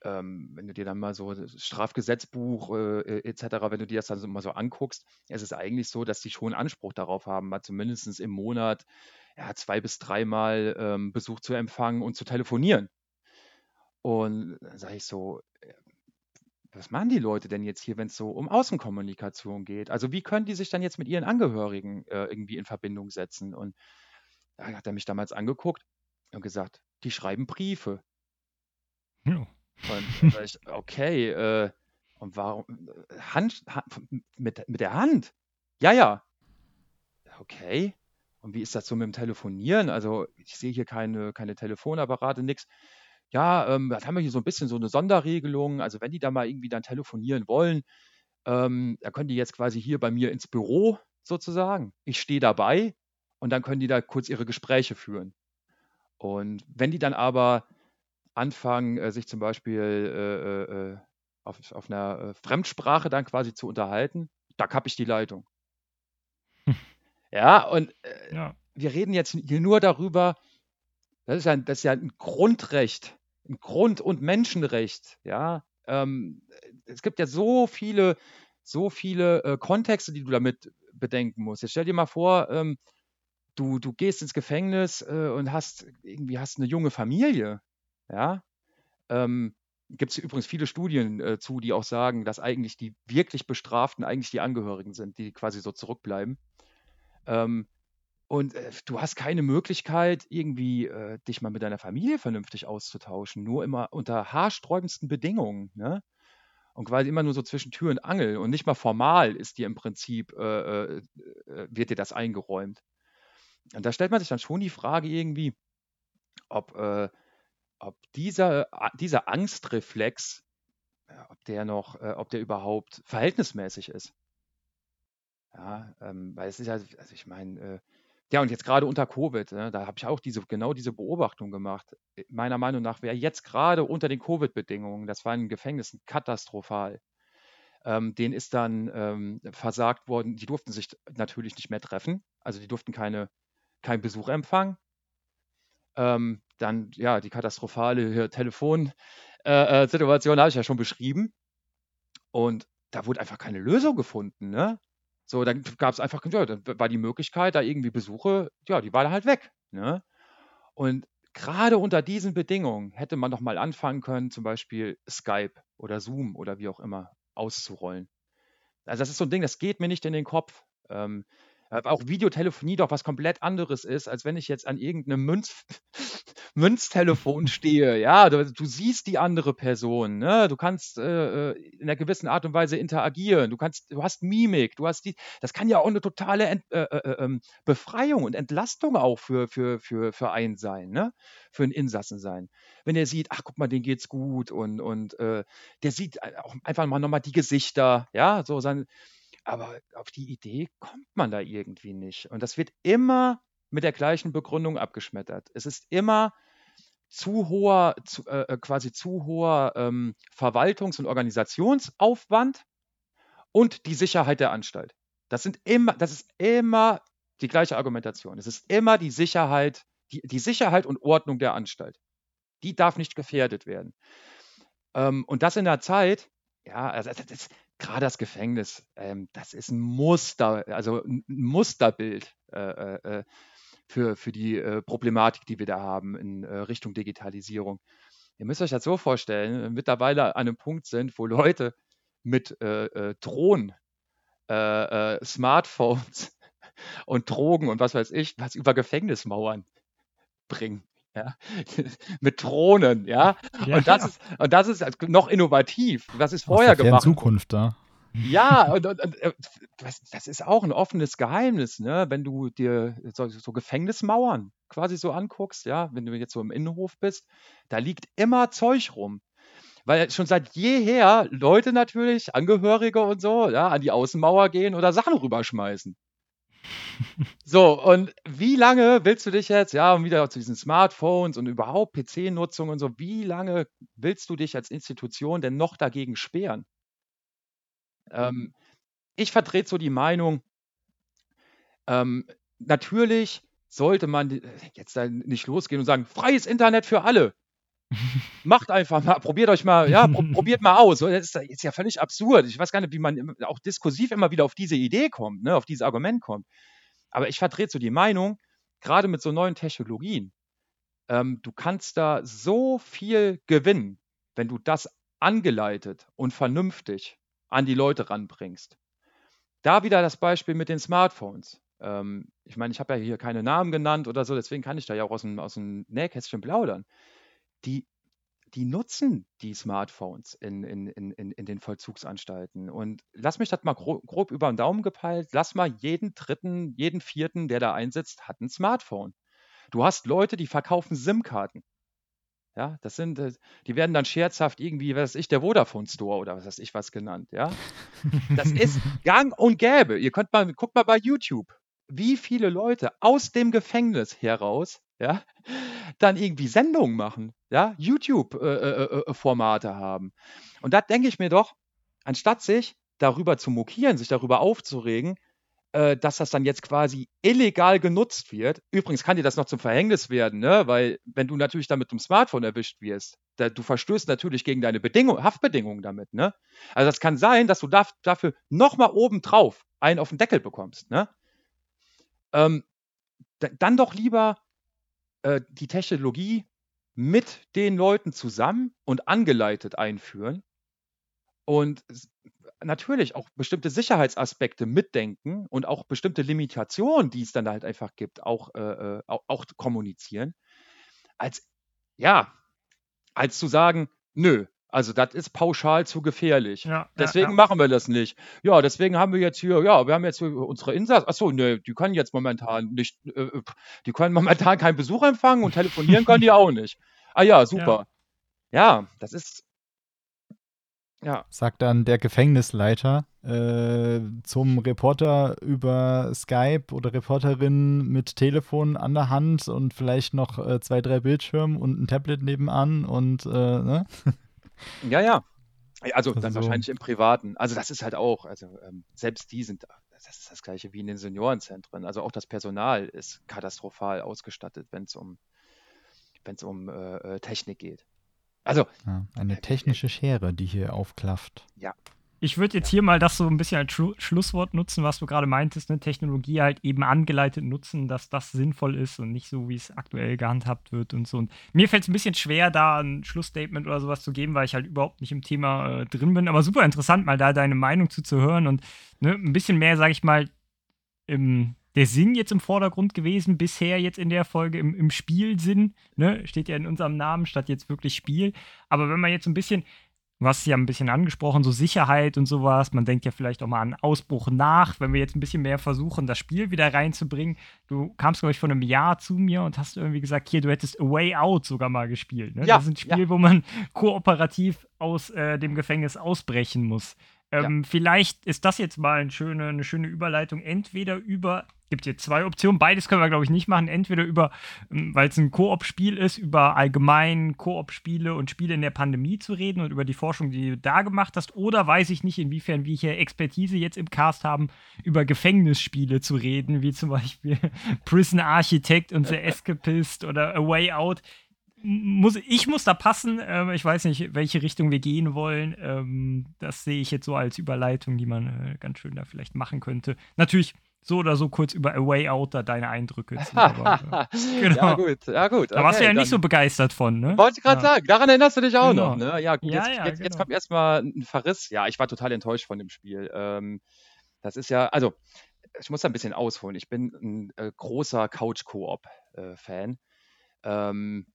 ähm, wenn du dir dann mal so Strafgesetzbuch äh, äh etc., wenn du dir das dann so, mal so anguckst, es ist eigentlich so, dass die schon Anspruch darauf haben, mal zumindest im Monat ja, zwei bis dreimal ähm, Besuch zu empfangen und zu telefonieren. Und dann sage ich so, äh, was machen die Leute denn jetzt hier, wenn es so um Außenkommunikation geht? Also wie können die sich dann jetzt mit ihren Angehörigen äh, irgendwie in Verbindung setzen? Und da hat er mich damals angeguckt und gesagt, die schreiben Briefe. Ja. Und da ich, okay, äh, und warum? Äh, Hand, Hand, mit, mit der Hand? Ja, ja. Okay. Und wie ist das so mit dem Telefonieren? Also, ich sehe hier keine, keine Telefonapparate, nichts. Ja, ähm, das haben wir hier so ein bisschen so eine Sonderregelung. Also, wenn die da mal irgendwie dann telefonieren wollen, ähm, dann können die jetzt quasi hier bei mir ins Büro sozusagen. Ich stehe dabei und dann können die da kurz ihre Gespräche führen. Und wenn die dann aber anfangen, äh, sich zum Beispiel äh, äh, äh auf, auf einer äh, Fremdsprache dann quasi zu unterhalten, da kappe ich die Leitung. ja, und äh, ja. wir reden jetzt hier nur darüber, das ist, ein, das ist ja ein Grundrecht, Grund- und Menschenrecht. Ja, ähm, es gibt ja so viele, so viele äh, Kontexte, die du damit bedenken musst. Jetzt stell dir mal vor, ähm, du, du gehst ins Gefängnis äh, und hast irgendwie hast eine junge Familie. Ja, ähm, gibt es übrigens viele Studien äh, zu, die auch sagen, dass eigentlich die wirklich Bestraften eigentlich die Angehörigen sind, die quasi so zurückbleiben. Ähm, und äh, du hast keine Möglichkeit, irgendwie äh, dich mal mit deiner Familie vernünftig auszutauschen, nur immer unter haarsträubendsten Bedingungen. Ne? Und quasi immer nur so zwischen Tür und Angel und nicht mal formal ist dir im Prinzip, äh, äh, äh wird dir das eingeräumt. Und da stellt man sich dann schon die Frage irgendwie, ob äh, ob dieser, dieser Angstreflex, ob der noch, äh, ob der überhaupt verhältnismäßig ist. Ja, ähm, weil es ist ja, also ich meine, äh, ja, und jetzt gerade unter Covid, ne, da habe ich auch diese, genau diese Beobachtung gemacht. Äh, meiner Meinung nach wäre jetzt gerade unter den Covid-Bedingungen, das war in Gefängnissen katastrophal. Ähm, denen ist dann ähm, versagt worden, die durften sich natürlich nicht mehr treffen, also die durften keine, keinen Besuch empfangen. Ähm, dann, ja, die katastrophale Telefonsituation äh, äh, habe ich ja schon beschrieben. Und da wurde einfach keine Lösung gefunden, ne? So, dann gab es einfach, ja, dann war die Möglichkeit, da irgendwie Besuche, ja, die war da halt weg, ne? Und gerade unter diesen Bedingungen hätte man doch mal anfangen können, zum Beispiel Skype oder Zoom oder wie auch immer auszurollen. Also das ist so ein Ding, das geht mir nicht in den Kopf. Ähm, äh, auch Videotelefonie doch was komplett anderes ist, als wenn ich jetzt an irgendeinem Münz, Münztelefon stehe. Ja, du, du, siehst die andere Person, ne? du kannst äh, äh, in einer gewissen Art und Weise interagieren, du kannst, du hast Mimik, du hast die, das kann ja auch eine totale Ent, äh, äh, äh ähm, Befreiung und Entlastung auch für, für, für, für einen sein, ne? für einen Insassen sein. Wenn er sieht, ach guck mal, denen geht's gut und, und der sieht auch einfach mal nochmal die Gesichter, ja, so sein aber auf die Idee kommt man da irgendwie nicht. Und das wird immer mit der gleichen Begründung abgeschmettert. Es ist immer zu hoher, zu, äh, äh quasi zu hoher ähm, Verwaltungs- und Organisationsaufwand und die Sicherheit der Anstalt. Das sind immer, das ist immer die gleiche Argumentation. Es ist immer die Sicherheit, die, die Sicherheit und Ordnung der Anstalt. Die darf nicht gefährdet werden. Ähm, und das in der Zeit, ja, also das, gerade das Gefängnis, ähm, das ist ein Muster, also ein Musterbild äh, äh, äh, für, für die äh, Problematik, die wir da haben in äh, Richtung Digitalisierung. Ihr müsst euch das so vorstellen, äh, mittlerweile an einem Punkt sind, wo Leute mit Drohnen, Smartphones und Drogen und was weiß ich, was über Gefängnismauern bringen. Ja, mit Drohnen, ja. ja und, das ja. Ist, und das ist noch innovativ. Das ist vorher gemacht.
Zukunft da.
Ja, und, und, und, äh, das, das ist auch ein offenes Geheimnis, ne? Wenn du dir so, so Gefängnismauern quasi so anguckst, ja, wenn du jetzt so im Innenhof bist, da liegt immer Zeug rum. Weil schon seit jeher Leute natürlich, Angehörige und so, ja, an die Außenmauer gehen oder Sachen rüberschmeißen. So, und wie lange willst du dich jetzt, ja, und wieder zu diesen Smartphones und überhaupt PC-Nutzung und so, wie lange willst du dich als Institution denn noch dagegen sperren? Ähm, ich vertrete so die Meinung, ähm, natürlich sollte man jetzt nicht losgehen und sagen, freies Internet für alle. Macht einfach mal, probiert euch mal, ja, pro, probiert mal aus. Das ist, ist, ja völlig absurd. Ich weiß gar nicht, wie man auch diskursiv immer wieder auf diese Idee kommt, ne, auf dieses Argument kommt. Aber ich vertrete so die Meinung, gerade mit so neuen Technologien, ähm, du kannst da so viel gewinnen, wenn du das angeleitet und vernünftig an die Leute ranbringst. Da wieder das Beispiel mit den Smartphones. Ähm, ich meine, ich habe ja hier keine Namen genannt oder so, deswegen kann ich da ja auch aus dem, aus dem Nähkästchen plaudern. Die, die nutzen die Smartphones in, in, in, in den Vollzugsanstalten. Und lass mich das mal grob, grob über den Daumen gepeilt. Lass mal jeden dritten, jeden vierten, der da einsetzt, hat ein Smartphone. Du hast Leute, die verkaufen SIM-Karten. Ja, das sind, äh, die werden dann scherzhaft irgendwie, was weiß ich, der Vodafone Store oder was weiß ich was genannt, ja. Das ist gang und gäbe. Ihr könnt mal, guckt mal bei YouTube, wie viele Leute aus dem Gefängnis heraus, ja, dann irgendwie Sendungen machen, ja, YouTube-Formate äh, äh, äh haben. Und da denke ich mir doch, anstatt sich darüber zu mokieren, sich darüber aufzuregen, äh, dass das dann jetzt quasi illegal genutzt wird. Übrigens kann dir das noch zum Verhängnis werden, ne? weil wenn du natürlich damit dem Smartphone erwischt wirst, da, du verstößt natürlich gegen deine Bedingung, Haftbedingungen damit. Ne? Also das kann sein, dass du da, dafür nochmal obendrauf einen auf den Deckel bekommst. Ne? Ähm, dann doch lieber äh, die Technologie mit den Leuten zusammen und angeleitet einführen und natürlich auch bestimmte Sicherheitsaspekte mitdenken und auch bestimmte Limitationen, die es dann halt einfach gibt, auch, äh, äh auch, auch kommunizieren, als ja, als zu sagen, nö, also das ist pauschal zu gefährlich. Ja, deswegen ja, ja. machen wir das nicht. Ja, deswegen haben wir jetzt hier, ja, wir haben jetzt hier unsere Insassen. Achso, nö, die können jetzt momentan nicht, äh, äh, die können momentan keinen Besuch empfangen und telefonieren können die auch nicht. Ah ja, super. Ja, das ist
ja. Sagt dann der Gefängnisleiter äh, zum Reporter über Skype oder Reporterin mit Telefon an der Hand und vielleicht noch äh, zwei, drei Bildschirme und ein Tablet nebenan und äh, ne?
Ja, ja. Also dann so. wahrscheinlich im Privaten. Also das ist halt auch, also ähm, selbst die sind, das ist das gleiche wie in den Seniorenzentren. Also auch das Personal ist katastrophal ausgestattet, wenn es um, wenn's um äh, äh, Technik geht. Also.
Ja, eine technische Schere, die hier aufklafft.
Ja. Ich würde jetzt hier mal das so ein bisschen als Schlu Schlusswort nutzen, was du gerade meintest, ne? Technologie halt eben angeleitet nutzen, dass das sinnvoll ist und nicht so, wie es aktuell gehandhabt wird und so. Und mir fällt es ein bisschen schwer, da ein Schlussstatement oder sowas zu geben, weil ich halt überhaupt nicht im Thema äh, drin bin. Aber super interessant, mal da deine Meinung zu, zu hören und ne, ein bisschen mehr, sage ich mal, im der Sinn jetzt im Vordergrund gewesen, bisher jetzt in der Folge im, im Spielsinn, ne? steht ja in unserem Namen statt jetzt wirklich Spiel. Aber wenn man jetzt ein bisschen, du hast es ja ein bisschen angesprochen, so Sicherheit und sowas, man denkt ja vielleicht auch mal an Ausbruch nach, wenn wir jetzt ein bisschen mehr versuchen, das Spiel wieder reinzubringen. Du kamst, glaube ich, vor einem Jahr zu mir und hast irgendwie gesagt, hier, du hättest A Way Out sogar mal gespielt. Ne? Ja, das ist ein Spiel, ja. wo man kooperativ aus äh, dem Gefängnis ausbrechen muss. Ähm, ja. Vielleicht ist das jetzt mal eine schöne, eine schöne Überleitung, entweder über gibt hier zwei Optionen. Beides können wir, glaube ich, nicht machen. Entweder über, ähm, weil es ein Koop-Spiel ist, über allgemein Koop-Spiele und Spiele in der Pandemie zu reden und über die Forschung, die du da gemacht hast. Oder weiß ich nicht, inwiefern wir hier Expertise jetzt im Cast haben, über Gefängnisspiele zu reden, wie zum Beispiel Prison Architect und The Escapist oder A Way Out. Muss, ich muss da passen. Ähm, ich weiß nicht, welche Richtung wir gehen wollen. Ähm, das sehe ich jetzt so als Überleitung, die man äh, ganz schön da vielleicht machen könnte. Natürlich so oder so kurz über A Way Out da deine Eindrücke ziehen. Aber,
äh, genau. Ja, gut, ja, gut.
Da warst du ja nicht so begeistert von, ne?
Wollte ich gerade ja. sagen, daran erinnerst du dich auch genau. noch, ne? Ja, gut, ja, jetzt, ja, jetzt, genau. jetzt, kommt erstmal ein Verriss. Ja, ich war total enttäuscht von dem Spiel. Ähm, das ist ja, also, ich muss da ein bisschen ausholen. Ich bin ein äh, großer Couch-Koop-Fan. Äh, ähm,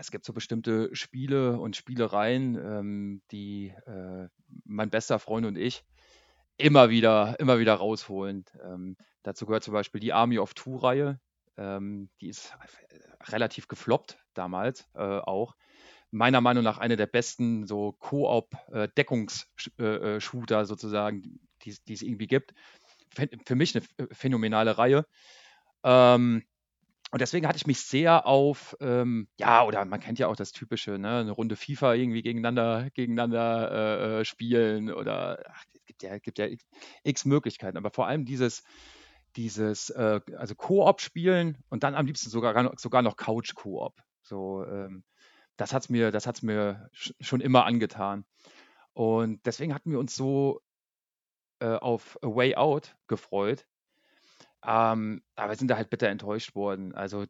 es gibt so bestimmte Spiele und Spielereien, ähm, die äh, mein bester Freund und ich immer wieder, immer wieder rausholen. Ähm, dazu gehört zum Beispiel die Army of Two-Reihe. Ähm, die ist relativ gefloppt damals äh, auch. Meiner Meinung nach eine der besten so Koop-Deckungsshooter äh, äh, sozusagen, die es irgendwie gibt. Für mich eine phänomenale Reihe. Ähm, und deswegen hatte ich mich sehr auf, ähm, ja, oder man kennt ja auch das typische, ne, eine Runde FIFA irgendwie gegeneinander, gegeneinander äh, äh spielen oder es gibt ja, gibt ja x, x, Möglichkeiten, aber vor allem dieses, dieses, äh, also Koop spielen und dann am liebsten sogar, sogar noch Couch-Koop. So, ähm, das hat es mir, das hat's mir schon immer angetan. Und deswegen hatten wir uns so äh, auf A Way Out gefreut, ähm, aber wir sind da halt bitter enttäuscht worden. Also,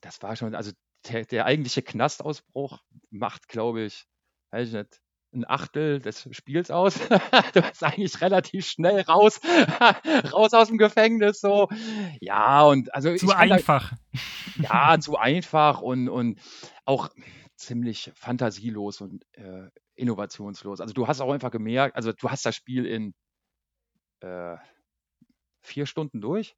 das war schon, also der, der eigentliche Knastausbruch macht, glaube ich, weiß ich nicht, ein Achtel des Spiels aus. du bist eigentlich relativ schnell raus, raus aus dem Gefängnis. So, ja, und also.
Zu einfach.
Da, ja, zu einfach und, und auch ziemlich fantasielos und äh, innovationslos. Also, du hast auch einfach gemerkt, also, du hast das Spiel in äh, vier Stunden durch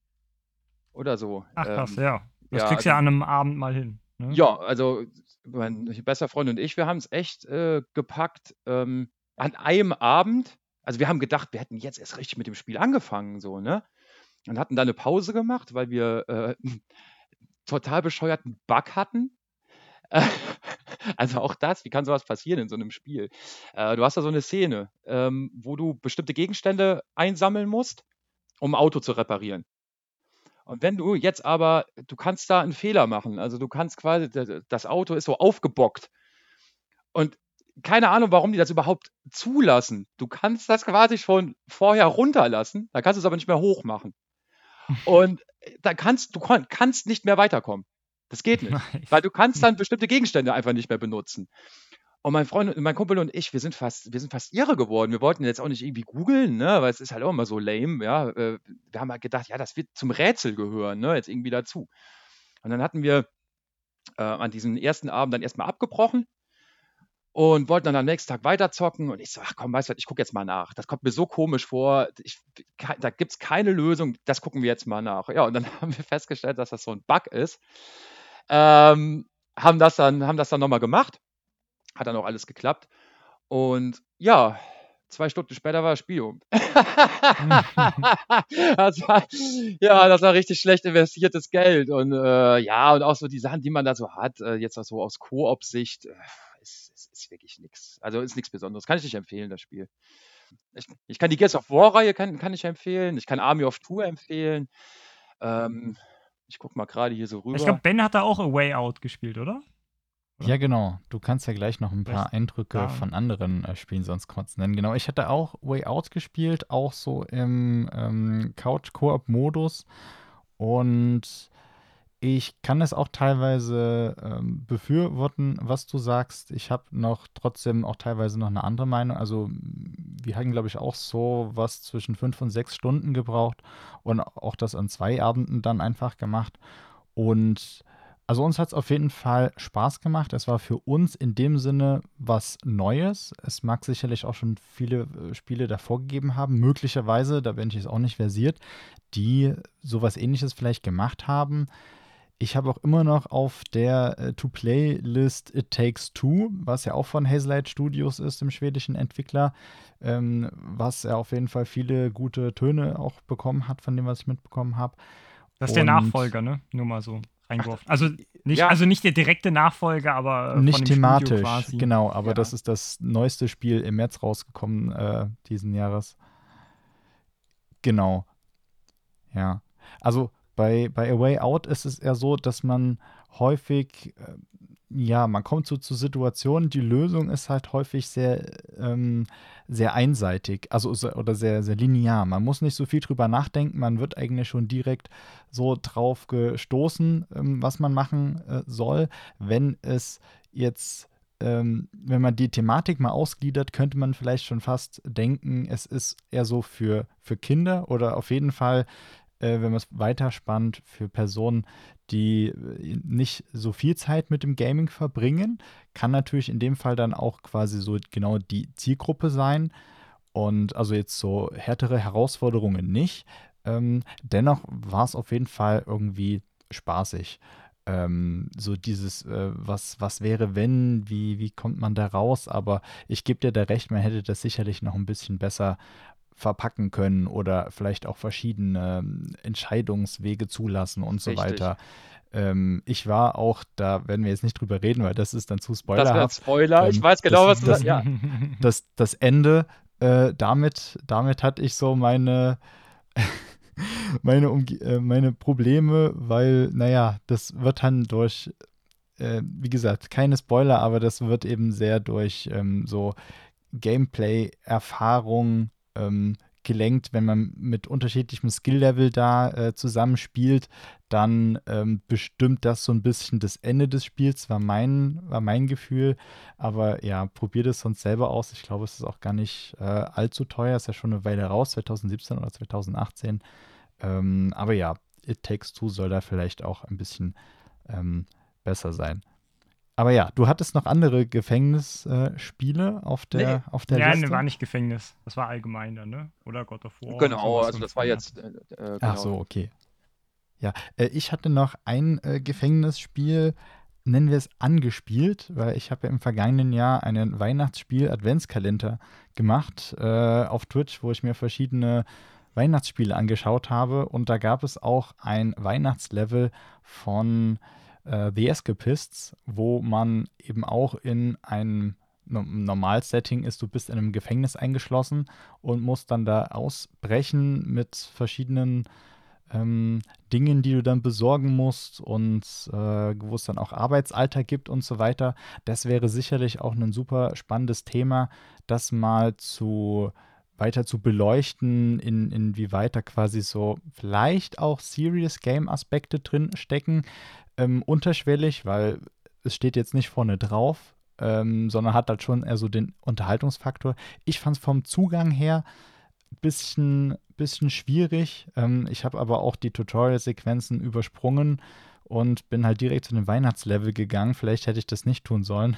oder so.
Ach krass, ähm, ja. Das ja, kriegst du also, ja an einem Abend mal hin.
Ne? Ja, also mein bester Freund und ich, wir haben es echt äh, gepackt ähm, an einem Abend. Also wir haben gedacht, wir hätten jetzt erst richtig mit dem Spiel angefangen, so, ne? Und hatten da eine Pause gemacht, weil wir äh, total bescheuerten Bug hatten. also auch das, wie kann sowas passieren in so einem Spiel? Äh, du hast da so eine Szene, ähm, wo du bestimmte Gegenstände einsammeln musst, um ein Auto zu reparieren. Und wenn du jetzt aber, du kannst da einen Fehler machen. Also du kannst quasi, das Auto ist so aufgebockt. Und keine Ahnung, warum die das überhaupt zulassen. Du kannst das quasi schon vorher runterlassen, da kannst du es aber nicht mehr hoch machen. Und da kannst du kannst nicht mehr weiterkommen. Das geht nicht, weil du kannst dann bestimmte Gegenstände einfach nicht mehr benutzen. Und mein Freund, mein Kumpel und ich, wir sind fast, wir sind fast irre geworden. Wir wollten jetzt auch nicht irgendwie googeln, ne, weil es ist halt auch immer so lame, ja. Äh, wir haben halt gedacht, ja, das wird zum Rätsel gehören, ne, jetzt irgendwie dazu. Und dann hatten wir äh, an diesem ersten Abend dann erstmal abgebrochen und wollten dann am nächsten Tag weiterzocken. Und ich so, ach komm, weißt du, ich gucke jetzt mal nach. Das kommt mir so komisch vor. Ich, da gibt es keine Lösung. Das gucken wir jetzt mal nach. Ja, und dann haben wir festgestellt, dass das so ein Bug ist. Ähm, haben das dann, haben das dann nochmal gemacht hat dann auch alles geklappt. Und ja, zwei Stunden später war das Spiel um. das war, ja, das war richtig schlecht investiertes Geld. Und äh, ja, und auch so die Sachen, die man da so hat, äh, jetzt auch so aus Koop-Sicht, äh, ist, ist, ist, wirklich nichts. Also ist nichts Besonderes. Kann ich nicht empfehlen, das Spiel. Ich, ich kann die Gears of War-Reihe kann, kann ich empfehlen. Ich kann Army of Two empfehlen. Ähm, ich guck mal gerade hier so rüber.
Ich glaube, Ben hat da auch A Way Out gespielt, oder?
Ja, genau. Du kannst ja gleich noch ein paar Vielleicht Eindrücke da. von anderen äh, Spielen sonst kurz nennen. Genau, ich hatte auch Way Out gespielt, auch so im ähm, Couch-Koop-Modus. Und ich kann es auch teilweise ähm, befürworten, was du sagst. Ich habe noch trotzdem auch teilweise noch eine andere Meinung. Also wir hatten, glaube ich, auch so was zwischen fünf und sechs Stunden gebraucht und auch das an zwei Abenden dann einfach gemacht. Und also uns hat es auf jeden Fall Spaß gemacht. Es war für uns in dem Sinne was Neues. Es mag sicherlich auch schon viele äh, Spiele davor gegeben haben, möglicherweise, da bin ich jetzt auch nicht versiert, die sowas ähnliches vielleicht gemacht haben. Ich habe auch immer noch auf der äh, To-Play-List It Takes Two, was ja auch von Hazelight Studios ist, dem schwedischen Entwickler, ähm, was er auf jeden Fall viele gute Töne auch bekommen hat, von dem, was ich mitbekommen habe.
Das ist Und der Nachfolger, ne? Nur mal so reingeworfen. Also nicht, ja. also nicht der direkte Nachfolger, aber
nicht thematisch, genau. Aber ja. das ist das neueste Spiel im März rausgekommen äh, diesen Jahres. Genau. Ja. Also bei, bei A Way Out ist es eher so, dass man häufig äh, ja, man kommt so zu Situationen, die Lösung ist halt häufig sehr, ähm, sehr einseitig, also oder sehr, sehr linear. Man muss nicht so viel drüber nachdenken, man wird eigentlich schon direkt so drauf gestoßen, ähm, was man machen äh, soll. Wenn es jetzt, ähm, wenn man die Thematik mal ausgliedert, könnte man vielleicht schon fast denken, es ist eher so für, für Kinder oder auf jeden Fall wenn man es weiterspannt, für Personen, die äh, nicht so viel Zeit mit dem Gaming verbringen. Kann natürlich in dem Fall dann auch quasi so genau die Zielgruppe sein. Und also jetzt so härtere Herausforderungen nicht. Ähm, dennoch war es auf jeden Fall irgendwie spaßig. Ähm, so dieses, äh, was, was wäre, wenn, wie, wie kommt man da raus? Aber ich gebe dir da recht, man hätte das sicherlich noch ein bisschen besser verpacken können oder vielleicht auch verschiedene ähm, Entscheidungswege zulassen und so
Richtig.
weiter. Ähm, ich war auch, da werden wir jetzt nicht drüber reden, weil das ist dann zu
Das wäre
spoilerhaft.
Spoiler. Ich
Ähm,
weiß genau,
das-
was du
das-
sagst. Ja.
Das, das Ende, äh, damit, damit hatte ich so meine, meine, Umge äh, meine Probleme, weil, naja, das wird dann durch, äh, wie gesagt, keine Spoiler, aber das wird eben sehr durch ähm, so Gameplay-Erfahrung ähm, gelenkt, wenn man mit unterschiedlichem Skill-Level da äh, zusammenspielt, dann ähm, bestimmt das so ein bisschen das Ende des Spiels, war mein, war mein Gefühl. Aber ja, probiert es sonst selber aus. Ich glaube, es ist auch gar nicht äh, allzu teuer. Ist ja schon eine Weile raus, 2017 oder 2018. Ähm, aber ja, It Takes Two soll da vielleicht auch ein bisschen ähm, besser sein. Aber ja, du hattest noch andere Gefängnisspiele auf der, auf der
ja,
Liste.
ne, war nicht Gefängnis. Das war allgemein dann, ne? Oder God of War.
Genau, also das war
ja.
jetzt. Äh, äh, genau.
Ach so, okay. Ja, äh, ich hatte noch ein äh, Gefängnisspiel, nennen wir es angespielt, weil ich habe ja im vergangenen Jahr einen Weihnachtsspiel-Adventskalender gemacht äh, auf Twitch, wo ich mir verschiedene Weihnachtsspiele angeschaut habe und da gab es auch ein Weihnachtslevel von äh, The Escapists, wo man eben auch in einem no- Normalsetting ist, du bist in einem Gefängnis eingeschlossen und musst dann da ausbrechen mit verschiedenen ähm, Dingen, die du dann besorgen musst und äh, wo es dann auch Arbeitsalter gibt und so weiter. Das wäre sicherlich auch ein super spannendes Thema, das mal zu weiter zu beleuchten, in, inwieweit da quasi so vielleicht auch Serious Game Aspekte drin stecken, ähm, unterschwellig, weil es steht jetzt nicht vorne drauf, ähm, sondern hat halt schon eher so den Unterhaltungsfaktor. Ich fand es vom Zugang her bisschen, bisschen schwierig. Ähm, ich habe aber auch die Tutorial-Sequenzen übersprungen und bin halt direkt zu dem Weihnachtslevel gegangen. Vielleicht hätte ich das nicht tun sollen.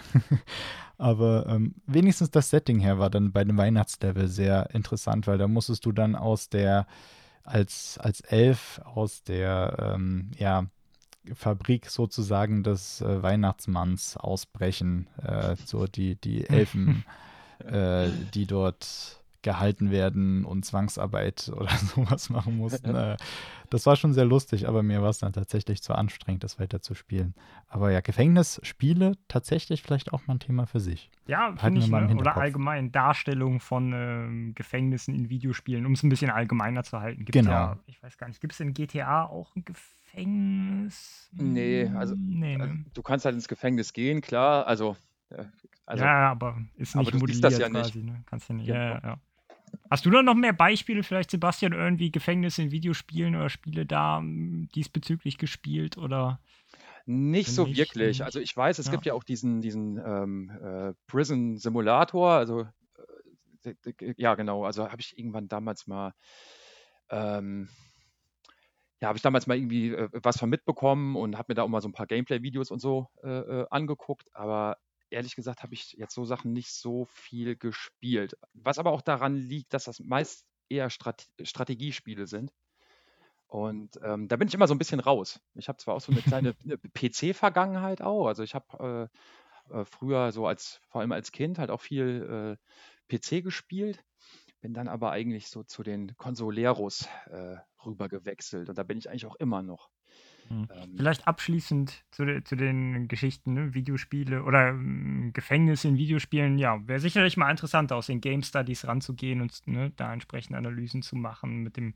aber ähm, wenigstens das Setting her war dann bei dem Weihnachtslevel sehr interessant, weil da musstest du dann aus der, als, als Elf aus der, ähm, ja, Fabrik sozusagen des äh, Weihnachtsmanns ausbrechen. Äh, so die, die Elfen, äh, die dort gehalten werden und Zwangsarbeit oder sowas machen mussten. Äh, das war schon sehr lustig, aber mir war es dann tatsächlich zu anstrengend, das weiter zu spielen. Aber ja, Gefängnisspiele tatsächlich vielleicht auch mal ein Thema für sich.
Ja, finde ich,
mal
ne? oder allgemein Darstellung von ähm, Gefängnissen in Videospielen, um es ein bisschen allgemeiner zu halten. Gibt's
Genau.
Ja, ich weiß gar nicht, gibt es in GTA auch ein Gefängnis?
Nee, also-
Hm, nee,
Also,
ne?
du kannst halt ins Gefängnis gehen, klar. Also, äh, also
ja, aber ist
aber
nicht
siehst
modelliert
das ja nicht.
quasi, ne? Kannst ja nicht.
Genau.
Ja, ja, ja. Hast du da noch mehr Beispiele, vielleicht Sebastian, irgendwie Gefängnisse in Videospielen oder Spiele da m, diesbezüglich gespielt oder?
Nicht so
nicht,
wirklich.
dann-
Also ich weiß, es gibt ja auch diesen, diesen ähm, äh, Prison Simulator. Also äh, ja, genau. Also habe ich irgendwann damals mal, ähm, ja, habe ich damals mal irgendwie äh, was von mitbekommen und habe mir da auch mal so ein paar Gameplay-Videos und so äh, äh, angeguckt. Aber ehrlich gesagt habe ich jetzt so Sachen nicht so viel gespielt. Was aber auch daran liegt, dass das meist eher Strate Strategiespiele sind. Und ähm, da bin ich immer so ein bisschen raus. Ich habe zwar auch so eine kleine ne, PC-Vergangenheit auch. Also ich habe äh, äh, früher so als, vor allem als Kind halt auch viel äh, PC gespielt. Bin dann aber eigentlich so zu den Consoleros äh, rüber gewechselt. Und da bin ich eigentlich auch immer noch.
Hm.
Ähm,
Vielleicht abschließend zu, de, zu den Geschichten, ne? Videospiele oder ähm, Gefängnisse in Videospielen, ja, wäre sicherlich mal interessant, aus den Game Studies ranzugehen und ne, da entsprechend Analysen zu machen, mit dem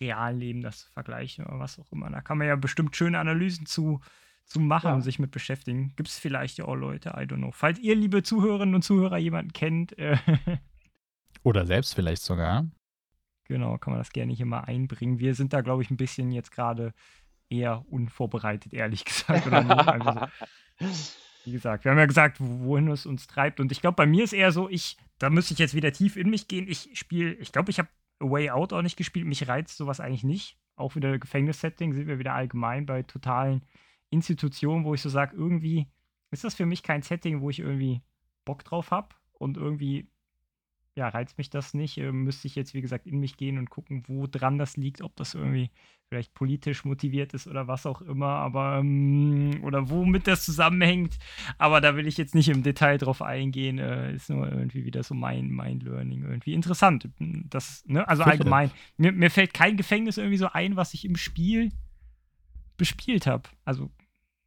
realen Leben das zu vergleichen oder was auch immer. Da kann man ja bestimmt schöne Analysen zu, zu machen
Ja.
und sich mit beschäftigen. Gibt es vielleicht ja auch Leute, I don't know. Falls ihr, liebe Zuhörerinnen und Zuhörer, jemanden kennt, äh,
Oder selbst vielleicht sogar.
Genau, kann man das gerne hier mal einbringen. Wir sind da, glaube ich, ein bisschen jetzt gerade eher unvorbereitet, ehrlich gesagt. So. Wie gesagt, wir haben ja gesagt, wohin es uns treibt. Und ich glaube, bei mir ist eher so, ich, da müsste ich jetzt wieder tief in mich gehen. Ich spiele, ich glaube, ich habe Way Out auch nicht gespielt. Mich reizt sowas eigentlich nicht. Auch wieder Gefängnissetting sind wir wieder allgemein bei totalen Institutionen, wo ich so sage, irgendwie ist das für mich kein Setting, wo ich irgendwie Bock drauf habe und irgendwie ja, reizt mich das nicht. Äh, müsste ich jetzt, wie gesagt, in mich gehen und gucken, wo dran das liegt, ob das irgendwie vielleicht politisch motiviert ist oder was auch immer, aber ähm, oder womit das zusammenhängt. Aber da will ich jetzt nicht im Detail drauf eingehen. Äh, ist nur irgendwie wieder so mein, mein Learning. Irgendwie interessant. Das, ne? Also allgemein. Mir, mir fällt kein Gefängnis irgendwie so ein, was ich im Spiel bespielt habe. Also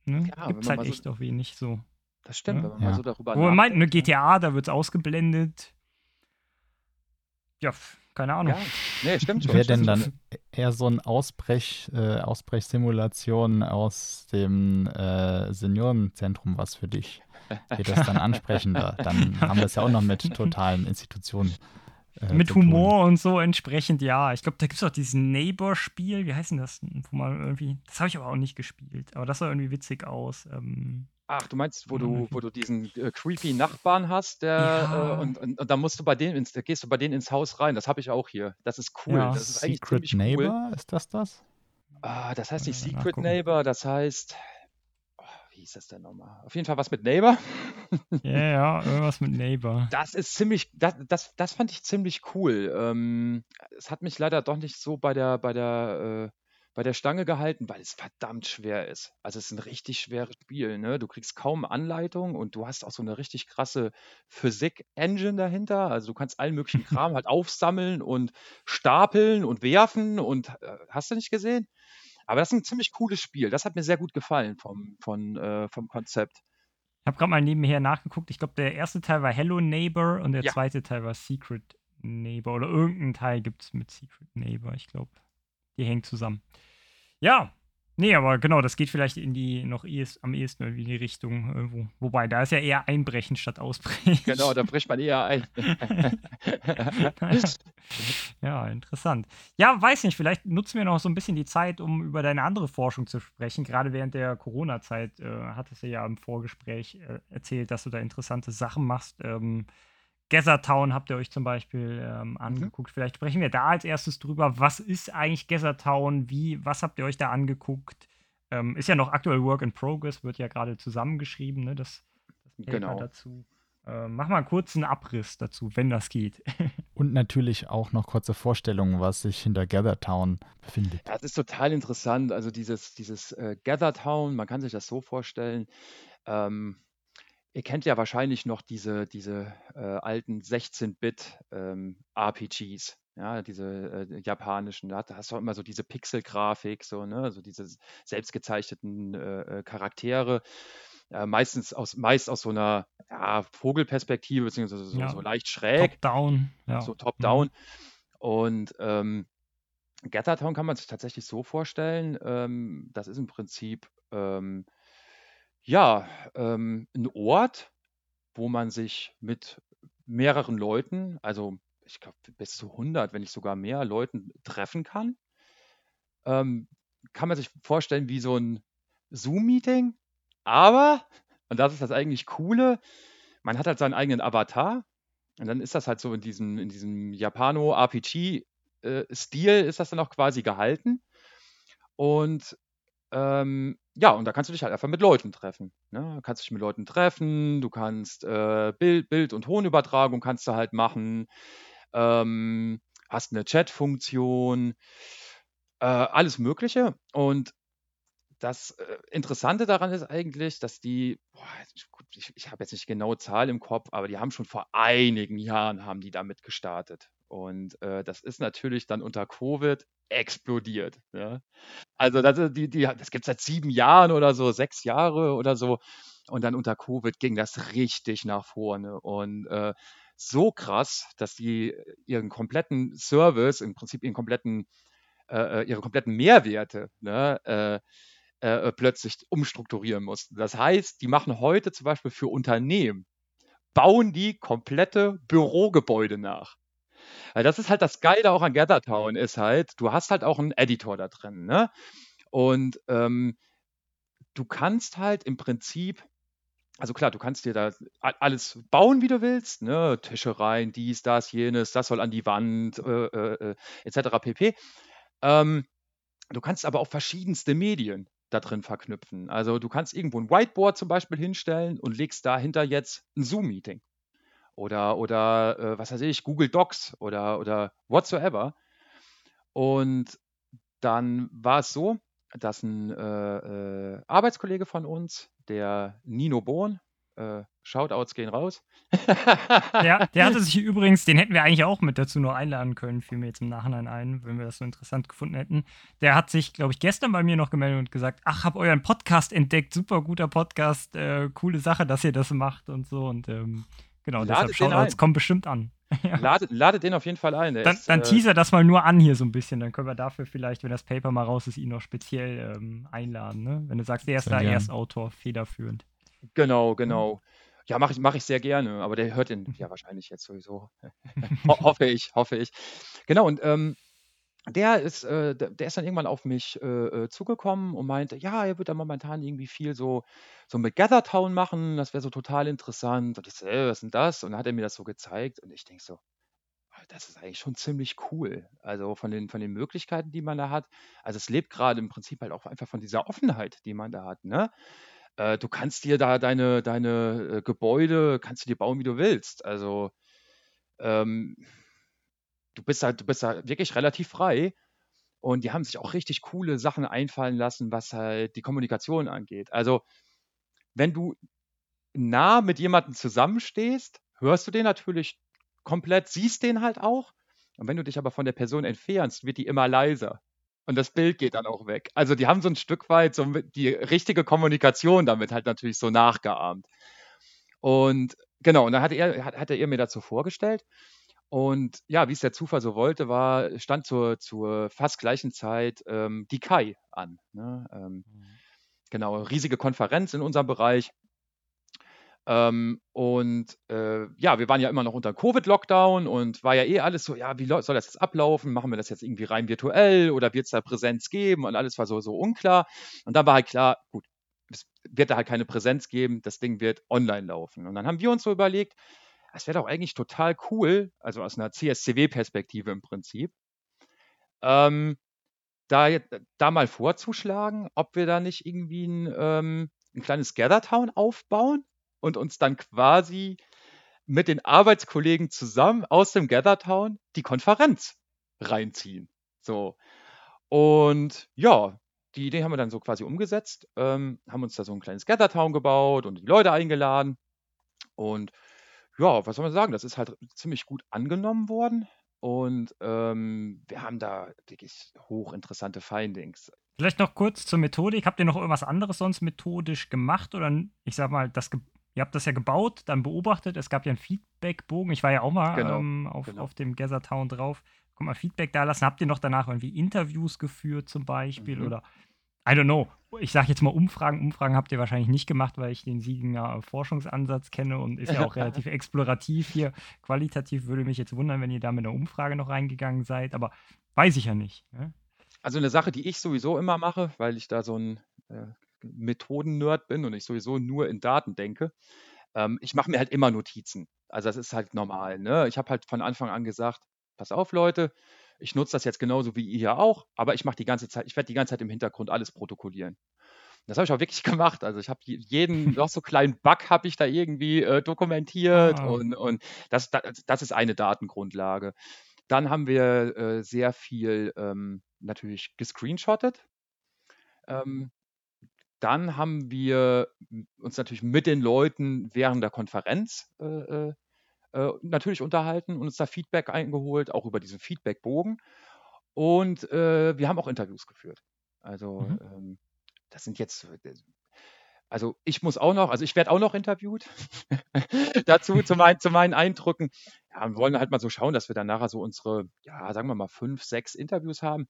ne? ja, gibt es halt echt so, auch wenig so.
Das stimmt, ne? wenn man ja. mal so darüber
Wo man meint, eine GTA, da wird es ausgeblendet. Ja, keine Ahnung. Ja,
nee, stimmt schon. Wäre denn dann eher so ein Ausbrech, äh, Ausbrechsimulation aus dem äh, Seniorenzentrum was für dich? Wird das dann ansprechender? Dann haben wir es ja auch noch mit totalen Institutionen.
Äh, mit Humor und so entsprechend, ja. Ich glaube, da gibt es auch dieses Neighbor-Spiel. Wie heißt denn das? Wo man irgendwie. Das habe ich aber auch nicht gespielt. Aber das sah irgendwie witzig aus. Ähm,
Ach, du meinst, wo du, wo du diesen äh, creepy Nachbarn hast, der ja. äh, und, und, und dann musst du bei denen ins, da gehst du bei denen ins Haus rein. Das habe ich auch hier. Das ist cool. Ja. Das ist
Secret Neighbor, cool. ist das das?
Ah, das heißt nicht Secret nachgucken. Neighbor, das heißt, oh, wie hieß das denn nochmal? Auf jeden Fall was mit Neighbor.
Ja, ja, irgendwas mit Neighbor.
Das ist ziemlich, das, das, das fand ich ziemlich cool. Ähm, es hat mich leider doch nicht so bei der, bei der äh, bei der Stange gehalten, weil es verdammt schwer ist. Also es ist ein richtig schweres Spiel. Ne? Du kriegst kaum Anleitung und du hast auch so eine richtig krasse Physik-Engine dahinter. Also du kannst allen möglichen Kram halt aufsammeln und stapeln und werfen und äh, hast du nicht gesehen? Aber das ist ein ziemlich cooles Spiel. Das hat mir sehr gut gefallen vom, von, äh, vom Konzept.
Ich habe gerade mal nebenher nachgeguckt. Ich glaube, der erste Teil war Hello Neighbor und der ja. zweite Teil war Secret Neighbor. Oder irgendeinen Teil gibt es mit Secret Neighbor, ich glaube. Die hängen zusammen. Ja, nee, aber genau, das geht vielleicht in die noch ehest, am ehesten irgendwie in die Richtung. Irgendwo. Wobei, da ist ja eher Einbrechen statt Ausbrechen.
Genau, da bricht man eher ein.
ja, interessant. Ja, weiß nicht, vielleicht nutzen wir noch so ein bisschen die Zeit, um über deine andere Forschung zu sprechen. Gerade während der Corona-Zeit äh, hattest du ja im Vorgespräch äh, erzählt, dass du da interessante Sachen machst. Ähm, Town habt ihr euch zum Beispiel ähm, mhm. angeguckt. Mhm. Vielleicht sprechen wir da als erstes drüber. Was ist eigentlich Town? Wie, was habt ihr euch da angeguckt? Ähm, ist ja noch aktuell Work in Progress, wird ja gerade zusammengeschrieben, ne? Das, das genau. dazu. Äh, mach mal kurz einen Abriss dazu, wenn das geht.
Und natürlich auch noch kurze Vorstellungen, was sich hinter Town befindet.
Ja, das ist total interessant. Also dieses, dieses äh, Town, man kann sich das so vorstellen. Ähm, Ihr kennt ja wahrscheinlich noch diese, diese äh, alten 16-Bit ähm, RPGs, ja, diese äh, japanischen. Da hast du auch immer so diese Pixel-Grafik, so, ne, so diese selbstgezeichneten äh, äh Charaktere. Äh, meistens aus, meist aus so einer ja, Vogelperspektive, beziehungsweise so, ja. so leicht schräg.
Top-down. Ja.
So top-down. Mhm. Und ähm, Gathertown kann man sich tatsächlich so vorstellen. Ähm, das ist im Prinzip ähm, ja, ähm, 'n Ort, wo man sich mit mehreren Leuten, also ich glaube bis zu 100, wenn nicht sogar mehr Leuten treffen kann. Ähm, kann man sich vorstellen wie so ein Zoom-Meeting, aber und das ist das eigentlich Coole, man hat halt seinen eigenen Avatar und dann ist das halt so in diesem in diesem Japano-RPG, äh, Stil ist das dann auch quasi gehalten. Und ähm, ja, und da kannst du dich halt einfach mit Leuten treffen. Ne? Du kannst dich mit Leuten treffen, du kannst äh, Bild, Bild- und Tonübertragung kannst du halt machen, ähm, hast eine Chat-Funktion, äh, alles Mögliche. Und das äh, Interessante daran ist eigentlich, dass die, boah, ich, ich habe jetzt nicht genau Zahl im Kopf, aber die haben schon vor einigen Jahren haben die damit gestartet. Und äh, das ist natürlich dann unter Covid explodiert. Ja. Also das, die, die, das gibt es seit sieben Jahren oder so, sechs Jahre oder so. Und dann unter Covid ging das richtig nach vorne. Und äh, so krass, dass die ihren kompletten Service, im Prinzip ihren kompletten, äh, äh ihre kompletten Mehrwerte ne, äh, äh, plötzlich umstrukturieren mussten. Das heißt, die machen heute zum Beispiel für Unternehmen, bauen die komplette Bürogebäude nach. Weil das ist halt das Geile auch an Gathertown, ist halt, du hast halt auch einen Editor da drin, ne? Und ähm, du kannst halt im Prinzip, also klar, du kannst dir da alles bauen, wie du willst, ne? Tische rein, dies, das, jenes, das soll an die Wand, äh, äh, äh etc. pp. Ähm, du kannst aber auch verschiedenste Medien da drin verknüpfen. Also du kannst irgendwo ein Whiteboard zum Beispiel hinstellen und legst dahinter jetzt ein Zoom-Meeting. Oder, oder äh, was weiß ich, Google Docs oder, oder whatsoever. Und dann war es so, dass ein äh, äh, Arbeitskollege von uns, der Nino Bohn, äh, Shoutouts gehen raus.
ja, der hatte sich übrigens, den hätten wir eigentlich auch mit dazu noch einladen können, fiel mir jetzt im Nachhinein ein, wenn wir das so interessant gefunden hätten. Der hat sich, glaube ich, gestern bei mir noch gemeldet und gesagt, ach, hab euren Podcast entdeckt, super guter Podcast, äh, coole Sache, dass ihr das macht und so und ähm, genau, Ladet deshalb Shoutouts kommen bestimmt an.
ja. ladet, ladet, den auf jeden Fall ein.
Dann, ist, dann äh, teaser das mal nur an hier so ein bisschen. Dann können wir dafür vielleicht, wenn das Paper mal raus ist, ihn noch speziell ähm, einladen. Ne? Wenn du sagst, der ist da Erstautor, federführend.
Genau, genau. Ja, mache ich, mach ich sehr gerne, aber der hört den ja wahrscheinlich jetzt sowieso. Ho hoffe ich, hoffe ich. Genau, und ähm, der ist, äh, der ist dann irgendwann auf mich äh, äh, zugekommen und meinte, ja, er wird da momentan irgendwie viel so, so mit Gathertown machen, das wäre so total interessant. Und ich so, äh, was ist denn das? Und dann hat er mir das so gezeigt und ich denke so, ah, das ist eigentlich schon ziemlich cool. Also von den, von den Möglichkeiten, die man da hat. Also es lebt gerade im Prinzip halt auch einfach von dieser Offenheit, die man da hat. Ne? Äh, du kannst dir da deine, deine äh, Gebäude, kannst du dir bauen, wie du willst. Also ähm, du bist halt, du bist halt wirklich relativ frei. Und die haben sich auch richtig coole Sachen einfallen lassen, was halt die Kommunikation angeht. Also, wenn du nah mit jemandem zusammenstehst, hörst du den natürlich komplett, siehst den halt auch. Und wenn du dich aber von der Person entfernst, wird die immer leiser. Und das Bild geht dann auch weg. Also die haben so ein Stück weit so die richtige Kommunikation damit halt natürlich so nachgeahmt. Und genau, und dann hat er, hat, hat er mir dazu vorgestellt. Und ja, wie es der Zufall so wollte, war, stand zur, zur fast gleichen Zeit ähm, die Kai an. Ne? Ähm, mhm. Genau, riesige Konferenz in unserem Bereich. Ähm, und äh, ja, wir waren ja immer noch unter Covid-Lockdown und war ja eh alles so, ja, wie soll das jetzt ablaufen? Machen wir das jetzt irgendwie rein virtuell oder wird es da Präsenz geben? Und alles war so, so unklar. Und dann war halt klar, gut, es wird da halt keine Präsenz geben, das Ding wird online laufen. Und dann haben wir uns so überlegt, es wäre doch eigentlich total cool, also aus einer CSCW-Perspektive im Prinzip, ähm, da, da mal vorzuschlagen, ob wir da nicht irgendwie ein, ähm, ein kleines Gathertown aufbauen und uns dann quasi mit den Arbeitskollegen zusammen aus dem Gathertown die Konferenz reinziehen. So. Und ja, die Idee haben wir dann so quasi umgesetzt, ähm, haben uns da so ein kleines Gathertown gebaut und die Leute eingeladen. Und ja, was soll man sagen, das ist halt ziemlich gut angenommen worden. Und ähm, wir haben da wirklich hochinteressante Findings.
Vielleicht noch kurz zur Methodik. Habt ihr noch irgendwas anderes sonst methodisch gemacht? Oder ich sag mal, das Ihr habt das ja gebaut, dann beobachtet. Es gab ja einen Feedbackbogen. Ich war ja auch mal genau, ähm, auf, genau. auf dem Gather Town drauf. Kommt mal Feedback da lassen. Habt ihr noch danach irgendwie Interviews geführt zum Beispiel? Mhm. Oder I don't know. Ich sage jetzt mal Umfragen. Umfragen habt ihr wahrscheinlich nicht gemacht, weil ich den Siegener Forschungsansatz kenne und ist ja auch relativ explorativ hier. Qualitativ würde mich jetzt wundern, wenn ihr da mit einer Umfrage noch reingegangen seid, aber weiß ich ja nicht. Ne?
Also eine Sache, die ich sowieso immer mache, weil ich da so ein äh, Methoden-Nerd bin und ich sowieso nur in Daten denke, ähm, ich mache mir halt immer Notizen. Also das ist halt normal. Ne? Ich habe halt von Anfang an gesagt, pass auf Leute, ich nutze das jetzt genauso wie ihr hier auch, aber ich mache die ganze Zeit, ich werde die ganze Zeit im Hintergrund alles protokollieren. Das habe ich auch wirklich gemacht. Also ich habe jeden noch so kleinen Bug habe ich da irgendwie äh, dokumentiert ah. und, und das, das, das, ist eine Datengrundlage. Dann haben wir äh, sehr viel ähm, natürlich gescreenshottet. Ähm, dann haben wir uns natürlich mit den Leuten während der Konferenz äh, äh, natürlich unterhalten und uns da Feedback eingeholt, auch über diesen Feedbackbogen. Und äh, wir haben auch Interviews geführt. Also mhm. ähm, das sind jetzt, also ich muss auch noch, also ich werde auch noch interviewt dazu zu, mein, zu meinen Eindrücken. Ja, wir wollen halt mal so schauen, dass wir dann nachher so unsere, ja, sagen wir mal, fünf, sechs Interviews haben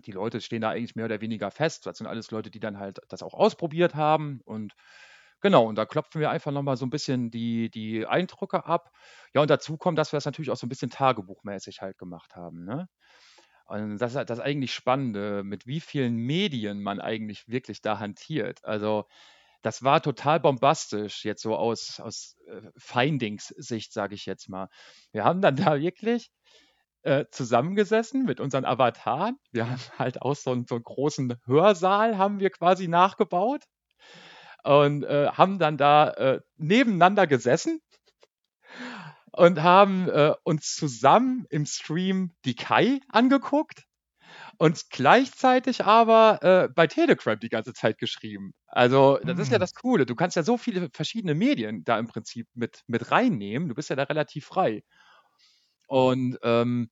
die Leute stehen da eigentlich mehr oder weniger fest. Das sind alles Leute, die dann halt das auch ausprobiert haben. Und genau, und da klopfen wir einfach nochmal so ein bisschen die, die Eindrücke ab. Ja, und dazu kommt, dass wir das natürlich auch so ein bisschen tagebuchmäßig halt gemacht haben. Ne? Und das ist halt das eigentlich Spannende, mit wie vielen Medien man eigentlich wirklich da hantiert. Also das war total bombastisch, jetzt so aus, aus äh, Findings-Sicht, sage ich jetzt mal. Wir haben dann da wirklich äh, zusammengesessen mit unseren Avataren. Wir haben halt auch so einen, so einen großen Hörsaal haben wir quasi nachgebaut und äh, haben dann da äh, nebeneinander gesessen und haben äh, uns zusammen im Stream die Kai angeguckt und gleichzeitig aber äh, bei Telegram die ganze Zeit geschrieben. Also, das ist ja
Hm.
das Coole. Du kannst ja so viele verschiedene Medien da im Prinzip mit, mit reinnehmen. Du bist ja da relativ frei. Und ähm,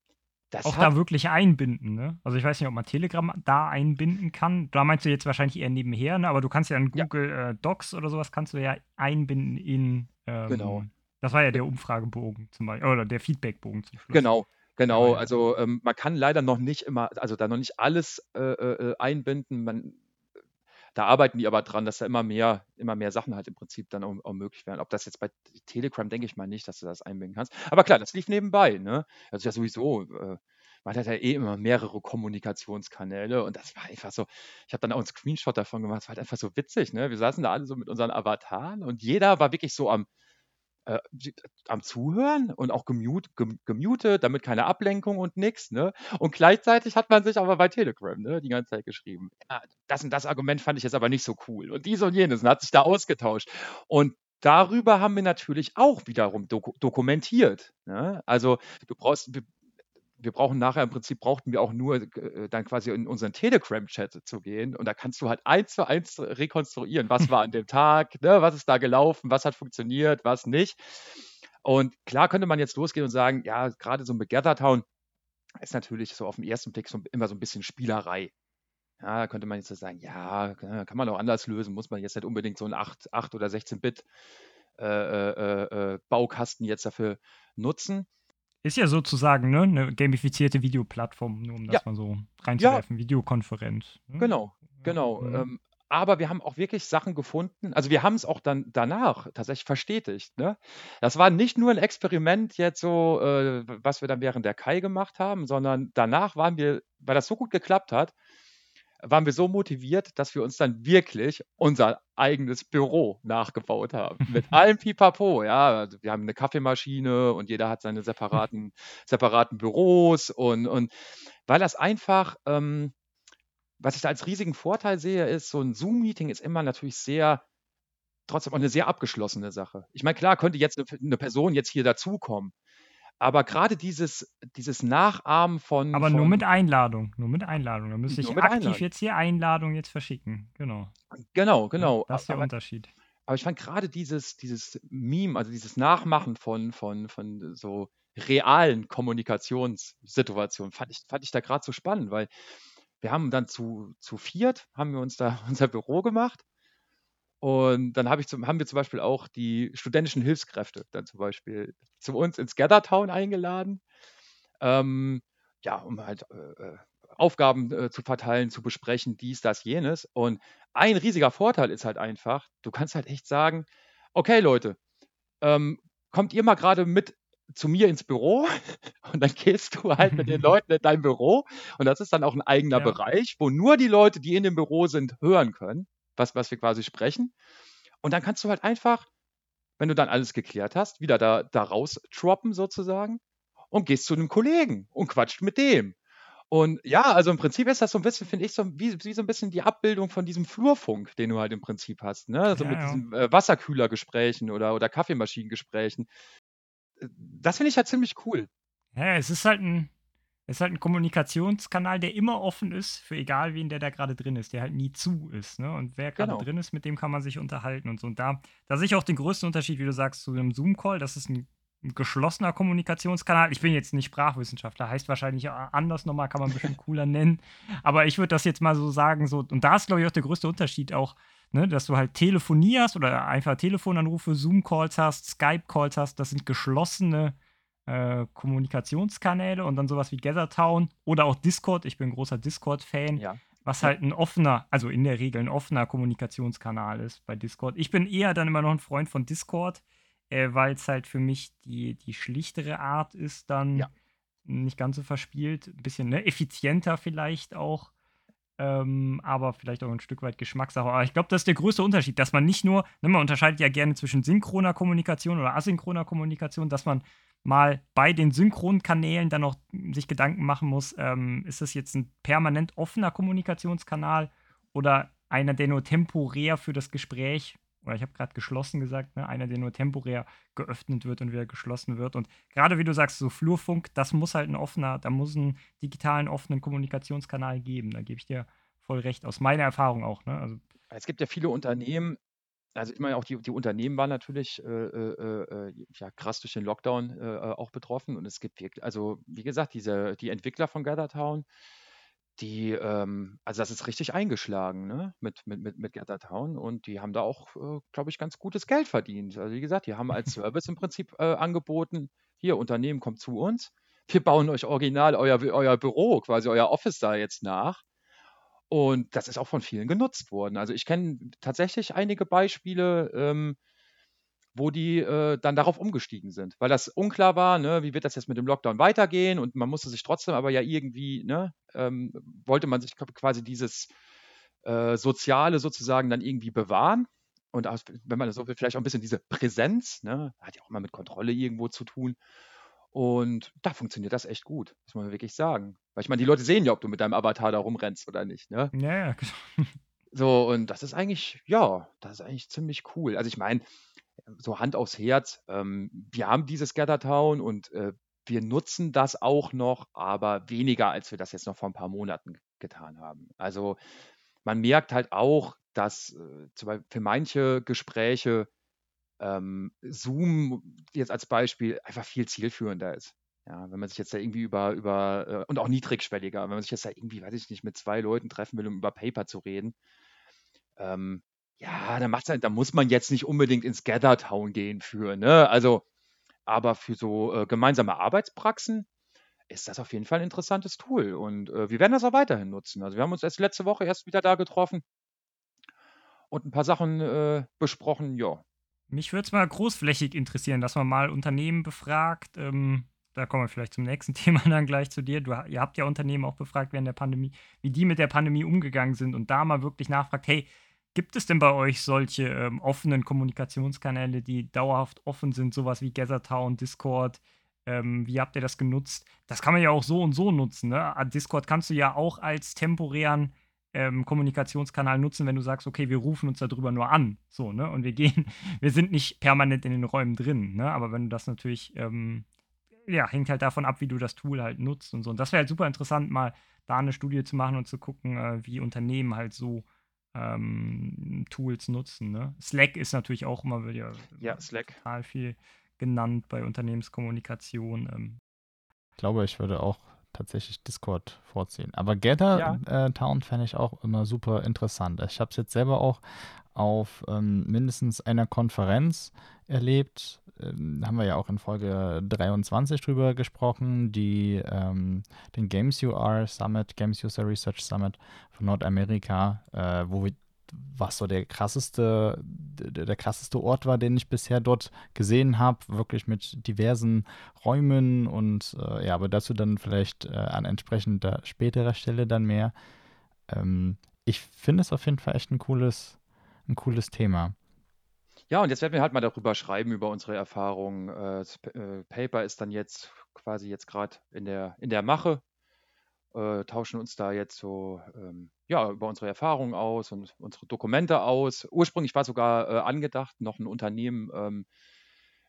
das
Auch da wirklich einbinden, ne? Also ich weiß nicht, ob man Telegram da einbinden kann. Da meinst du jetzt wahrscheinlich eher nebenher, ne? Aber du kannst ja in
Ja.
Google äh, Docs oder sowas kannst du ja einbinden in ähm,
Genau.
Das war ja der Umfragebogen zum Beispiel, oder der Feedbackbogen zum Schluss.
Genau, genau.
ja.
Also ähm, man kann leider noch nicht immer, also da noch nicht alles äh, äh, einbinden. Man, da arbeiten die aber dran, dass da immer mehr, immer mehr Sachen halt im Prinzip dann auch, auch möglich werden. Ob das jetzt bei Telegram, denke ich mal nicht, dass du das einbinden kannst. Aber klar, das lief nebenbei, ne? Also ja sowieso, äh, man hat ja eh immer mehrere Kommunikationskanäle und das war einfach so, ich habe dann auch einen Screenshot davon gemacht, es war halt einfach so witzig, ne? Wir saßen da alle so mit unseren Avataren und jeder war wirklich so am, äh, am Zuhören und auch gemute, gem, gemutet, damit keine Ablenkung und nix, ne? Und gleichzeitig hat man sich aber bei Telegram, ne, die ganze Zeit geschrieben. Ja, das und das Argument fand ich jetzt aber nicht so cool. Und dies und jenes und hat sich da ausgetauscht. Und darüber haben wir natürlich auch wiederum doku dokumentiert. Ne? Also du brauchst, wir, wir brauchen nachher im Prinzip brauchten wir auch nur äh, dann quasi in unseren Telegram-Chat zu gehen und da kannst du halt eins zu eins rekonstruieren, was war an dem Tag, ne, was ist da gelaufen, was hat funktioniert, was nicht. Und klar könnte man jetzt losgehen und sagen, ja, gerade so ein Town ist natürlich so auf den ersten Blick so, immer so ein bisschen Spielerei. Ja, da könnte man jetzt so sagen, ja, kann man auch anders lösen, muss man jetzt nicht unbedingt so einen 8, 8 oder 16-Bit äh, äh, äh, Baukasten jetzt dafür nutzen.
Ist ja sozusagen ne, eine gamifizierte Videoplattform, nur um das
Ja.
mal so reinzuwerfen. Videokonferenz. Ne?
Genau, genau.
Mhm.
Ähm, aber wir haben auch wirklich Sachen gefunden. Also wir haben es auch dann danach tatsächlich verstetigt. Ne? Das war nicht nur ein Experiment jetzt so, äh, was wir dann während der Kai gemacht haben, sondern danach waren wir, weil das so gut geklappt hat, waren wir so motiviert, dass wir uns dann wirklich unser eigenes Büro nachgebaut haben. Mit allem Pipapo, ja. Also wir haben eine Kaffeemaschine und jeder hat seine separaten, separaten Büros und, und weil das einfach, ähm, was ich da als riesigen Vorteil sehe, ist, so ein Zoom-Meeting ist immer natürlich sehr, trotzdem auch eine sehr abgeschlossene Sache. Ich meine, klar könnte jetzt eine, eine Person jetzt hier dazukommen, aber gerade dieses, dieses Nachahmen von.
Aber
von,
nur mit Einladung. Nur mit Einladung. Da müsste ich aktiv
Einladung.
jetzt hier Einladung jetzt verschicken. Genau.
Genau, genau.
Das ist der
aber,
Unterschied.
aber ich fand gerade dieses, dieses Meme, also dieses Nachmachen von, von, von so realen Kommunikationssituationen, fand ich, fand ich da gerade so spannend, weil wir haben dann zu, zu viert, haben wir uns da unser Büro gemacht. Und dann habe ich zum, haben wir zum Beispiel auch die studentischen Hilfskräfte dann zum Beispiel zu uns ins Gathertown eingeladen. Ähm, ja, um halt äh, äh, Aufgaben äh, zu verteilen, zu besprechen, dies, das, jenes. Und ein riesiger Vorteil ist halt einfach, du kannst halt echt sagen, okay Leute, ähm, kommt ihr mal gerade mit zu mir ins Büro und dann gehst du halt mit den Leuten in dein Büro und das ist dann auch ein eigener
Ja.
Bereich, wo nur die Leute, die in dem Büro sind, hören können, was, was wir quasi sprechen. Und dann kannst du halt einfach, wenn du dann alles geklärt hast, wieder da, da raus droppen sozusagen und gehst zu einem Kollegen und quatscht mit dem. Und ja, also im Prinzip ist das so ein bisschen, finde ich, so wie, wie so ein bisschen die Abbildung von diesem Flurfunk, den du halt im Prinzip hast. Ne? Also
Ja,
mit
ja.
diesen äh, Wasserkühlergesprächen oder, oder Kaffeemaschinengesprächen. Äh, Das finde ich halt ziemlich cool.
Ja, es ist halt ein, es ist halt ein Kommunikationskanal, der immer offen ist, für egal wen der da gerade drin ist, der halt nie zu ist. Ne? Und wer gerade
Genau.
drin ist, mit dem kann man sich unterhalten und so. Und da, da sehe ich auch den größten Unterschied, wie du sagst, zu einem Zoom-Call. Das ist ein, ein geschlossener Kommunikationskanal. Ich bin jetzt nicht Sprachwissenschaftler, heißt wahrscheinlich a- anders nochmal, kann man ein bisschen cooler nennen. Aber ich würde das jetzt mal so sagen, so, und da ist, glaube ich, auch der größte Unterschied auch, ne, dass du halt telefonierst oder einfach Telefonanrufe, Zoom-Calls hast, Skype-Calls hast, das sind geschlossene äh, Kommunikationskanäle und dann sowas wie Gathertown oder auch Discord. Ich bin ein großer Discord-Fan,
Ja.
was halt ein offener, also in der Regel ein offener Kommunikationskanal ist bei Discord. Ich bin eher dann immer noch ein Freund von Discord, äh, weil es halt für mich die, die schlichtere Art ist, dann
Ja.
nicht ganz so verspielt, ein bisschen ne, effizienter vielleicht auch. Ähm, aber vielleicht auch ein Stück weit Geschmackssache. Aber ich glaube, das ist der größte Unterschied, dass man nicht nur, ne, man unterscheidet ja gerne zwischen synchroner Kommunikation oder asynchroner Kommunikation, dass man mal bei den synchronen Kanälen dann auch sich Gedanken machen muss, ähm, ist das jetzt ein permanent offener Kommunikationskanal oder einer, der nur temporär für das Gespräch oder ich habe gerade geschlossen gesagt, ne, einer, der nur temporär geöffnet wird und wieder geschlossen wird. Und gerade wie du sagst, so Flurfunk, das muss halt ein offener, da muss ein digitalen offenen Kommunikationskanal geben. Da gebe ich dir voll recht, aus meiner Erfahrung auch. Ne? Also,
es gibt ja viele Unternehmen, also ich meine, auch die, die Unternehmen waren natürlich äh, äh, äh ja, krass durch den Lockdown äh, äh, auch betroffen. Und es gibt wirklich, also wie gesagt, diese, die Entwickler von GatherTown, die, ähm, also das ist richtig eingeschlagen, ne, mit, mit, mit, mit GatherTown und die haben da auch, äh, glaube ich, ganz gutes Geld verdient. Also wie gesagt, die haben als Service im Prinzip angeboten, hier, Unternehmen kommt zu uns, wir bauen euch original euer, euer Büro, quasi euer Office da jetzt nach. Und das ist auch von vielen genutzt worden. Also ich kenne tatsächlich einige Beispiele, ähm, wo die äh, dann darauf umgestiegen sind, weil das unklar war, ne, wie wird das jetzt mit dem Lockdown weitergehen? Und man musste sich trotzdem aber ja irgendwie, ne, ähm, wollte man sich quasi dieses äh, Soziale sozusagen dann irgendwie bewahren. Und auch, wenn man so will, vielleicht auch ein bisschen diese Präsenz, ne, hat ja auch immer mit Kontrolle irgendwo zu tun und da funktioniert das echt gut, muss man wirklich sagen. Weil ich meine, die Leute sehen ja, ob du mit deinem Avatar da rumrennst oder nicht, ne?
Ja, ja, genau.
So, und das ist eigentlich, ja, das ist eigentlich ziemlich cool. Also ich meine, so Hand aufs Herz, ähm, wir haben dieses Gathertown und äh, wir nutzen das auch noch, aber weniger, als wir das jetzt noch vor ein paar Monaten getan haben. Also man merkt halt auch, dass äh, für manche Gespräche ähm, Zoom jetzt als Beispiel einfach viel zielführender ist. Ja, wenn man sich jetzt da irgendwie über, über äh, und auch niedrigschwelliger, wenn man sich jetzt da irgendwie, weiß ich nicht, mit zwei Leuten treffen will, um über Paper zu reden, ähm, ja, da macht's halt, da muss man jetzt nicht unbedingt ins Gather Town gehen für, ne? Also, aber für so äh, gemeinsame Arbeitspraxen ist das auf jeden Fall ein interessantes Tool und äh, wir werden das auch weiterhin nutzen. Also wir haben uns erst letzte Woche erst wieder da getroffen und ein paar Sachen äh, besprochen, ja.
Mich würde es mal großflächig interessieren, dass man mal Unternehmen befragt. Ähm, da kommen wir vielleicht zum nächsten Thema dann gleich zu dir. Du, ihr habt ja Unternehmen auch befragt während der Pandemie, wie die mit der Pandemie umgegangen sind und da mal wirklich nachfragt, hey, Gibt es denn bei euch solche ähm, offenen Kommunikationskanäle, die dauerhaft offen sind, sowas wie GatherTown, Discord? Ähm, wie habt ihr das genutzt? Das kann man ja auch so und so nutzen. Ne? Ah, Discord kannst du ja auch als temporären ähm, Kommunikationskanal nutzen, wenn du sagst, okay, wir rufen uns darüber nur an. So, ne? Und wir gehen, wir sind nicht permanent in den Räumen drin, ne? Aber wenn du das natürlich, ähm, ja, hängt halt davon ab, wie du das Tool halt nutzt und so. Und das wäre halt super interessant, mal da eine Studie zu machen und zu gucken, äh, wie Unternehmen halt so ähm, Tools nutzen. Ne? Slack ist natürlich auch immer wieder
ja, Slack.
total viel genannt bei Unternehmenskommunikation. Ähm.
Ich glaube, ich würde auch tatsächlich Discord vorziehen. Aber Gather ja. äh, Town fände ich auch immer super interessant. Ich habe es jetzt selber auch auf ähm, mindestens einer Konferenz erlebt. Ähm, haben wir ja auch in Folge 23 drüber gesprochen, die ähm, den Games UR Summit, Games User Research Summit von Nordamerika, äh, wo wir was so der krasseste, der, der, krasseste Ort war, den ich bisher dort gesehen habe, wirklich mit diversen Räumen und äh, ja, aber dazu dann vielleicht äh, an entsprechender späterer Stelle dann mehr. Ähm, ich finde es auf jeden Fall echt ein cooles, ein cooles Thema.
Ja, und jetzt werden wir halt mal darüber schreiben, über unsere Erfahrungen. Äh, das äh, Paper ist dann jetzt quasi jetzt gerade in der, in der Mache, äh, tauschen uns da jetzt so ähm, ja, über unsere Erfahrungen aus und unsere Dokumente aus. Ursprünglich war sogar äh, angedacht, noch ein Unternehmen ähm,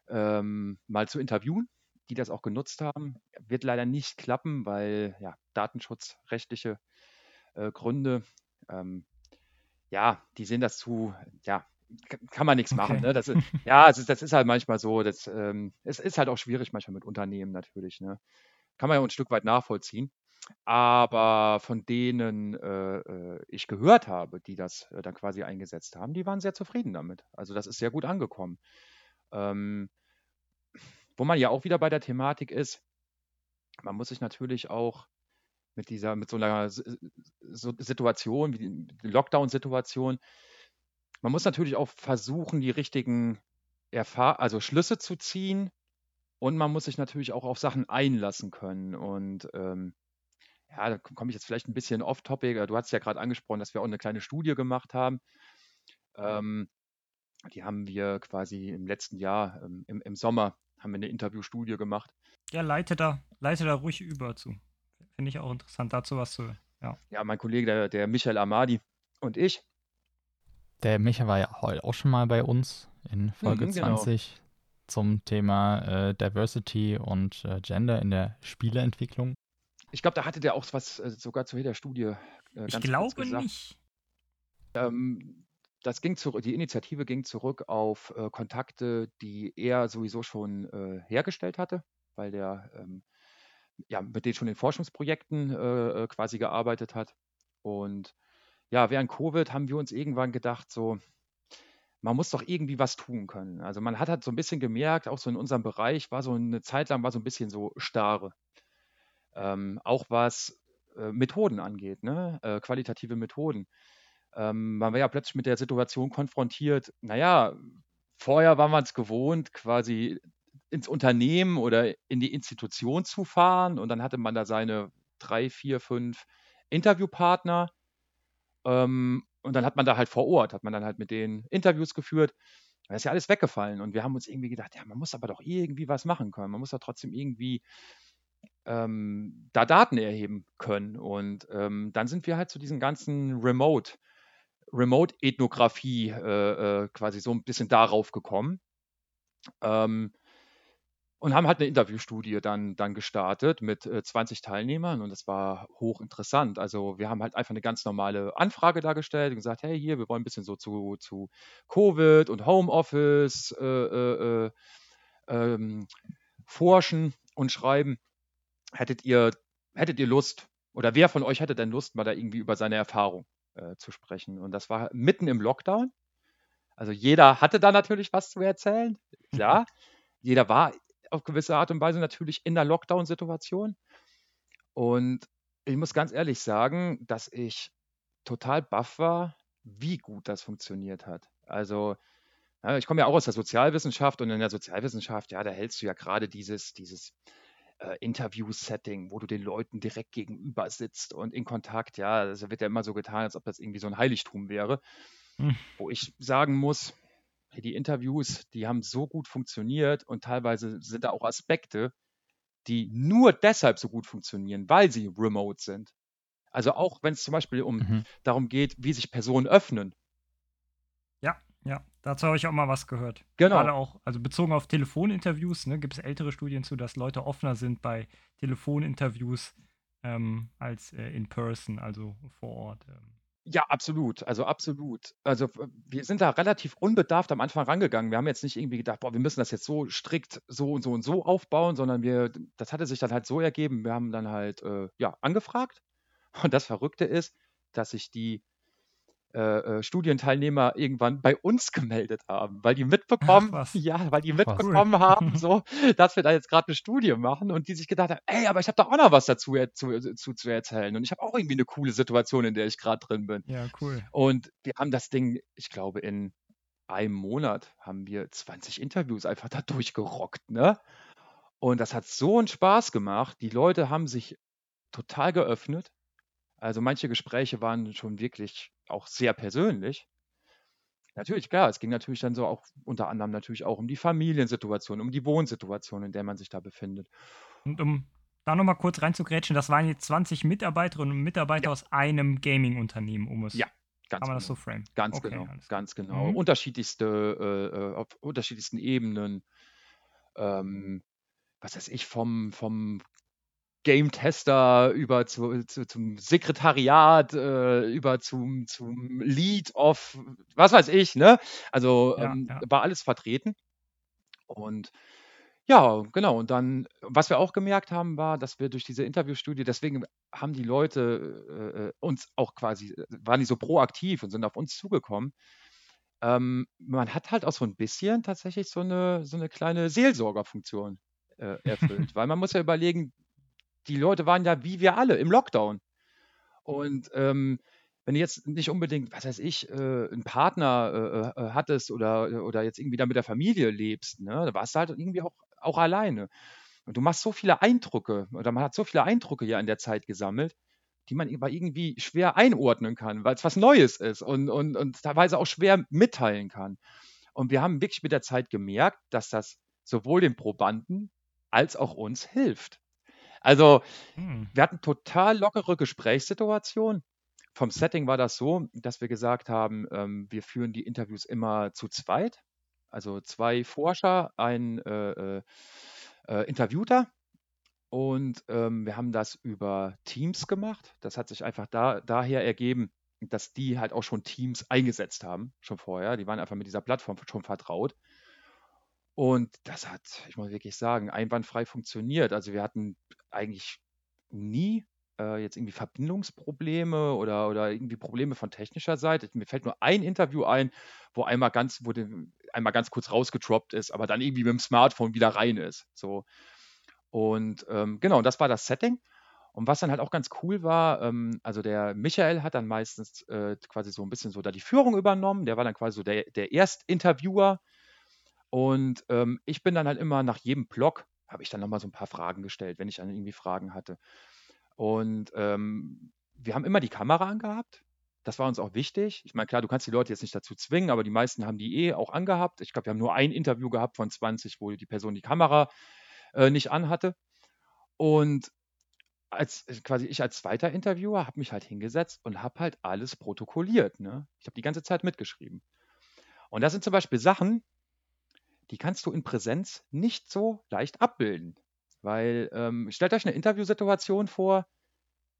ähm, mal zu interviewen, die das auch genutzt haben. Wird leider nicht klappen, weil ja, datenschutzrechtliche äh, Gründe. Ähm, ja, die sehen das zu, ja, kann man nichts machen. Ne? Das ist, ja, das ist, das ist, halt manchmal so. Das, ähm, es ist halt auch schwierig manchmal mit Unternehmen natürlich. Ne? Kann man ja ein Stück weit nachvollziehen. Aber von denen äh, äh, ich gehört habe, die das äh, dann quasi eingesetzt haben, die waren sehr zufrieden damit. Also das ist sehr gut angekommen. Ähm, wo man ja auch wieder bei der Thematik ist, man muss sich natürlich auch mit dieser, mit so einer Situation, wie die Lockdown-Situation, man muss natürlich auch versuchen, die richtigen Erfahr also Schlüsse zu ziehen und man muss sich natürlich auch auf Sachen einlassen können. Und ähm, ja, da komme ich jetzt vielleicht ein bisschen off-topic. Du hast ja gerade angesprochen, dass wir auch eine kleine Studie gemacht haben. Ähm, die haben wir quasi im letzten Jahr, ähm, im, im, Sommer, haben wir eine Interviewstudie gemacht.
Ja, leite da, leite da ruhig über zu. Finde ich auch interessant, dazu was zu. Ja,
ja mein Kollege, der, der Michael Amadi und ich,
Der Micha war ja heute auch schon mal bei uns in Folge
Mhm, genau.
20 zum Thema äh, Diversity und äh, Gender in der Spieleentwicklung.
Ich glaube, da hatte der auch was äh, sogar zu jeder Studie äh,
Ich glaube
gesagt.
nicht.
Ähm, das ging zurück, die Initiative ging zurück auf äh, Kontakte, die er sowieso schon äh, hergestellt hatte, weil der ähm, ja, mit denen schon in Forschungsprojekten äh, äh, quasi gearbeitet hat. Und ja, während Covid haben wir uns irgendwann gedacht, so, man muss doch irgendwie was tun können. Also man hat halt so ein bisschen gemerkt, auch so in unserem Bereich war so eine Zeit lang war so ein bisschen so starre. Ähm, auch was äh, Methoden angeht, ne? äh, qualitative Methoden. Ähm, man war ja plötzlich mit der Situation konfrontiert, naja, vorher war man es gewohnt, quasi ins Unternehmen oder in die Institution zu fahren und dann hatte man da seine drei, vier, fünf Interviewpartner ähm, und dann hat man da halt vor Ort, hat man dann halt mit denen Interviews geführt. Da ist ja alles weggefallen und wir haben uns irgendwie gedacht, ja, man muss aber doch irgendwie was machen können. Man muss doch trotzdem irgendwie ähm, da Daten erheben können. Und ähm, dann sind wir halt zu diesen ganzen Remote, Remote-Ethnographie äh, äh, quasi so ein bisschen darauf gekommen. Ähm, und haben halt eine Interviewstudie dann, dann gestartet mit äh, 20 Teilnehmern und das war hochinteressant. Also wir haben halt einfach eine ganz normale Anfrage dargestellt und gesagt, hey, hier, wir wollen ein bisschen so zu, zu Covid und Homeoffice äh, äh, äh, ähm, forschen und schreiben. Hättet ihr, hättet ihr Lust oder wer von euch hätte denn Lust, mal da irgendwie über seine Erfahrung äh, zu sprechen? Und das war mitten im Lockdown. Also jeder hatte da natürlich was zu erzählen, klar. Jeder war auf gewisse Art und Weise natürlich in der Lockdown-Situation. Und ich muss ganz ehrlich sagen, dass ich total baff war, wie gut das funktioniert hat. Also, ja, ich komme ja auch aus der Sozialwissenschaft und in der Sozialwissenschaft, ja, da hältst du ja gerade dieses, dieses äh, Interview-Setting, wo du den Leuten direkt gegenüber sitzt und in Kontakt, ja, das wird ja immer so getan, als ob das irgendwie so ein Heiligtum wäre.
Hm.
Wo ich sagen muss, die Interviews, die haben so gut funktioniert und teilweise sind da auch Aspekte, die nur deshalb so gut funktionieren, weil sie remote sind. Also auch wenn es zum Beispiel um
Mhm.
darum geht, wie sich Personen öffnen.
Dazu habe ich auch mal was gehört.
Genau.
Gerade auch, also bezogen auf Telefoninterviews, ne, gibt es ältere Studien zu, dass Leute offener sind bei Telefoninterviews ähm, als äh, in person, also vor Ort. Ähm.
Ja, absolut. Also absolut. Also f- wir sind da relativ unbedarft am Anfang rangegangen. Wir haben jetzt nicht irgendwie gedacht, boah, wir müssen das jetzt so strikt so und so und so aufbauen, sondern wir, das hatte sich dann halt so ergeben. Wir haben dann halt äh, ja angefragt. Und das Verrückte ist, dass sich die äh, äh, Studienteilnehmer irgendwann bei uns gemeldet haben, weil die mitbekommen,
was.
ja, weil die mitbekommen haben, so, dass wir da jetzt gerade eine Studie machen und die sich gedacht haben, ey, aber ich habe doch auch noch was dazu zu, zu, zu erzählen und ich habe auch irgendwie eine coole Situation, in der ich gerade drin bin.
Ja, cool.
Und wir haben das Ding, ich glaube, in einem Monat haben wir 20 Interviews einfach da durchgerockt, ne? Und das hat so einen Spaß gemacht. Die Leute haben sich total geöffnet. Also manche Gespräche waren schon wirklich auch sehr persönlich. Natürlich, klar, es ging natürlich dann so auch unter anderem natürlich auch um die Familiensituation, um die Wohnsituation, in der man sich da befindet.
Und um da nochmal kurz reinzugrätschen, das waren jetzt 20 Mitarbeiterinnen und Mitarbeiter aus einem Gaming-Unternehmen, um es.
Ja, Ganz
Kann man das
genau.
so framen?
Ganz
Okay,
genau, ganz genau.
Mhm.
Unterschiedlichste, äh, äh, auf unterschiedlichsten Ebenen. Ähm, was weiß ich, vom, vom Game-Tester über zu, zu, zum Sekretariat, äh, über zum, zum Lead of, was weiß ich, ne? Also
Ja,
ähm,
ja.
war alles vertreten. Und ja, genau. Und dann, was wir auch gemerkt haben, war, dass wir durch diese Interviewstudie, deswegen haben die Leute äh, äh, uns auch quasi, äh, waren die so proaktiv und sind auf uns zugekommen. Ähm, man hat halt auch so ein bisschen tatsächlich so eine, so eine kleine Seelsorgerfunktion äh, erfüllt, weil man muss ja überlegen, die Leute waren ja wie wir alle im Lockdown. Und ähm, wenn du jetzt nicht unbedingt, was weiß ich, äh, einen Partner äh, äh, hattest oder, oder jetzt irgendwie da mit der Familie lebst, ne, da warst du halt irgendwie auch, auch alleine. Und du machst so viele Eindrücke, oder man hat so viele Eindrücke ja in der Zeit gesammelt, die man aber irgendwie schwer einordnen kann, weil es was Neues ist und, und, und teilweise auch schwer mitteilen kann. Und wir haben wirklich mit der Zeit gemerkt, dass das sowohl den Probanden als auch uns hilft. Also
Hm.
wir hatten total lockere Gesprächssituationen vom Setting war das so, dass wir gesagt haben, ähm, wir führen die Interviews immer zu zweit. Also zwei Forscher, ein äh, äh, äh, Interviewter. Und ähm, wir haben das über Teams gemacht. Das hat sich einfach da, daher ergeben, dass die halt auch schon Teams eingesetzt haben, schon vorher. Die waren einfach mit dieser Plattform schon vertraut. Und das hat, ich muss wirklich sagen, einwandfrei funktioniert. Also wir hatten eigentlich nie äh, jetzt irgendwie Verbindungsprobleme oder, oder irgendwie Probleme von technischer Seite. Mir fällt nur ein Interview ein, wo einmal ganz, wo den, einmal ganz kurz rausgetroppt ist, aber dann irgendwie mit dem Smartphone wieder rein ist. So. Und ähm, genau, das war das Setting. Und was dann halt auch ganz cool war, ähm, also der Michael hat dann meistens äh, quasi so ein bisschen so da die Führung übernommen. Der war dann quasi so der, der Erstinterviewer. Und ähm, ich bin dann halt immer nach jedem Blog, habe ich dann nochmal so ein paar Fragen gestellt, wenn ich dann irgendwie Fragen hatte. Und ähm, wir haben immer die Kamera angehabt. Das war uns auch wichtig. Ich meine, klar, du kannst die Leute jetzt nicht dazu zwingen, aber die meisten haben die eh auch angehabt. Ich glaube, wir haben nur ein Interview gehabt von 20, wo die Person die Kamera äh, nicht anhatte. Und als äh, quasi ich als zweiter Interviewer habe mich halt hingesetzt und habe halt alles protokolliert. Ne? Ich habe die ganze Zeit mitgeschrieben. Und das sind zum Beispiel Sachen, die kannst du in Präsenz nicht so leicht abbilden. Weil ähm, stellt euch eine Interviewsituation vor,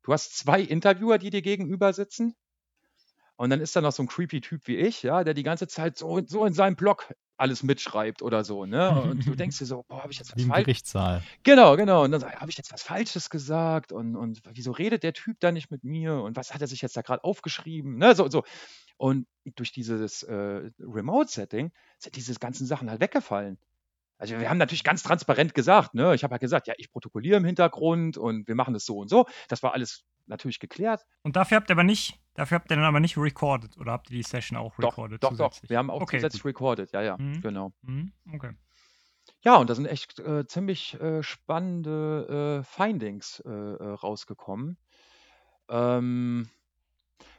du hast zwei Interviewer, die dir gegenüber sitzen. Und dann ist da noch so ein creepy Typ wie ich, ja, der die ganze Zeit so, so in seinem Blog alles mitschreibt oder so, ne? Und du denkst dir so, boah, habe ich jetzt was
im Gerichtssaal.
Genau, genau. Und dann habe ich jetzt was Falsches gesagt? Und, und wieso redet der Typ da nicht mit mir? Und was hat er sich jetzt da gerade aufgeschrieben? Ne? So, so. Und durch dieses äh, Remote-Setting sind diese ganzen Sachen halt weggefallen. Also wir haben natürlich ganz transparent gesagt, ne? Ich habe halt gesagt, ja, ich protokolliere im Hintergrund und wir machen das so und so. Das war alles natürlich geklärt.
Und dafür habt ihr aber nicht, dafür habt ihr dann aber nicht recorded oder habt ihr die Session auch recorded?
Doch, doch, doch. Wir haben auch okay, zusätzlich gut. recorded, ja, ja,
mhm.
genau.
Mhm. Okay.
Ja, und da sind echt äh, ziemlich äh, spannende äh, Findings äh, äh, rausgekommen. Ähm,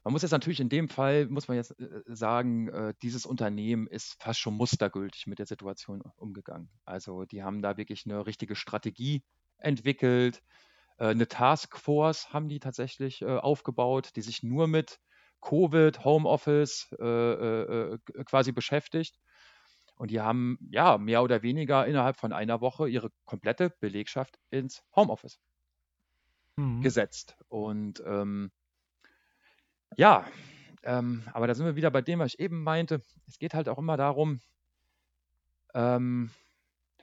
man muss jetzt natürlich in dem Fall, muss man jetzt äh, sagen, äh, dieses Unternehmen ist fast schon mustergültig mit der Situation umgegangen. Also die haben da wirklich eine richtige Strategie entwickelt. Äh, eine Taskforce haben die tatsächlich äh, aufgebaut, die sich nur mit Covid, Homeoffice äh, äh, äh, quasi beschäftigt. Und die haben ja mehr oder weniger innerhalb von einer Woche ihre komplette Belegschaft ins Homeoffice mhm. gesetzt. Und ähm, ja, ähm, aber da sind wir wieder bei dem, was ich eben meinte. Es geht halt auch immer darum, ähm,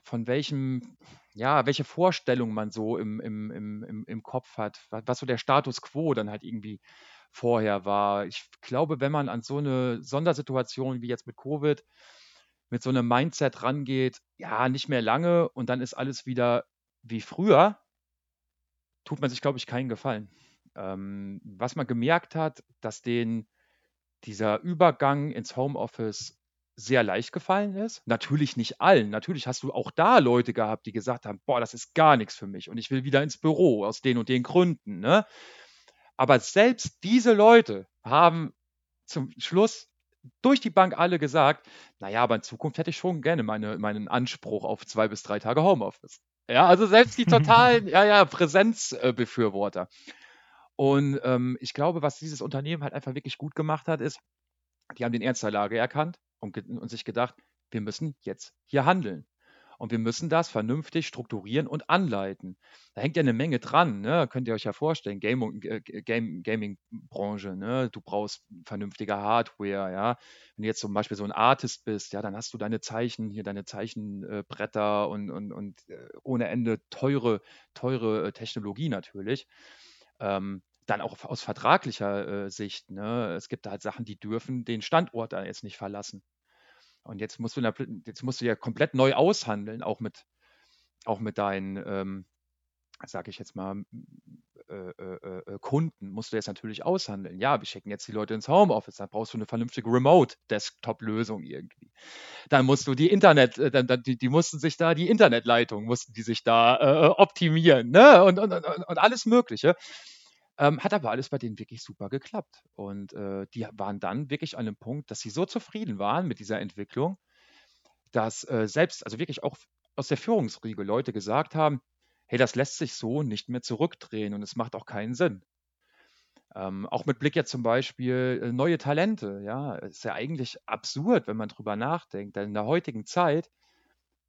von welchem, ja, welche Vorstellung man so im, im, im, im, Kopf hat, was, was so der Status quo dann halt irgendwie vorher war. Ich glaube, wenn man an so eine Sondersituation wie jetzt mit Covid mit so einem Mindset rangeht, ja, nicht mehr lange und dann ist alles wieder wie früher, tut man sich, glaube ich, keinen Gefallen. Ähm, was man gemerkt hat, dass den dieser Übergang ins Homeoffice sehr leicht gefallen ist. Natürlich nicht allen. Natürlich hast du auch da Leute gehabt, die gesagt haben, boah, das ist gar nichts für mich und ich will wieder ins Büro aus den und den Gründen. Ne? Aber selbst diese Leute haben zum Schluss durch die Bank alle gesagt, naja, aber in Zukunft hätte ich schon gerne meine, meinen Anspruch auf zwei bis drei Tage Homeoffice. Ja, also selbst die totalen, ja, ja, Präsenzbefürworter. Und ähm, ich glaube, was dieses Unternehmen halt einfach wirklich gut gemacht hat, ist, die haben den Ernst der Lage erkannt und, und sich gedacht, wir müssen jetzt hier handeln. Und wir müssen das vernünftig strukturieren und anleiten. Da hängt ja eine Menge dran, ne? könnt ihr euch ja vorstellen, Gaming, äh, Game, Gaming-Branche, ne? du brauchst vernünftige Hardware, ja. Wenn du jetzt zum Beispiel so ein Artist bist, ja, dann hast du deine Zeichen, hier deine Zeichenbretter und, und, und äh, ohne Ende teure, teure äh, Technologie natürlich. Ähm, dann auch aus vertraglicher äh, Sicht. Ne? Es gibt da halt Sachen, die dürfen den Standort da jetzt nicht verlassen. Und jetzt musst du, jetzt musst du ja komplett neu aushandeln, auch mit, auch mit deinen, ähm, sage ich jetzt mal, äh, äh, äh, Kunden musst du jetzt natürlich aushandeln. Ja, wir schicken jetzt die Leute ins Homeoffice, dann brauchst du eine vernünftige Remote-Desktop-Lösung irgendwie. Dann musst du die Internet, äh, dann, die, die, mussten sich da, die Internetleitung mussten die sich da äh, optimieren, ne? Und, und, und, und alles Mögliche. Ähm, hat aber alles bei denen wirklich super geklappt. Und äh, die waren dann wirklich an einem Punkt, dass sie so zufrieden waren mit dieser Entwicklung, dass äh, selbst, also wirklich auch aus der Führungsriege Leute gesagt haben, hey, das lässt sich so nicht mehr zurückdrehen und es macht auch keinen Sinn. Ähm, auch mit Blick jetzt zum Beispiel äh, neue Talente, ja, ist ja eigentlich absurd, wenn man drüber nachdenkt. Denn in der heutigen Zeit,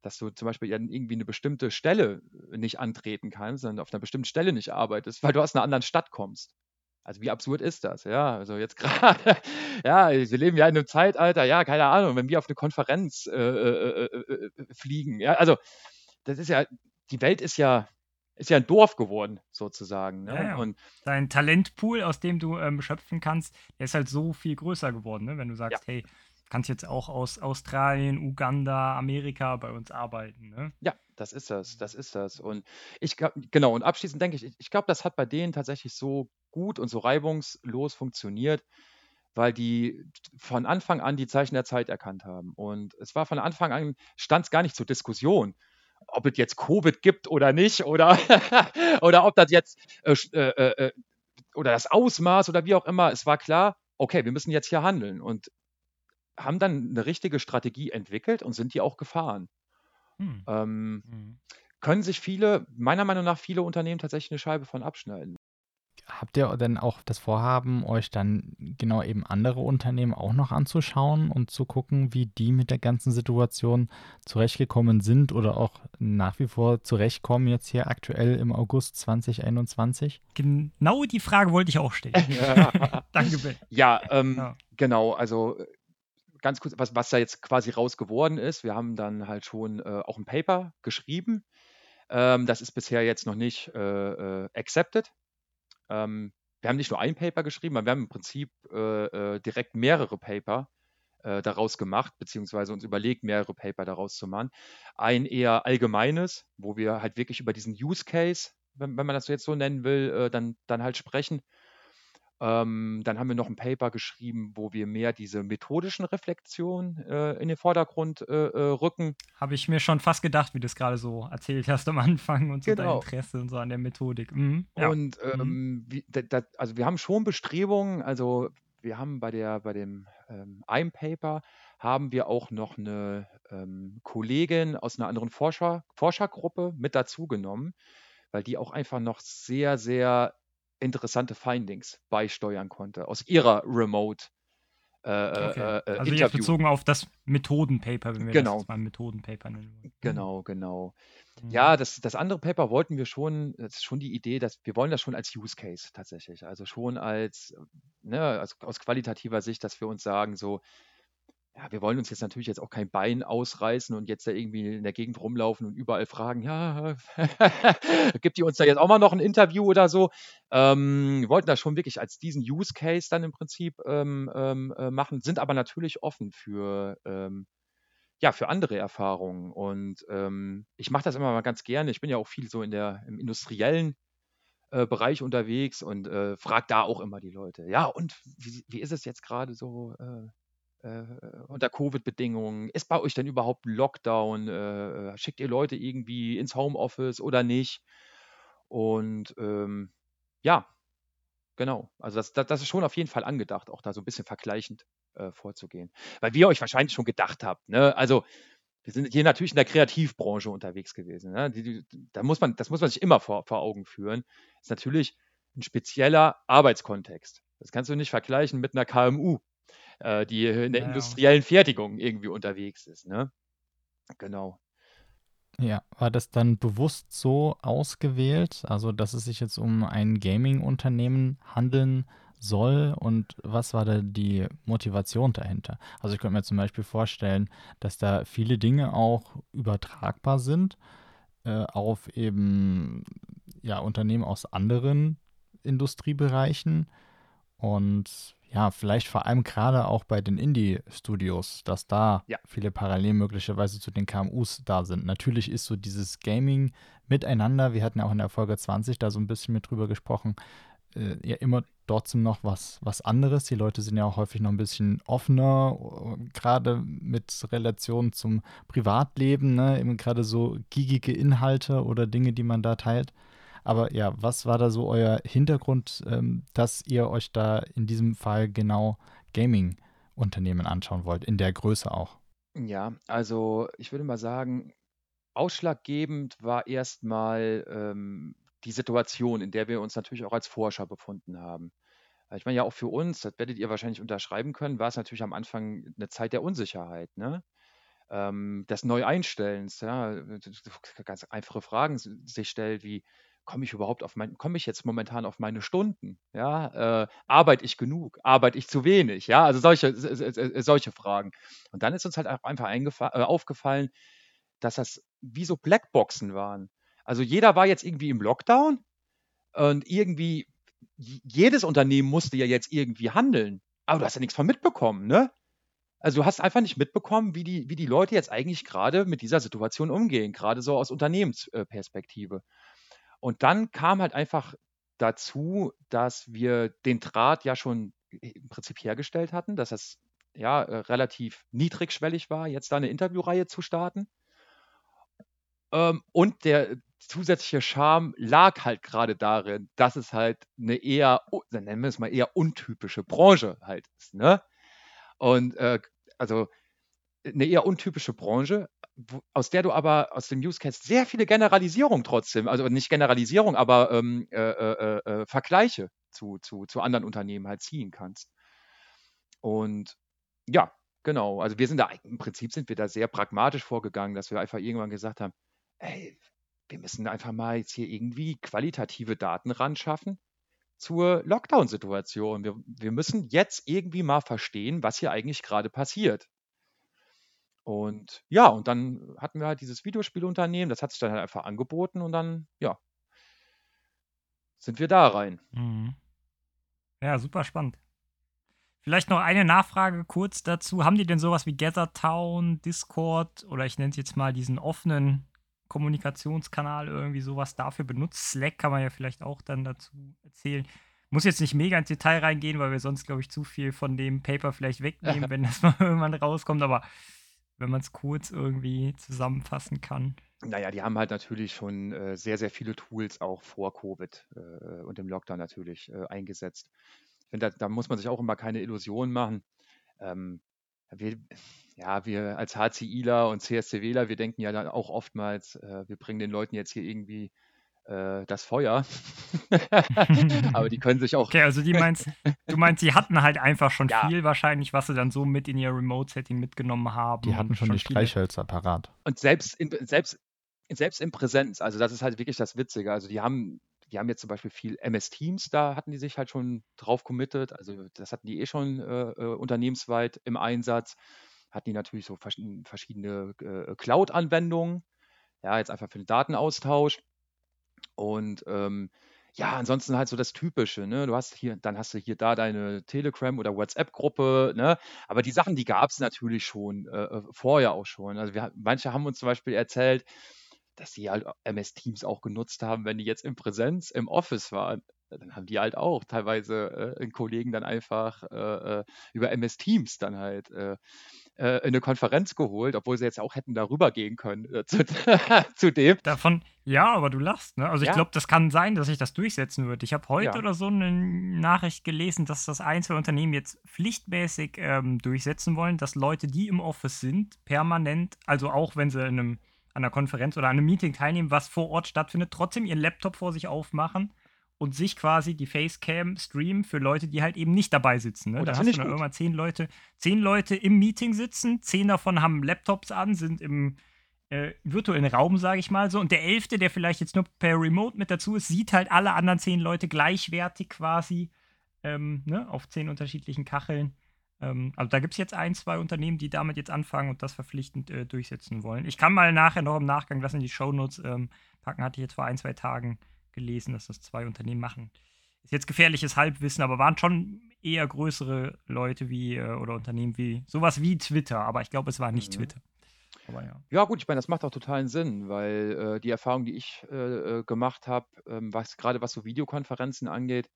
dass du zum Beispiel irgendwie eine bestimmte Stelle nicht antreten kannst, sondern auf einer bestimmten Stelle nicht arbeitest, weil du aus einer anderen Stadt kommst. Also wie absurd ist das? Ja, also jetzt gerade, ja, wir leben ja in einem Zeitalter, ja, keine Ahnung, wenn wir auf eine Konferenz äh, äh, äh, äh fliegen, ja, also das ist ja, die Welt ist ja ist ja ein Dorf geworden, sozusagen. Ne?
Ja, ja. Und Dein Talentpool, aus dem du ähm, schöpfen kannst, der ist halt so viel größer geworden, ne? wenn du sagst, ja. hey, kannst jetzt auch aus Australien, Uganda, Amerika bei uns arbeiten. Ne?
Ja, das ist das, das ist das. Und ich glaube, genau, und abschließend denke ich, ich glaube, das hat bei denen tatsächlich so gut und so reibungslos funktioniert, weil die von Anfang an die Zeichen der Zeit erkannt haben. Und es war von Anfang an, stand es gar nicht zur Diskussion ob es jetzt Covid gibt oder nicht oder, oder ob das jetzt äh, äh, äh, oder das Ausmaß oder wie auch immer. Es war klar, okay, wir müssen jetzt hier handeln und haben dann eine richtige Strategie entwickelt und sind die auch gefahren. Hm. Ähm, hm. Können sich viele, meiner Meinung nach, viele Unternehmen tatsächlich eine Scheibe von abschneiden
habt ihr denn auch das Vorhaben, euch dann genau eben andere Unternehmen auch noch anzuschauen und zu gucken, wie die mit der ganzen Situation zurechtgekommen sind oder auch nach wie vor zurechtkommen jetzt hier aktuell im August 2021?
Genau die Frage wollte ich auch stellen.
Danke, Ben. Ja, ähm, ja, genau. Also ganz kurz, was, was da jetzt quasi raus geworden ist. Wir haben dann halt schon äh, auch ein Paper geschrieben. Ähm, das ist bisher jetzt noch nicht äh, äh accepted. Ähm, wir haben nicht nur ein Paper geschrieben, aber wir haben im Prinzip äh, äh, direkt mehrere Paper äh, daraus gemacht, beziehungsweise uns überlegt, mehrere Paper daraus zu machen. Ein eher allgemeines, wo wir halt wirklich über diesen Use Case, wenn, wenn man das jetzt so nennen will, dann, dann halt sprechen. Ähm, dann haben wir noch ein Paper geschrieben, wo wir mehr diese methodischen Reflexionen äh, in den Vordergrund äh, äh, rücken.
Habe ich mir schon fast gedacht, wie du es gerade so erzählt hast am Anfang und so genau. dein Interesse und so an der Methodik.
Mhm. Ja. Und mhm. ähm, mhm. wie, da, da, also wir haben schon Bestrebungen, also wir haben bei der bei dem ähm, Paper haben wir auch noch eine ähm, Kollegin aus einer anderen Forscher, Forschergruppe mit dazu genommen, weil die auch einfach noch sehr, sehr interessante Findings beisteuern konnte aus ihrer Remote.
Äh, äh okay. äh, also Interview. jetzt bezogen auf das Methodenpaper, wenn wir
genau. das
mal Methodenpaper nennen wollen.
Genau, genau. Mhm. Ja, das, das andere Paper wollten wir schon, das ist schon die Idee, dass wir wollen das schon als Use Case tatsächlich. Also schon als, ne, also aus qualitativer Sicht, dass wir uns sagen, so, ja, wir wollen uns jetzt natürlich jetzt auch kein Bein ausreißen und jetzt da irgendwie in der Gegend rumlaufen und überall fragen, ja, gibt ihr uns da jetzt auch mal noch ein Interview oder so? Ähm, wir wollten das schon wirklich als diesen Use Case dann im Prinzip ähm, ähm, äh, machen, sind aber natürlich offen für, ähm, ja, für andere Erfahrungen. Und ähm, ich mache das immer mal ganz gerne. Ich bin ja auch viel so in der, im industriellen äh, Bereich unterwegs und äh, frage da auch immer die Leute, ja, und wie, wie ist es jetzt gerade so? Äh, unter Covid-Bedingungen? Ist bei euch denn überhaupt Lockdown? Äh, schickt ihr Leute irgendwie ins Homeoffice oder nicht? Und ähm, ja, genau. Also das, das, das, ist schon auf jeden Fall angedacht, auch da so ein bisschen vergleichend äh, vorzugehen. Weil wir euch wahrscheinlich schon gedacht habt, ne? Also wir sind hier natürlich in der Kreativbranche unterwegs gewesen. Ne? Die, die, da muss man, das muss man sich immer vor, vor Augen führen. Ist natürlich ein spezieller Arbeitskontext. Das kannst du nicht vergleichen mit einer KMU, äh, die in der ja, industriellen Fertigung irgendwie unterwegs ist. Ne? Genau.
Ja, war das dann bewusst so ausgewählt, also dass es sich jetzt um ein Gaming-Unternehmen handeln soll und was war da die Motivation dahinter? Also ich könnte mir zum Beispiel vorstellen, dass da viele Dinge auch übertragbar sind äh, auf eben ja Unternehmen aus anderen Industriebereichen und ja, vielleicht vor allem gerade auch bei den Indie-Studios, dass da ja. viele Parallelen möglicherweise zu den KMUs da sind. Natürlich ist so dieses Gaming miteinander, wir hatten ja auch in der Folge 20 da so ein bisschen mit drüber gesprochen, äh, ja immer trotzdem noch was, was anderes. Die Leute sind ja auch häufig noch ein bisschen offener, äh, gerade mit Relation zum Privatleben, ne? eben gerade so giegige Inhalte oder Dinge, die man da teilt. Aber ja, was war da so euer Hintergrund, ähm, dass ihr euch da in diesem Fall genau Gaming-Unternehmen anschauen wollt, in der Größe auch?
Ja, also ich würde mal sagen, ausschlaggebend war erstmal ähm, die Situation, in der wir uns natürlich auch als Forscher befunden haben. Ich meine ja auch für uns, das werdet ihr wahrscheinlich unterschreiben können, war es natürlich am Anfang eine Zeit der Unsicherheit, ne? Ähm, des Neueinstellens, ja, ganz einfache Fragen sich stellt, wie komme ich überhaupt auf mein, komme ich jetzt momentan auf meine Stunden? Ja, äh, arbeite ich genug? Arbeite ich zu wenig? Ja, also solche, solche Fragen. Und dann ist uns halt einfach äh, aufgefallen, dass das wie so Blackboxen waren. Also jeder war jetzt irgendwie im Lockdown und irgendwie jedes Unternehmen musste ja jetzt irgendwie handeln. Aber du hast ja nichts von mitbekommen, ne? Also du hast einfach nicht mitbekommen, wie die, wie die Leute jetzt eigentlich gerade mit dieser Situation umgehen, gerade so aus Unternehmensperspektive. Und dann kam halt einfach dazu, dass wir den Draht ja schon im Prinzip hergestellt hatten, dass das ja äh, relativ niedrigschwellig war, jetzt da eine Interviewreihe zu starten. Ähm, und der zusätzliche Charme lag halt gerade darin, dass es halt eine eher, nennen wir es mal eher untypische Branche halt ist. Ne? Und äh, also eine eher untypische Branche, aus der du aber aus dem Use Case sehr viele Generalisierungen trotzdem, also nicht Generalisierung, aber ähm, äh, äh, äh, Vergleiche zu, zu, zu anderen Unternehmen halt ziehen kannst. Und ja, genau. Also wir sind da im Prinzip sind wir da sehr pragmatisch vorgegangen, dass wir einfach irgendwann gesagt haben, ey, wir müssen einfach mal jetzt hier irgendwie qualitative Daten ran schaffen zur Lockdown-Situation. Wir, wir müssen jetzt irgendwie mal verstehen, was hier eigentlich gerade passiert. Und ja, und dann hatten wir halt dieses Videospielunternehmen, das hat sich dann halt einfach angeboten und dann, ja, sind wir da rein.
Mhm. Ja, super spannend. Vielleicht noch eine Nachfrage kurz dazu. Haben die denn sowas wie Gathertown, Discord oder ich nenne es jetzt mal diesen offenen Kommunikationskanal irgendwie sowas dafür benutzt? Slack kann man ja vielleicht auch dann dazu erzählen. Muss jetzt nicht mega ins Detail reingehen, weil wir sonst, glaube ich, zu viel von dem Paper vielleicht wegnehmen, wenn das mal irgendwann rauskommt. Aber wenn man es kurz irgendwie zusammenfassen kann.
Naja, die haben halt natürlich schon äh, sehr, sehr viele Tools auch vor Covid äh, und dem Lockdown natürlich äh, eingesetzt. Ich finde, da, da, muss man sich auch immer keine Illusionen machen. Ähm, wir, ja, wir als HCIler und CSCWler, wir denken ja dann auch oftmals, äh, wir bringen den Leuten jetzt hier irgendwie äh, das Feuer. Aber die können sich auch.
Okay, also die meinst, du meinst, die hatten halt einfach schon ja. viel wahrscheinlich, was sie dann so mit in ihr Remote-Setting mitgenommen haben.
Die hatten schon, schon die Streichhölzer parat.
Und selbst in, selbst, selbst in Präsenz, also das ist halt wirklich das Witzige. Also die haben, die haben jetzt zum Beispiel viel MS Teams, da hatten die sich halt schon drauf committed. Also das hatten die eh schon äh, äh unternehmensweit im Einsatz. Hatten die natürlich so verschiedene äh, Cloud-Anwendungen. Ja, jetzt einfach für den Datenaustausch. Und ähm, ja, ansonsten halt so das Typische, ne? Du hast hier, dann hast du hier da deine Telegram- oder WhatsApp-Gruppe, ne? Aber die Sachen, die gab es natürlich schon, äh, äh, vorher auch schon. Also wir, manche haben uns zum Beispiel erzählt, dass sie halt MS Teams auch genutzt haben, wenn die jetzt in Präsenz im Office waren. Dann haben die halt auch teilweise äh, Kollegen dann einfach äh, äh über MS Teams dann halt äh, in eine Konferenz geholt, obwohl sie jetzt auch hätten darüber gehen können äh, zu, zu, dem.
Davon, ja, aber du lachst, ne? Also ich ja. glaube, das kann sein, dass sich das durchsetzen wird. Ich habe heute ja. oder so eine Nachricht gelesen, dass das Einzelunternehmen jetzt pflichtmäßig ähm, durchsetzen wollen, dass Leute, die im Office sind, permanent, also auch wenn sie in einem, an einer Konferenz oder an einem Meeting teilnehmen, was vor Ort stattfindet, trotzdem ihren Laptop vor sich aufmachen und sich quasi die Facecam streamen für Leute, die halt eben nicht dabei sitzen. Ne? Oh, da hast du dann irgendwann zehn Leute, zehn Leute im Meeting sitzen, zehn davon haben Laptops an, sind im äh, virtuellen Raum, sage ich mal so. Und der elfte, der vielleicht jetzt nur per Remote mit dazu ist, sieht halt alle anderen zehn Leute gleichwertig quasi ähm, ne? auf zehn unterschiedlichen Kacheln. Ähm, also da gibt es jetzt ein, zwei Unternehmen, die damit jetzt anfangen und das verpflichtend äh, durchsetzen wollen. Ich kann mal nachher noch im Nachgang das in die Shownotes ähm, packen, hatte ich jetzt vor ein, zwei Tagen gelesen, dass das zwei Unternehmen machen. Ist jetzt gefährliches Halbwissen, aber waren schon eher größere Leute wie äh, oder Unternehmen wie sowas wie Twitter, aber ich glaube, es war nicht mhm. Twitter.
Ja. ja. gut, ich meine, das macht auch totalen Sinn, weil äh, die Erfahrung, die ich äh, äh gemacht habe, ähm, was gerade was so Videokonferenzen angeht,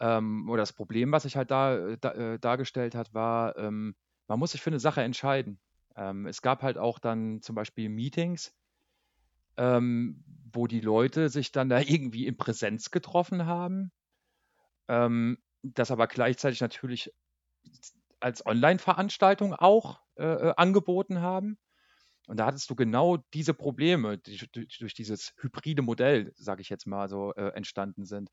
ähm, oder das Problem, was sich halt da, äh, da äh, dargestellt hat, war, ähm, man muss sich für eine Sache entscheiden. Ähm, es gab halt auch dann zum Beispiel Meetings, ähm, wo die Leute sich dann da irgendwie in Präsenz getroffen haben, ähm, das aber gleichzeitig natürlich als Online-Veranstaltung auch äh, äh, angeboten haben. Und da hattest du genau diese Probleme, die durch, durch dieses hybride Modell, sage ich jetzt mal so, äh, entstanden sind.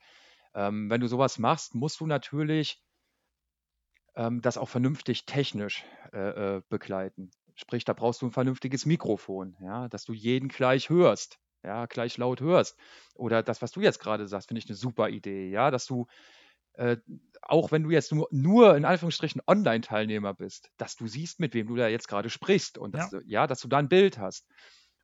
Ähm, wenn du sowas machst, musst du natürlich ähm, das auch vernünftig technisch äh, äh, begleiten. Sprich, da brauchst du ein vernünftiges Mikrofon, ja, dass du jeden gleich hörst, ja, gleich laut hörst. Oder das, was du jetzt gerade sagst, finde ich eine super Idee, ja, dass du äh, auch wenn du jetzt nur, nur in Anführungsstrichen Online-Teilnehmer bist, dass du siehst, mit wem du da jetzt gerade sprichst und dass, ja. Du, ja, dass du da ein Bild hast.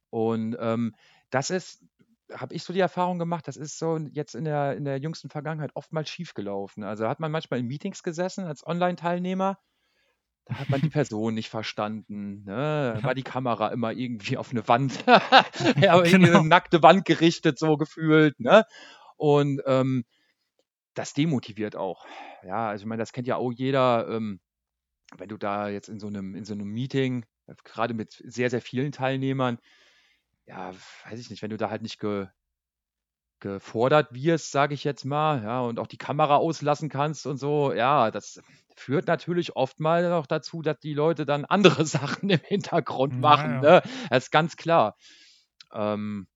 Und ähm, das ist, habe ich so die Erfahrung gemacht, das ist so jetzt in der, in der jüngsten Vergangenheit oftmals schiefgelaufen. Also hat man manchmal in Meetings gesessen als Online-Teilnehmer, da hat man die Person nicht verstanden. Ne? Ja. War die Kamera immer irgendwie auf eine Wand, ja, genau. eine nackte Wand gerichtet, so gefühlt. Ne? Und ähm, das demotiviert auch. Ja, also ich meine, das kennt ja auch jeder, ähm, wenn du da jetzt in so einem, in so einem Meeting, äh, gerade mit sehr, sehr vielen Teilnehmern, ja, weiß ich nicht, wenn du da halt nicht ge, gefordert wirst, sage ich jetzt mal, ja, und auch die Kamera auslassen kannst und so, ja, das führt natürlich oft mal auch dazu, dass die Leute dann andere Sachen im Hintergrund machen, ja. ne? Das ist ganz klar. Ähm,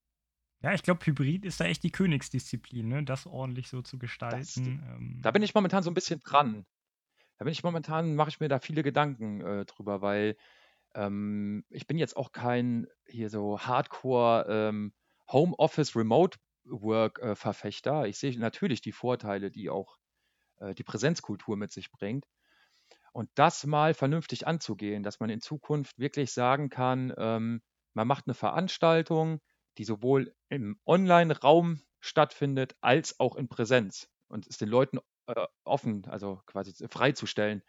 ja, ich glaube, Hybrid ist da echt die Königsdisziplin, ne? das ordentlich so zu gestalten. Das,
ähm. Da bin ich momentan so ein bisschen dran. Da bin ich momentan, mache ich mir da viele Gedanken äh, drüber, weil ähm, ich bin jetzt auch kein hier so Hardcore ähm, Homeoffice Remote Work äh. Ich sehe natürlich die Vorteile, die auch äh, die Präsenzkultur mit sich bringt. Und das mal vernünftig anzugehen, dass man in Zukunft wirklich sagen kann, ähm, man macht eine Veranstaltung, die sowohl im Online-Raum stattfindet als auch in Präsenz und es den Leuten äh, offen, also quasi freizustellen,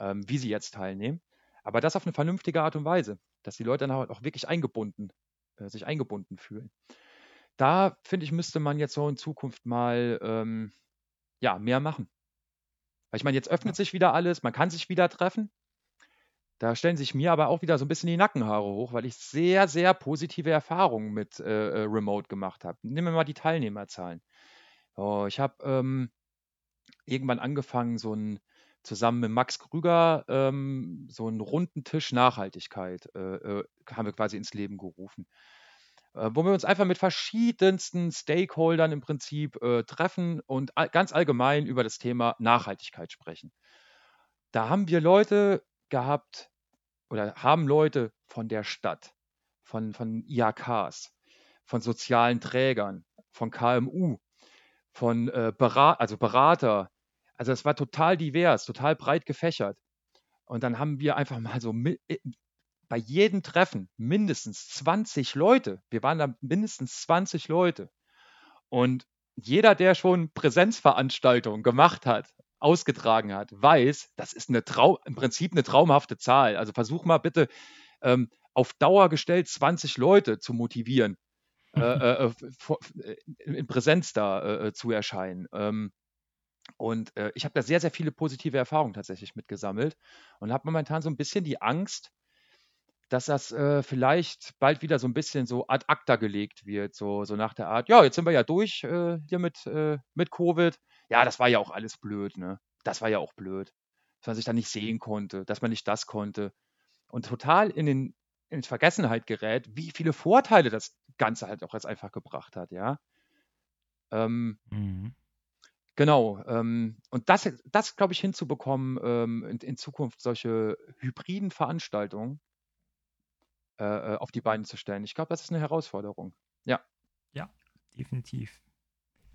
ähm, wie sie jetzt teilnehmen. Aber das auf eine vernünftige Art und Weise, dass die Leute dann auch wirklich eingebunden, sich eingebunden fühlen. Da finde ich, müsste man jetzt so in Zukunft mal ähm, ja, mehr machen. Weil ich meine, jetzt öffnet sich wieder alles, man kann sich wieder treffen. Da stellen sich mir aber auch wieder so ein bisschen die Nackenhaare hoch, weil ich sehr, sehr positive Erfahrungen mit äh, äh Remote gemacht habe. Nehmen wir mal die Teilnehmerzahlen. Oh, ich habe ähm, irgendwann angefangen, so ein zusammen mit Max Krüger ähm, so einen runden Tisch Nachhaltigkeit äh, äh, haben wir quasi ins Leben gerufen, wo wir uns einfach mit verschiedensten Stakeholdern im Prinzip äh, treffen und all, ganz allgemein über das Thema Nachhaltigkeit sprechen. Da haben wir Leute gehabt oder haben Leute von der Stadt, von, von IHKs, von sozialen Trägern, von KMU, von äh, Berat, also Berater. Also es war total divers, total breit gefächert. Und dann haben wir einfach mal so äh, bei jedem Treffen mindestens 20 Leute. Wir waren da mindestens 20 Leute. Und jeder, der schon Präsenzveranstaltungen gemacht hat, ausgetragen hat, weiß, das ist eine Trau im Prinzip eine traumhafte Zahl. Also versuch mal bitte ähm, auf Dauer gestellt 20 Leute zu motivieren, äh, äh, äh, in Präsenz da äh, äh, zu erscheinen. Ähm, und äh, ich habe da sehr, sehr viele positive Erfahrungen tatsächlich mitgesammelt und habe momentan so ein bisschen die Angst, dass das äh, vielleicht bald wieder so ein bisschen so ad acta gelegt wird, so, so nach der Art, ja, jetzt sind wir ja durch äh, hier mit, äh, mit Covid ja, das war ja auch alles blöd, ne? Das war ja auch blöd, dass man sich da nicht sehen konnte, dass man nicht das konnte und total in den in Vergessenheit gerät, wie viele Vorteile das Ganze halt auch jetzt einfach gebracht hat, ja. Ähm, mhm. Genau, ähm, und das, das glaube ich, hinzubekommen, ähm, in, in, Zukunft solche hybriden Veranstaltungen äh, äh auf die Beine zu stellen. Ich glaube, das ist eine Herausforderung. Ja.
Ja, definitiv.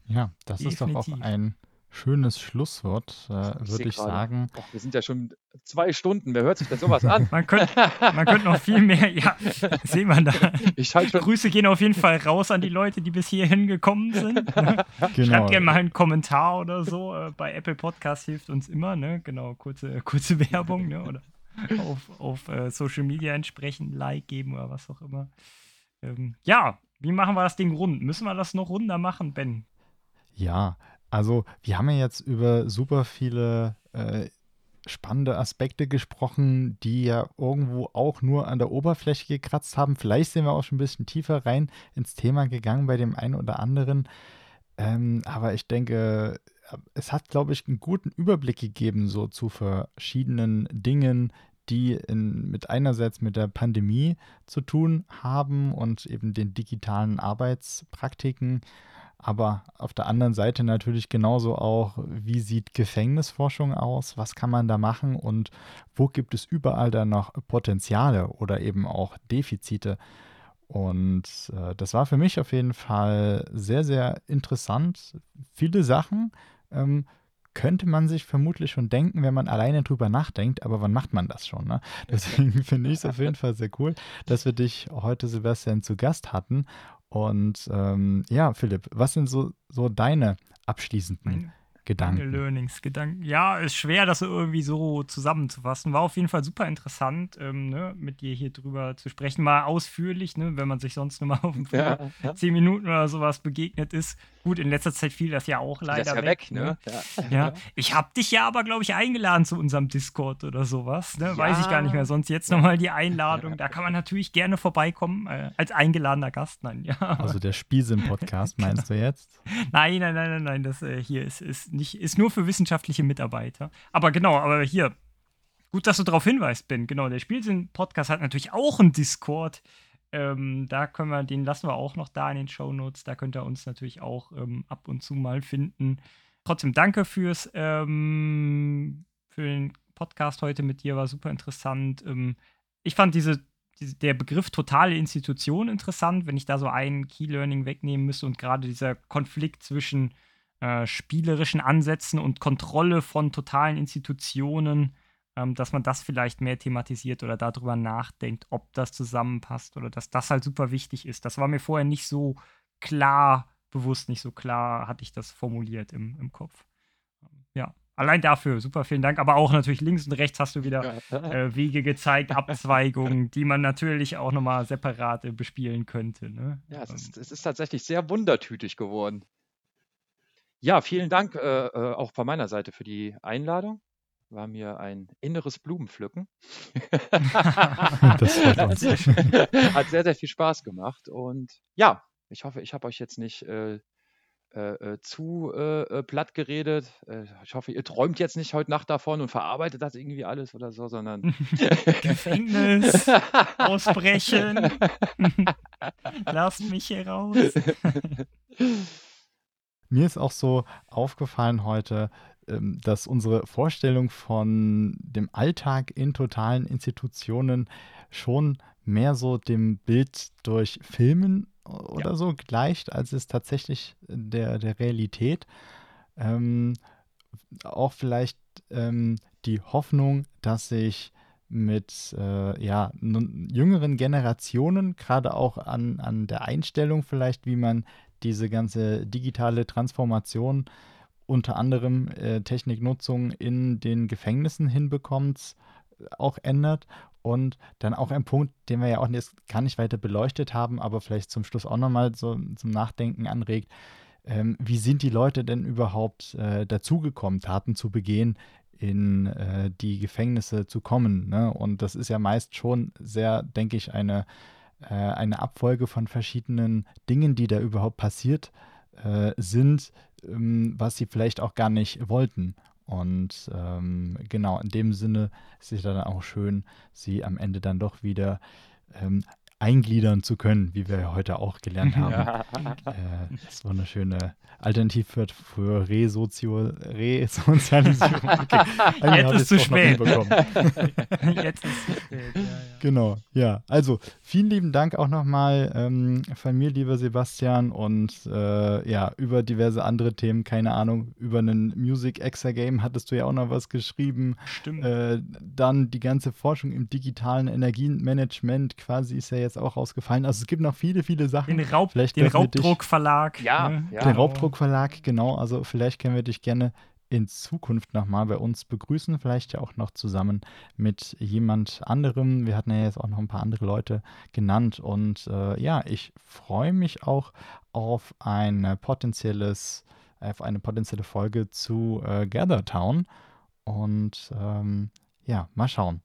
Ja, das Definitiv. ist doch auch ein schönes Schlusswort, äh, würde ich grade. sagen.
Och, wir sind ja schon zwei Stunden. Wer hört sich denn sowas an?
man, könnte, man könnte noch viel mehr, ja, sehen wir da. Grüße gehen auf jeden Fall raus an die Leute, die bis hierhin gekommen sind. Ne? Genau. Schreibt gerne mal einen Kommentar oder so. Äh, bei Apple Podcast hilft uns immer, ne? Genau, kurze, kurze Werbung, ne? Oder auf, auf äh, Social Media entsprechend Like geben oder was auch immer. Ähm, ja, wie machen wir das Ding rund? Müssen wir das noch runder machen, Ben?
Ja, also wir haben ja jetzt über super viele äh, spannende Aspekte gesprochen, die ja irgendwo auch nur an der Oberfläche gekratzt haben. Vielleicht sind wir auch schon ein bisschen tiefer rein ins Thema gegangen bei dem einen oder anderen. Ähm, aber ich denke, es hat, glaube ich, einen guten Überblick gegeben, so zu verschiedenen Dingen, die in, mit einerseits mit der Pandemie zu tun haben und eben den digitalen Arbeitspraktiken, aber auf der anderen Seite natürlich genauso auch, wie sieht Gefängnisforschung aus, was kann man da machen und wo gibt es überall da noch Potenziale oder eben auch Defizite. Und äh, das war für mich auf jeden Fall sehr, sehr interessant. Viele Sachen ähm, könnte man sich vermutlich schon denken, wenn man alleine drüber nachdenkt, aber wann macht man das schon? Ne? Deswegen finde ich es auf jeden Fall sehr cool, dass wir dich heute, Sebastian, zu Gast hatten. Und ähm, ja, Philipp, was sind so, so deine abschließenden Gedanken.
Learnings, Gedanken. Ja, ist schwer, das irgendwie so zusammenzufassen. War auf jeden Fall super interessant, ähm, ne, mit dir hier drüber zu sprechen. Mal ausführlich, ne, wenn man sich sonst nur mal auf ja, ja. zehn Minuten oder sowas begegnet ist. Gut, in letzter Zeit fiel das ja auch leider das ja weg. weg ne? ne? Ja. ja. Ich habe dich ja aber, glaube ich, eingeladen zu unserem Discord oder sowas. Ne? Weiß ich gar nicht mehr. Sonst jetzt nochmal die Einladung. Da kann man natürlich gerne vorbeikommen äh, als eingeladener Gast. Nein, ja.
Also der Spielsinn-Podcast meinst du jetzt?
Nein, nein, nein, nein, nein. Das äh, hier ist, ist nicht, ist nur für wissenschaftliche Mitarbeiter. Aber genau, aber hier, gut, dass du darauf hinweist, Ben. Genau, der Spielsinn-Podcast hat natürlich auch einen Discord. Ähm, da können wir, den lassen wir auch noch da in den Show Notes. Da könnt ihr uns natürlich auch ähm, ab und zu mal finden. Trotzdem danke fürs ähm, für den Podcast heute mit dir, war super interessant. Ähm, ich fand diese, diese, der Begriff totale Institution interessant, wenn ich da so ein Key Learning wegnehmen müsste und gerade dieser Konflikt zwischen äh, spielerischen Ansätzen und Kontrolle von totalen Institutionen, ähm, dass man das vielleicht mehr thematisiert oder darüber nachdenkt, ob das zusammenpasst oder dass das halt super wichtig ist. Das war mir vorher nicht so klar bewusst, nicht so klar hatte ich das formuliert im, im Kopf. Ähm, ja, allein dafür super vielen Dank. Aber auch natürlich links und rechts hast du wieder äh, Wege gezeigt, Abzweigungen, die man natürlich auch nochmal separat äh, bespielen könnte. Ne?
Ja, es ist, es ist tatsächlich sehr wundertütig geworden. Ja, vielen Dank äh, äh, auch von meiner Seite für die Einladung. War mir ein inneres Blumenpflücken. das hat, sehr, hat sehr, sehr viel Spaß gemacht. Und ja, ich hoffe, ich habe euch jetzt nicht äh, äh, äh zu äh, platt geredet. ich hoffe, ihr träumt jetzt nicht heute Nacht davon und verarbeitet das irgendwie alles oder so, sondern
Gefängnis, ausbrechen, lasst mich hier raus.
Mir ist auch so aufgefallen heute, ähm, dass unsere Vorstellung von dem Alltag in totalen Institutionen schon mehr so dem Bild durch Filmen oder ja. so gleicht, als es tatsächlich der, der Realität. Ähm, auch vielleicht ähm, die Hoffnung, dass sich mit äh, ja, jüngeren Generationen, gerade auch an, an der Einstellung vielleicht, wie man diese ganze digitale Transformation, unter anderem äh, Techniknutzung in den Gefängnissen hinbekommt, auch ändert. Und dann auch ein Punkt, den wir ja auch jetzt gar nicht weiter beleuchtet haben, aber vielleicht zum Schluss auch nochmal so zum Nachdenken anregt. Ähm, wie sind die Leute denn überhaupt äh, dazugekommen, Taten zu begehen, in äh, die Gefängnisse zu kommen? Ne? Und das ist ja meist schon sehr, denke ich, eine äh, eine Abfolge von verschiedenen Dingen, die da überhaupt passiert äh, sind, ähm, was sie vielleicht auch gar nicht wollten. Und ähm, genau, in dem Sinne ist es dann auch schön, sie am Ende dann doch wieder ähm, eingliedern zu können, wie wir heute auch gelernt haben. Ja. Äh, das ist wunderschöne Alternativ für, für Resozio, Resozialisierung. Okay.
Jetzt ist es zu spät. Jetzt ist zu spät. Ja, ja.
Genau, ja. Also vielen lieben Dank auch nochmal ähm, von mir, lieber Sebastian, und äh, ja, über diverse andere Themen, keine Ahnung, über einen Music Exa Game hattest du ja auch noch was geschrieben.
Stimmt.
Äh, dann die ganze Forschung im digitalen Energienmanagement quasi ist ja jetzt auch rausgefallen. Also es gibt noch viele, viele Sachen.
Den, Raub, vielleicht den Raubdruckverlag.
Ja, ne?
ja, den Raubdruckverlag, genau. Also vielleicht können wir dich gerne in Zukunft nochmal bei uns begrüßen, vielleicht ja auch noch zusammen mit jemand anderem. Wir hatten ja jetzt auch noch ein paar andere Leute genannt und äh, ja, ich freue mich auch auf ein potenzielles, auf eine potenzielle Folge zu äh, Gather Town und ähm, ja, mal schauen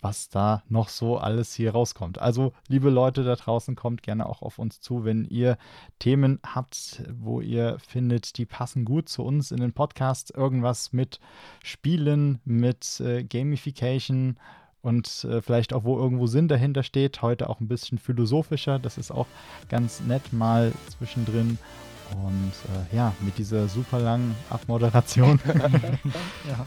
was da noch so alles hier rauskommt. Also, liebe Leute da draußen, kommt gerne auch auf uns zu, wenn ihr Themen habt, wo ihr findet, die passen gut zu uns in den Podcast. Irgendwas mit Spielen, mit äh, Gamification und äh, vielleicht auch, wo irgendwo Sinn dahinter steht. Heute auch ein bisschen philosophischer. Das ist auch ganz nett mal zwischendrin. Und äh, ja, mit dieser super langen Abmoderation. ja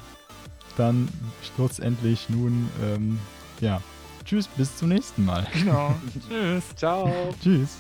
dann schlussendlich nun, ähm, ja, tschüss, bis zum nächsten Mal.
Genau. tschüss.
Ciao.
Tschüss.